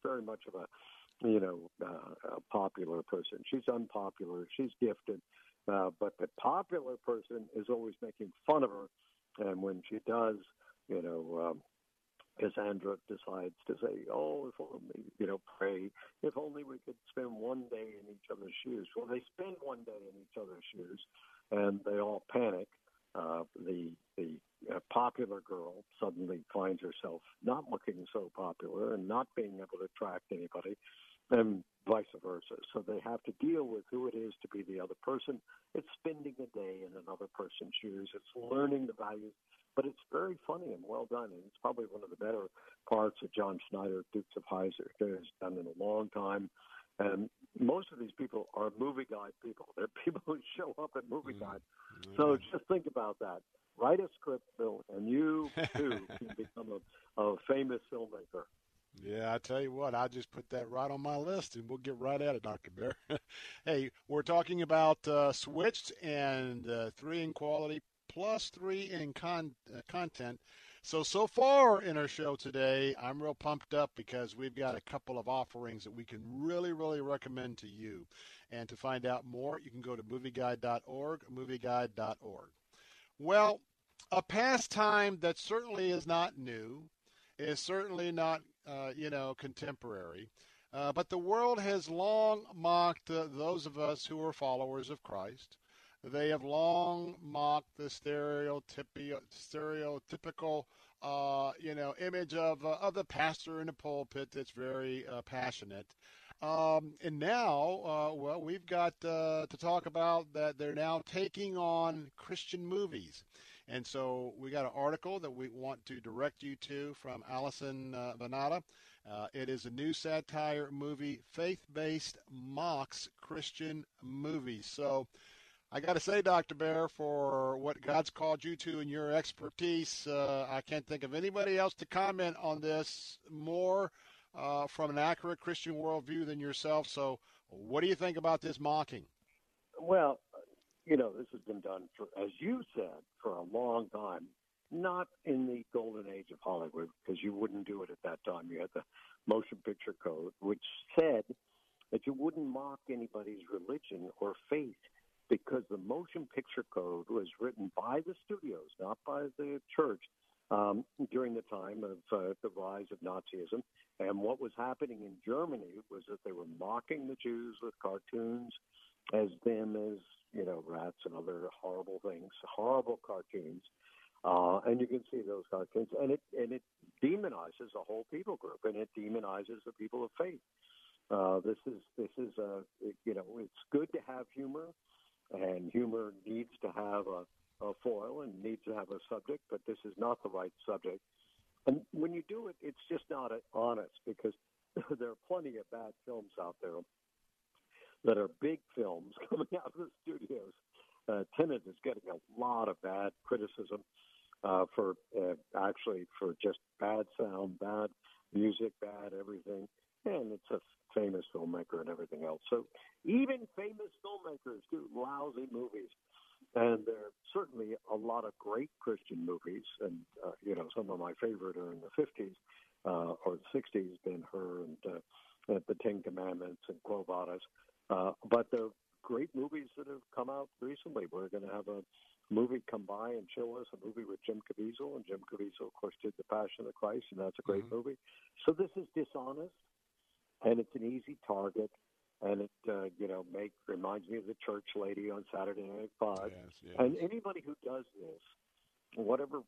S65: very much of a, you know, uh, a popular person. She's unpopular. She's gifted, uh, but the popular person is always making fun of her. And when she does, you know, um, Cassandra decides to say, "Oh, if only you know, pray, if only we could spend one day in each other's shoes." Well, they spend one day in each other's shoes, and they all panic. Uh, the the uh, popular girl suddenly finds herself not looking so popular and not being able to attract anybody, and vice versa. So they have to deal with who it is to be the other person. It's spending a day in another person's shoes. It's learning the values, but it's very funny and well done. And it's probably one of the better parts that John Schneider, Dukes of Hazzard, has done in a long time. And most of these people are movie guide people. They're people who show up at movie mm-hmm. guide. So just think about that. Write a script, Bill, and you too can become a, a famous filmmaker.
S1: Yeah, I tell you what, I just put that right on my list, and we'll get right at it, Doctor Baehr. hey, we're talking about uh, switched and uh, three in quality plus three in con- uh, content. So so far in our show today, I'm real pumped up because we've got a couple of offerings that we can really really recommend to you. And to find out more, you can go to movieguide.org, movieguide.org. Well, a pastime that certainly is not new, is certainly not uh, you know, contemporary. Uh, but the world has long mocked uh, those of us who are followers of Christ. They have long mocked the stereotypi- stereotypical, uh, you know, image of uh, of the pastor in the pulpit that's very uh, passionate. Um, and now, well, we've got to talk about that they're now taking on Christian movies. And so we got an article that we want to direct you to from Allison uh, Venata. Uh, it is a new satire movie, faith-based mocks Christian movies. So I got to say, Dr. Baehr, for what God's called you to and your expertise, uh, I can't think of anybody else to comment on this more uh, from an accurate Christian worldview than yourself. So what do you think about this mocking?
S65: Well, you know, this has been done for, as you said, for a long time. Not in the golden age of Hollywood, because you wouldn't do it at that time. You had the motion picture code, which said that you you wouldn't mock anybody's religion or faith because the motion picture code was written by the studios, not by the church, um, during the time of uh, the rise of Nazism. And what was happening in Germany was that they were mocking the Jews with cartoons as them as, you know, rats and other horrible things, horrible cartoons. Uh, and you can see those cartoons, and it and it demonizes a whole people group, and it demonizes the people of faith. Uh, this is this is a you know it's good to have humor, and humor needs to have a a foil and needs to have a subject, but this is not the right subject. And when you do it, it's just not honest because there are plenty of bad films out there that are big films coming out of the studios. Uh, Tenet is getting a lot of bad criticism uh, for uh, actually for just bad sound, bad music, bad everything, and it's a famous filmmaker and everything else. So even famous filmmakers do lousy movies. And there are certainly a lot of great Christian movies, and uh, you know some of my favorite are in the 50s uh, or the 60s, Ben Hur and uh, the Ten Commandments and Quo Vadis. Uh, but there are great movies that have come out recently. We're going to have a movie come by and show us a movie with Jim Caviezel, and Jim Caviezel, of course, did The Passion of Christ, and that's a great mm-hmm. movie. So this is dishonest, and it's an easy target and it uh, you know make reminds me of the church lady on Saturday Night Five.
S1: Yes, yes.
S65: And anybody who does this, whatever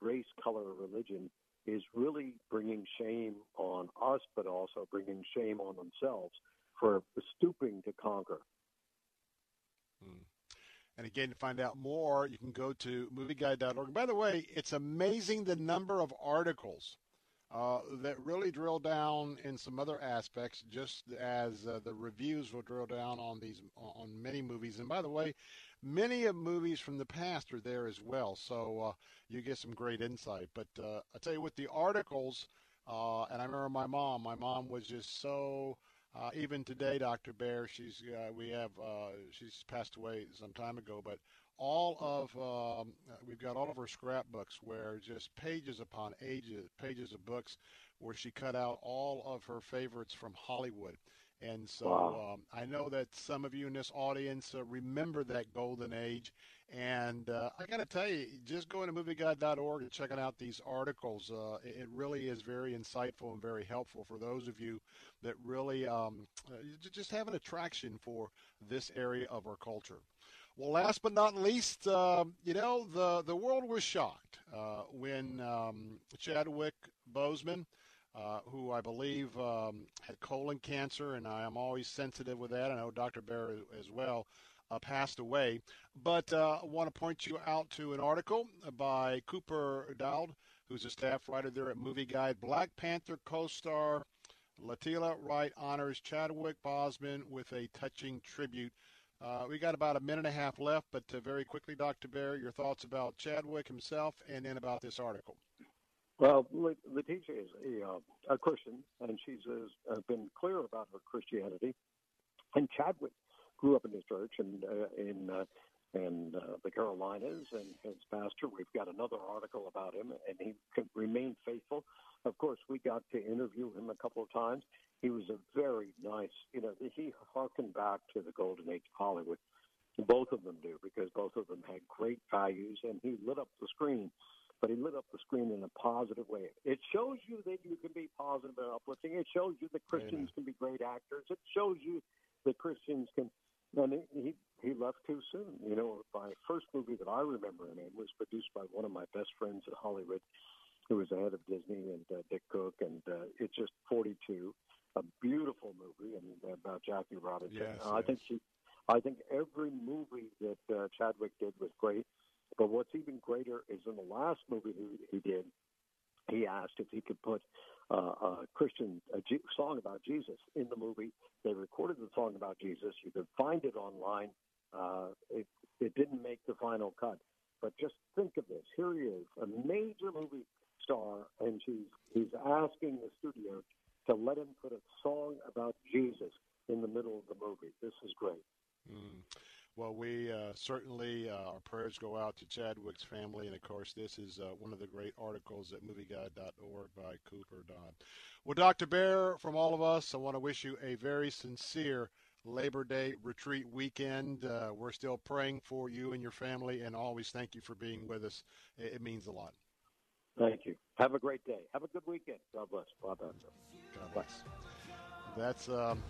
S65: race, color, or religion, is really bringing shame on us, but also bringing shame on themselves for stooping to conquer.
S1: Hmm. And again, to find out more, you can go to movieguide.org. By the way, it's amazing the number of articles uh, that really drill down in some other aspects, just as uh, the reviews will drill down on these on many movies. And by the way, many of movies from the past are there as well, so uh, you get some great insight. But uh, I tell you, with the articles, uh, and I remember my mom. My mom was just so. Uh, even today, Dr. Baehr, she's uh, we have uh, she's passed away some time ago, but all of um, we've got all of her scrapbooks where just pages upon pages pages of books where she cut out all of her favorites from Hollywood. And so wow. um, I know that some of you in this audience uh, remember that golden age. And uh, I got to tell you, just going to movieguide.org and checking out these articles, uh, it really is very insightful and very helpful for those of you that really um, uh, just have an attraction for this area of our culture. Well, last but not least, uh, you know, the, the world was shocked uh, when um, Chadwick Boseman, uh, who I believe um, had colon cancer, and I am always sensitive with that. I know Dr. Baehr as well. Uh, passed away. But uh, I want to point you out to an article by Cooper Dowd, who's a staff writer there at Movie Guide. Black Panther co star Letitia Wright honors Chadwick Boseman with a touching tribute uh, we got about a minute and a half left, but uh, very quickly, Dr. Baehr, your thoughts about Chadwick himself and then about this article.
S65: Well, Letitia is a, uh, a Christian, and she's uh, been clear about her Christianity. And Chadwick grew up in his church and uh, in uh, the Carolinas, and his pastor. We've got another article about him, and he remained faithful. Of course, we got to interview him a couple of times. He was a very nice, you know, he harkened back to the golden age of Hollywood. Both of them do because both of them had great values, and he lit up the screen. But he lit up the screen in a positive way. It shows you that you can be positive and uplifting. It shows you that Christians Amen. can be great actors. It shows you that Christians can. And he he left too soon. You know, my first movie that I remember him in was produced by one of my best friends in Hollywood, who was the head of Disney and uh, Dick Cook, and uh, it's just 42 a beautiful movie and about Jackie Robinson.
S1: Yes,
S65: uh,
S1: yes.
S65: I think she, I think every movie that uh, Chadwick did was great. But what's even greater is in the last movie he, he did, he asked if he could put uh, a Christian a G- song about Jesus in the movie. They recorded the song about Jesus. You could find it online. Uh, it, it didn't make the final cut. But just think of this. Here he is, a major movie star, and she's, he's asking the studio to let him put a song about Jesus in the middle of the movie. This is great.
S1: Mm. Well, we uh, certainly, uh, our prayers go out to Chadwick's family. And of course, this is uh, one of the great articles at movieguide.org by Cooper Dodd. Well, Dr. Baehr, from all of us, I want to wish you a very sincere Labor Day retreat weekend. Uh, we're still praying for you and your family, and always thank you for being with us. It, it means a lot.
S65: Thank you. Have a great day. Have a good weekend. God bless. God bless.
S1: God. That's um,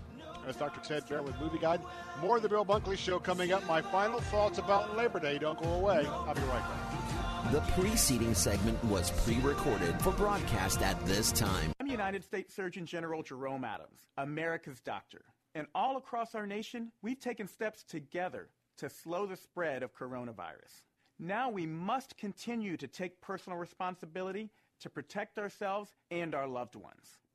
S1: that's Dr. Ted Baehr with Movie Guide. More of the Bill Bunkley Show coming up. My final thoughts about Labor Day. Don't go away. I'll be right back.
S52: The preceding segment was pre-recorded for broadcast at this time.
S11: I'm United States Surgeon General Jerome Adams, America's doctor. And all across our nation, we've taken steps together to slow the spread of coronavirus. Now we must continue to take personal responsibility to protect ourselves and our loved ones.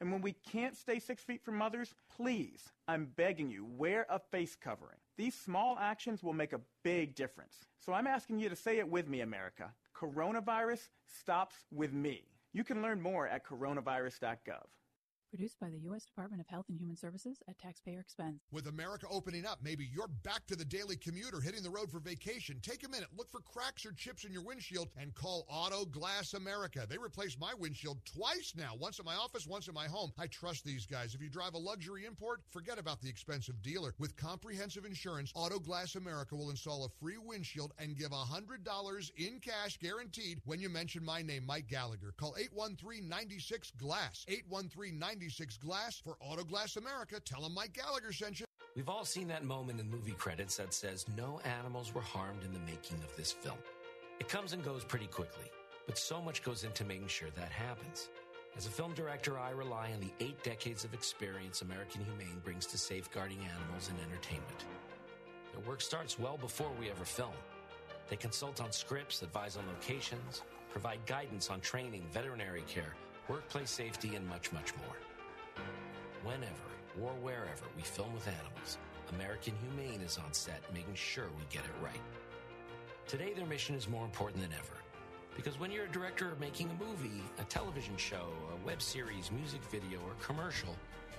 S11: and when we can't stay six feet from others, please, I'm begging you, wear a face covering. These small actions will make a big difference. So I'm asking you to say it with me, America. Coronavirus stops with me. You can learn more at coronavirus.gov.
S66: Produced by the U.S. Department of Health and Human Services at taxpayer expense.
S7: With America opening up, maybe you're back to the daily commute or hitting the road for vacation. Take a minute, look for cracks or chips in your windshield, and call Auto Glass America. They replaced my windshield twice now, once at my office, once at my home. I trust these guys. If you drive a luxury import, forget about the expensive dealer. With comprehensive insurance, Auto Glass America will install a free windshield and give $100 in cash guaranteed when you mention my name, Mike Gallagher. Call 813 96 Glass. 813 96 Glass for Auto Glass America. Tell them Mike Gallagher sent you.
S31: We've all seen that moment in movie credits that says no animals were harmed in the making of this film. It comes and goes pretty quickly, but so much goes into making sure that happens. As a film director, I rely on the eight decades of experience American Humane brings to safeguarding animals in entertainment. Their work starts well before we ever film. They consult on scripts, advise on locations, provide guidance on training, veterinary care, workplace safety, and much, much more. Whenever or wherever we film with animals, American Humane is on set making sure we get it right. Today, their mission is more important than ever. Because when you're a director making a movie, a television show, a web series, music video, or commercial,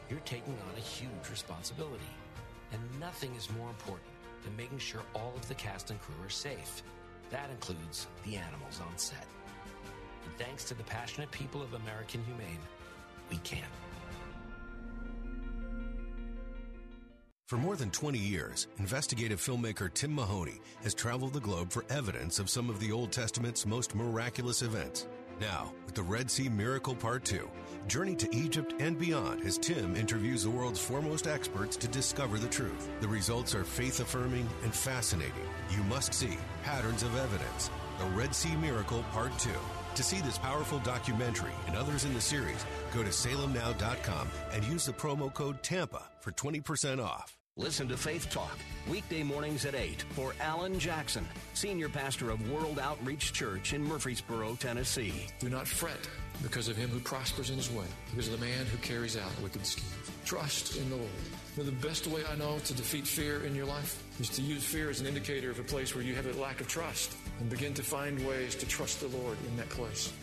S31: you're taking on a huge responsibility. And nothing is more important than making sure all of the cast and crew are safe. That includes the animals on set. And thanks to the passionate people of American Humane, we can.
S3: For more than 20 years, investigative filmmaker Tim Mahoney has traveled the globe for evidence of some of the Old Testament's most miraculous events. Now, with the Red Sea Miracle Part 2, Journey to Egypt and beyond as Tim interviews the world's foremost experts to discover the truth. The results are faith affirming and fascinating. You must see Patterns of Evidence, The Red Sea Miracle Part 2. To see this powerful documentary and others in the series, go to salemnow.com and use the promo code TAMPA for 20% off.
S13: Listen to Faith Talk, weekday mornings at 8 for Alan Jackson, Senior Pastor of World Outreach Church in Murfreesboro, Tennessee.
S67: Do not fret because of him who prospers in his way, because of the man who carries out wicked schemes. Trust in the Lord. You know, the best way I know to defeat fear in your life is to use fear as an indicator of a place where you have a lack of trust and begin to find ways to trust the Lord in that place.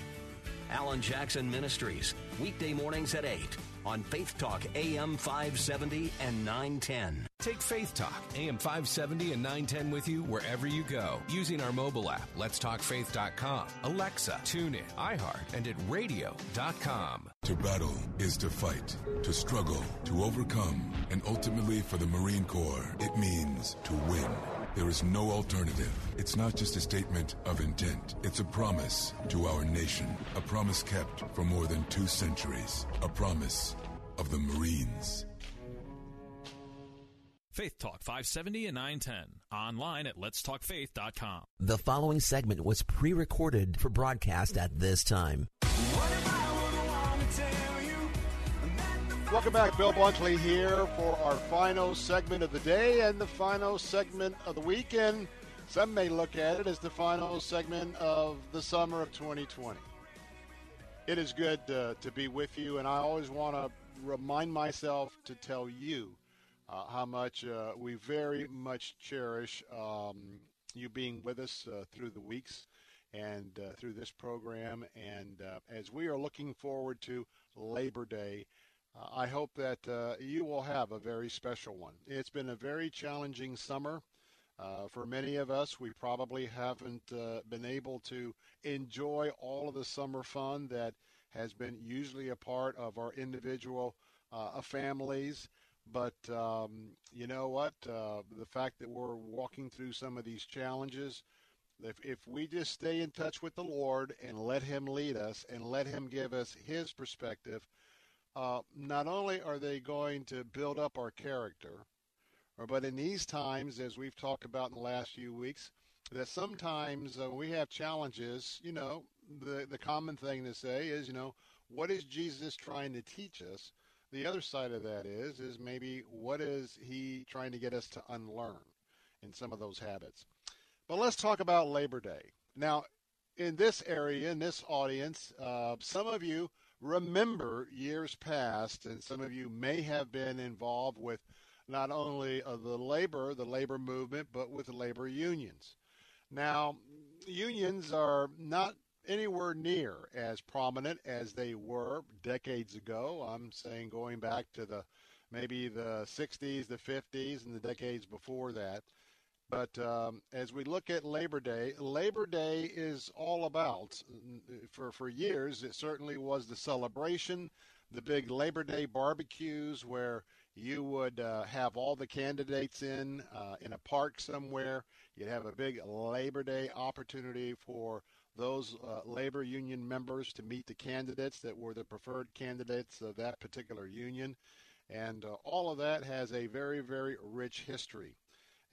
S13: Alan Jackson Ministries, weekday mornings at 8 on Faith Talk AM 570 and 910.
S68: Take Faith Talk AM 570 and 910 with you wherever you go using our mobile app, Let's Talk letstalkfaith.com, Alexa, TuneIn, iHeart, and at radio.com.
S69: To battle is to fight, to struggle, to overcome, and ultimately for the Marine Corps, it means to win. There is no alternative. It's not just a statement of intent. It's a promise to our nation. A promise kept for more than two centuries. A promise of the Marines.
S62: Faith Talk 570 and 910. Online at letstalkfaith.com.
S52: The following segment was pre recorded for broadcast at this time.
S1: Welcome back. Bill Bunkley here for our final segment of the day and the final segment of the weekend. Some may look at it as the final segment of the summer of 2020. It is good to be with you, and I always want to remind myself to tell you uh, how much uh, we very much cherish um, you being with us uh, through the weeks and uh, through this program. And uh, as we are looking forward to Labor Day, I hope that you will have a very special one. It's been a very challenging summer. Uh, for many of us, we probably haven't uh, been able to enjoy all of the summer fun that has been usually a part of our individual uh, families. But um, you know what? Uh, the fact that we're walking through some of these challenges, if, if we just stay in touch with the Lord and let Him lead us and let Him give us His perspective, uh, not only are they going to build up our character, but in these times, as we've talked about in the last few weeks, that sometimes uh, we have challenges. You know, the the common thing to say is, you know, what is Jesus trying to teach us? The other side of that is, is maybe what is he trying to get us to unlearn in some of those habits? But let's talk about Labor Day. Now, in this area, in this audience, uh, some of you remember years past, and some of you may have been involved with not only uh, the labor, the labor movement, but with labor unions. Now, unions are not anywhere near as prominent as they were decades ago. I'm saying going back to the maybe the 60s, the 50s, and the decades before that. But um, as we look at Labor Day, Labor Day is all about, for, for years, it certainly was the celebration, the big Labor Day barbecues where you would uh, have all the candidates in uh, in a park somewhere. You'd have a big Labor Day opportunity for those uh, labor union members to meet the candidates that were the preferred candidates of that particular union. And uh, all of that has a very, very rich history.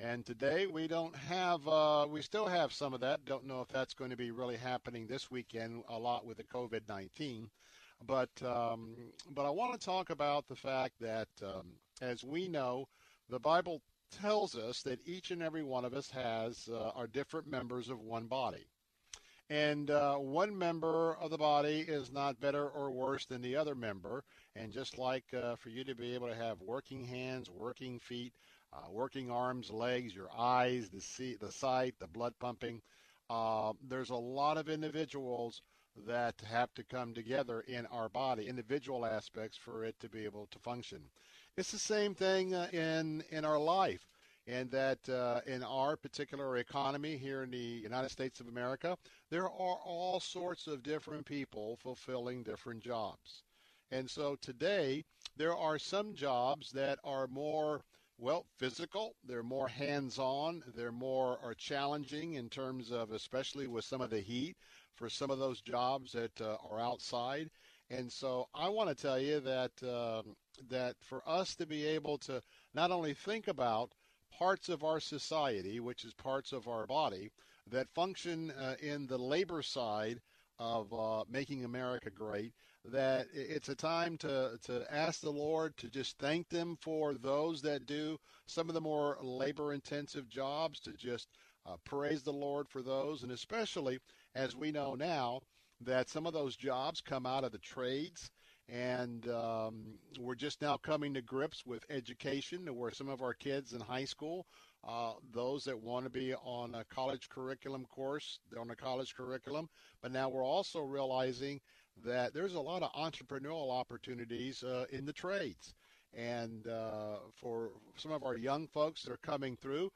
S1: And today we don't have, uh, we still have some of that. Don't know if that's going to be really happening this weekend a lot with the COVID 19. But um, but I want to talk about the fact that, um, as we know, the Bible tells us that each and every one of us has uh, are different members of one body, and uh, one member of the body is not better or worse than the other member. And just like uh, for you to be able to have working hands, working feet, uh, working arms, legs, your eyes, the see, the sight, the blood pumping, uh, there's a lot of individuals that have to come together in our body, individual aspects for it to be able to function. It's the same thing uh, in in our life, and that uh, in our particular economy here in the United States of America, there are all sorts of different people fulfilling different jobs. And so today, there are some jobs that are more well, physical. They're more hands-on. They're more are challenging in terms of, especially with some of the heat for some of those jobs that uh, are outside. And so I want to tell you that um, that for us to be able to not only think about parts of our society, which is parts of our body, that function uh, in the labor side of uh, making America great, that it's a time to, to ask the Lord to just thank them for those that do some of the more labor intensive jobs, to just uh, praise the Lord for those, and especially as we know now that some of those jobs come out of the trades. And um, we're just now coming to grips with education, where some of our kids in high school, uh, those that want to be on a college curriculum course, they're on a college curriculum. But now we're also realizing that there's a lot of entrepreneurial opportunities uh, in the trades. And uh, for some of our young folks that are coming through,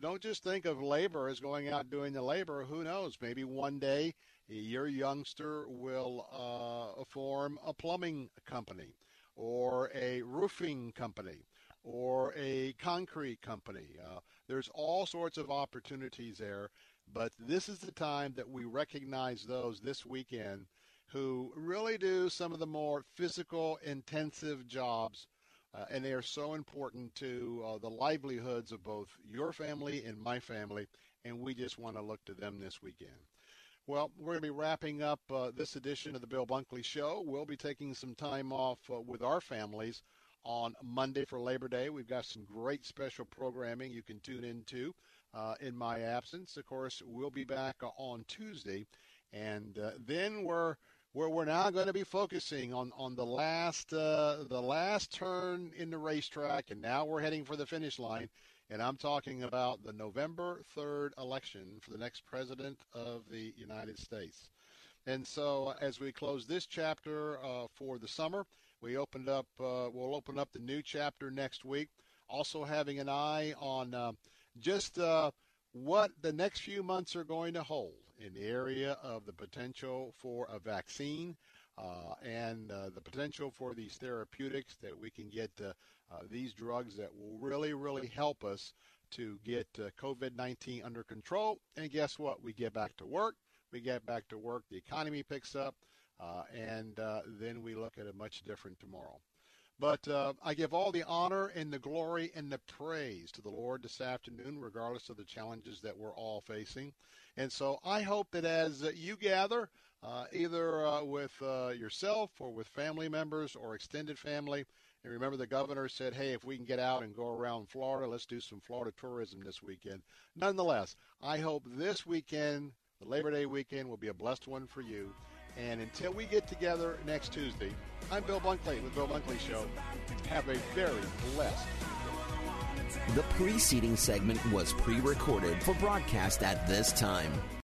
S1: don't just think of labor as going out doing the labor. Who knows? Maybe one day your youngster will uh, form a plumbing company or a roofing company or a concrete company. Uh, there's all sorts of opportunities there, but this is the time that we recognize those this weekend who really do some of the more physical, intensive jobs uh, and they are so important to uh, the livelihoods of both your family and my family, and we just want to look to them this weekend. Well, we're going to be wrapping up uh, this edition of the Bill Bunkley Show. We'll be taking some time off uh, with our families on Monday for Labor Day. We've got some great special programming you can tune into uh, in my absence. Of course, we'll be back on Tuesday, and uh, then we're where we're now going to be focusing on on the last uh, the last turn in the racetrack, and now we're heading for the finish line. And I'm talking about the November 3rd election for the next president of the United States. And so, as we close this chapter uh, for the summer, we opened up. Uh, we'll open up the new chapter next week. Also, having an eye on uh, just uh, what the next few months are going to hold in the area of the potential for a vaccine uh, and uh, the potential for these therapeutics that we can get uh, uh these drugs that will really, really help us to get uh, COVID 19 under control. And guess what? We get back to work. We get back to work. The economy picks up. And then we look at a much different tomorrow. But uh, I give all the honor and the glory and the praise to the Lord this afternoon, regardless of the challenges that we're all facing. And so I hope that as you gather, uh, either uh, with uh, yourself or with family members or extended family, and remember the governor said, hey, if we can get out and go around Florida, let's do some Florida tourism this weekend. Nonetheless, I hope this weekend, the Labor Day weekend, will be a blessed one for you. And until we get together next Tuesday, I'm Bill Bunkley with Bill Bunkley Show. Have a very blessed
S52: the preceding segment was pre recorded for broadcast at this time.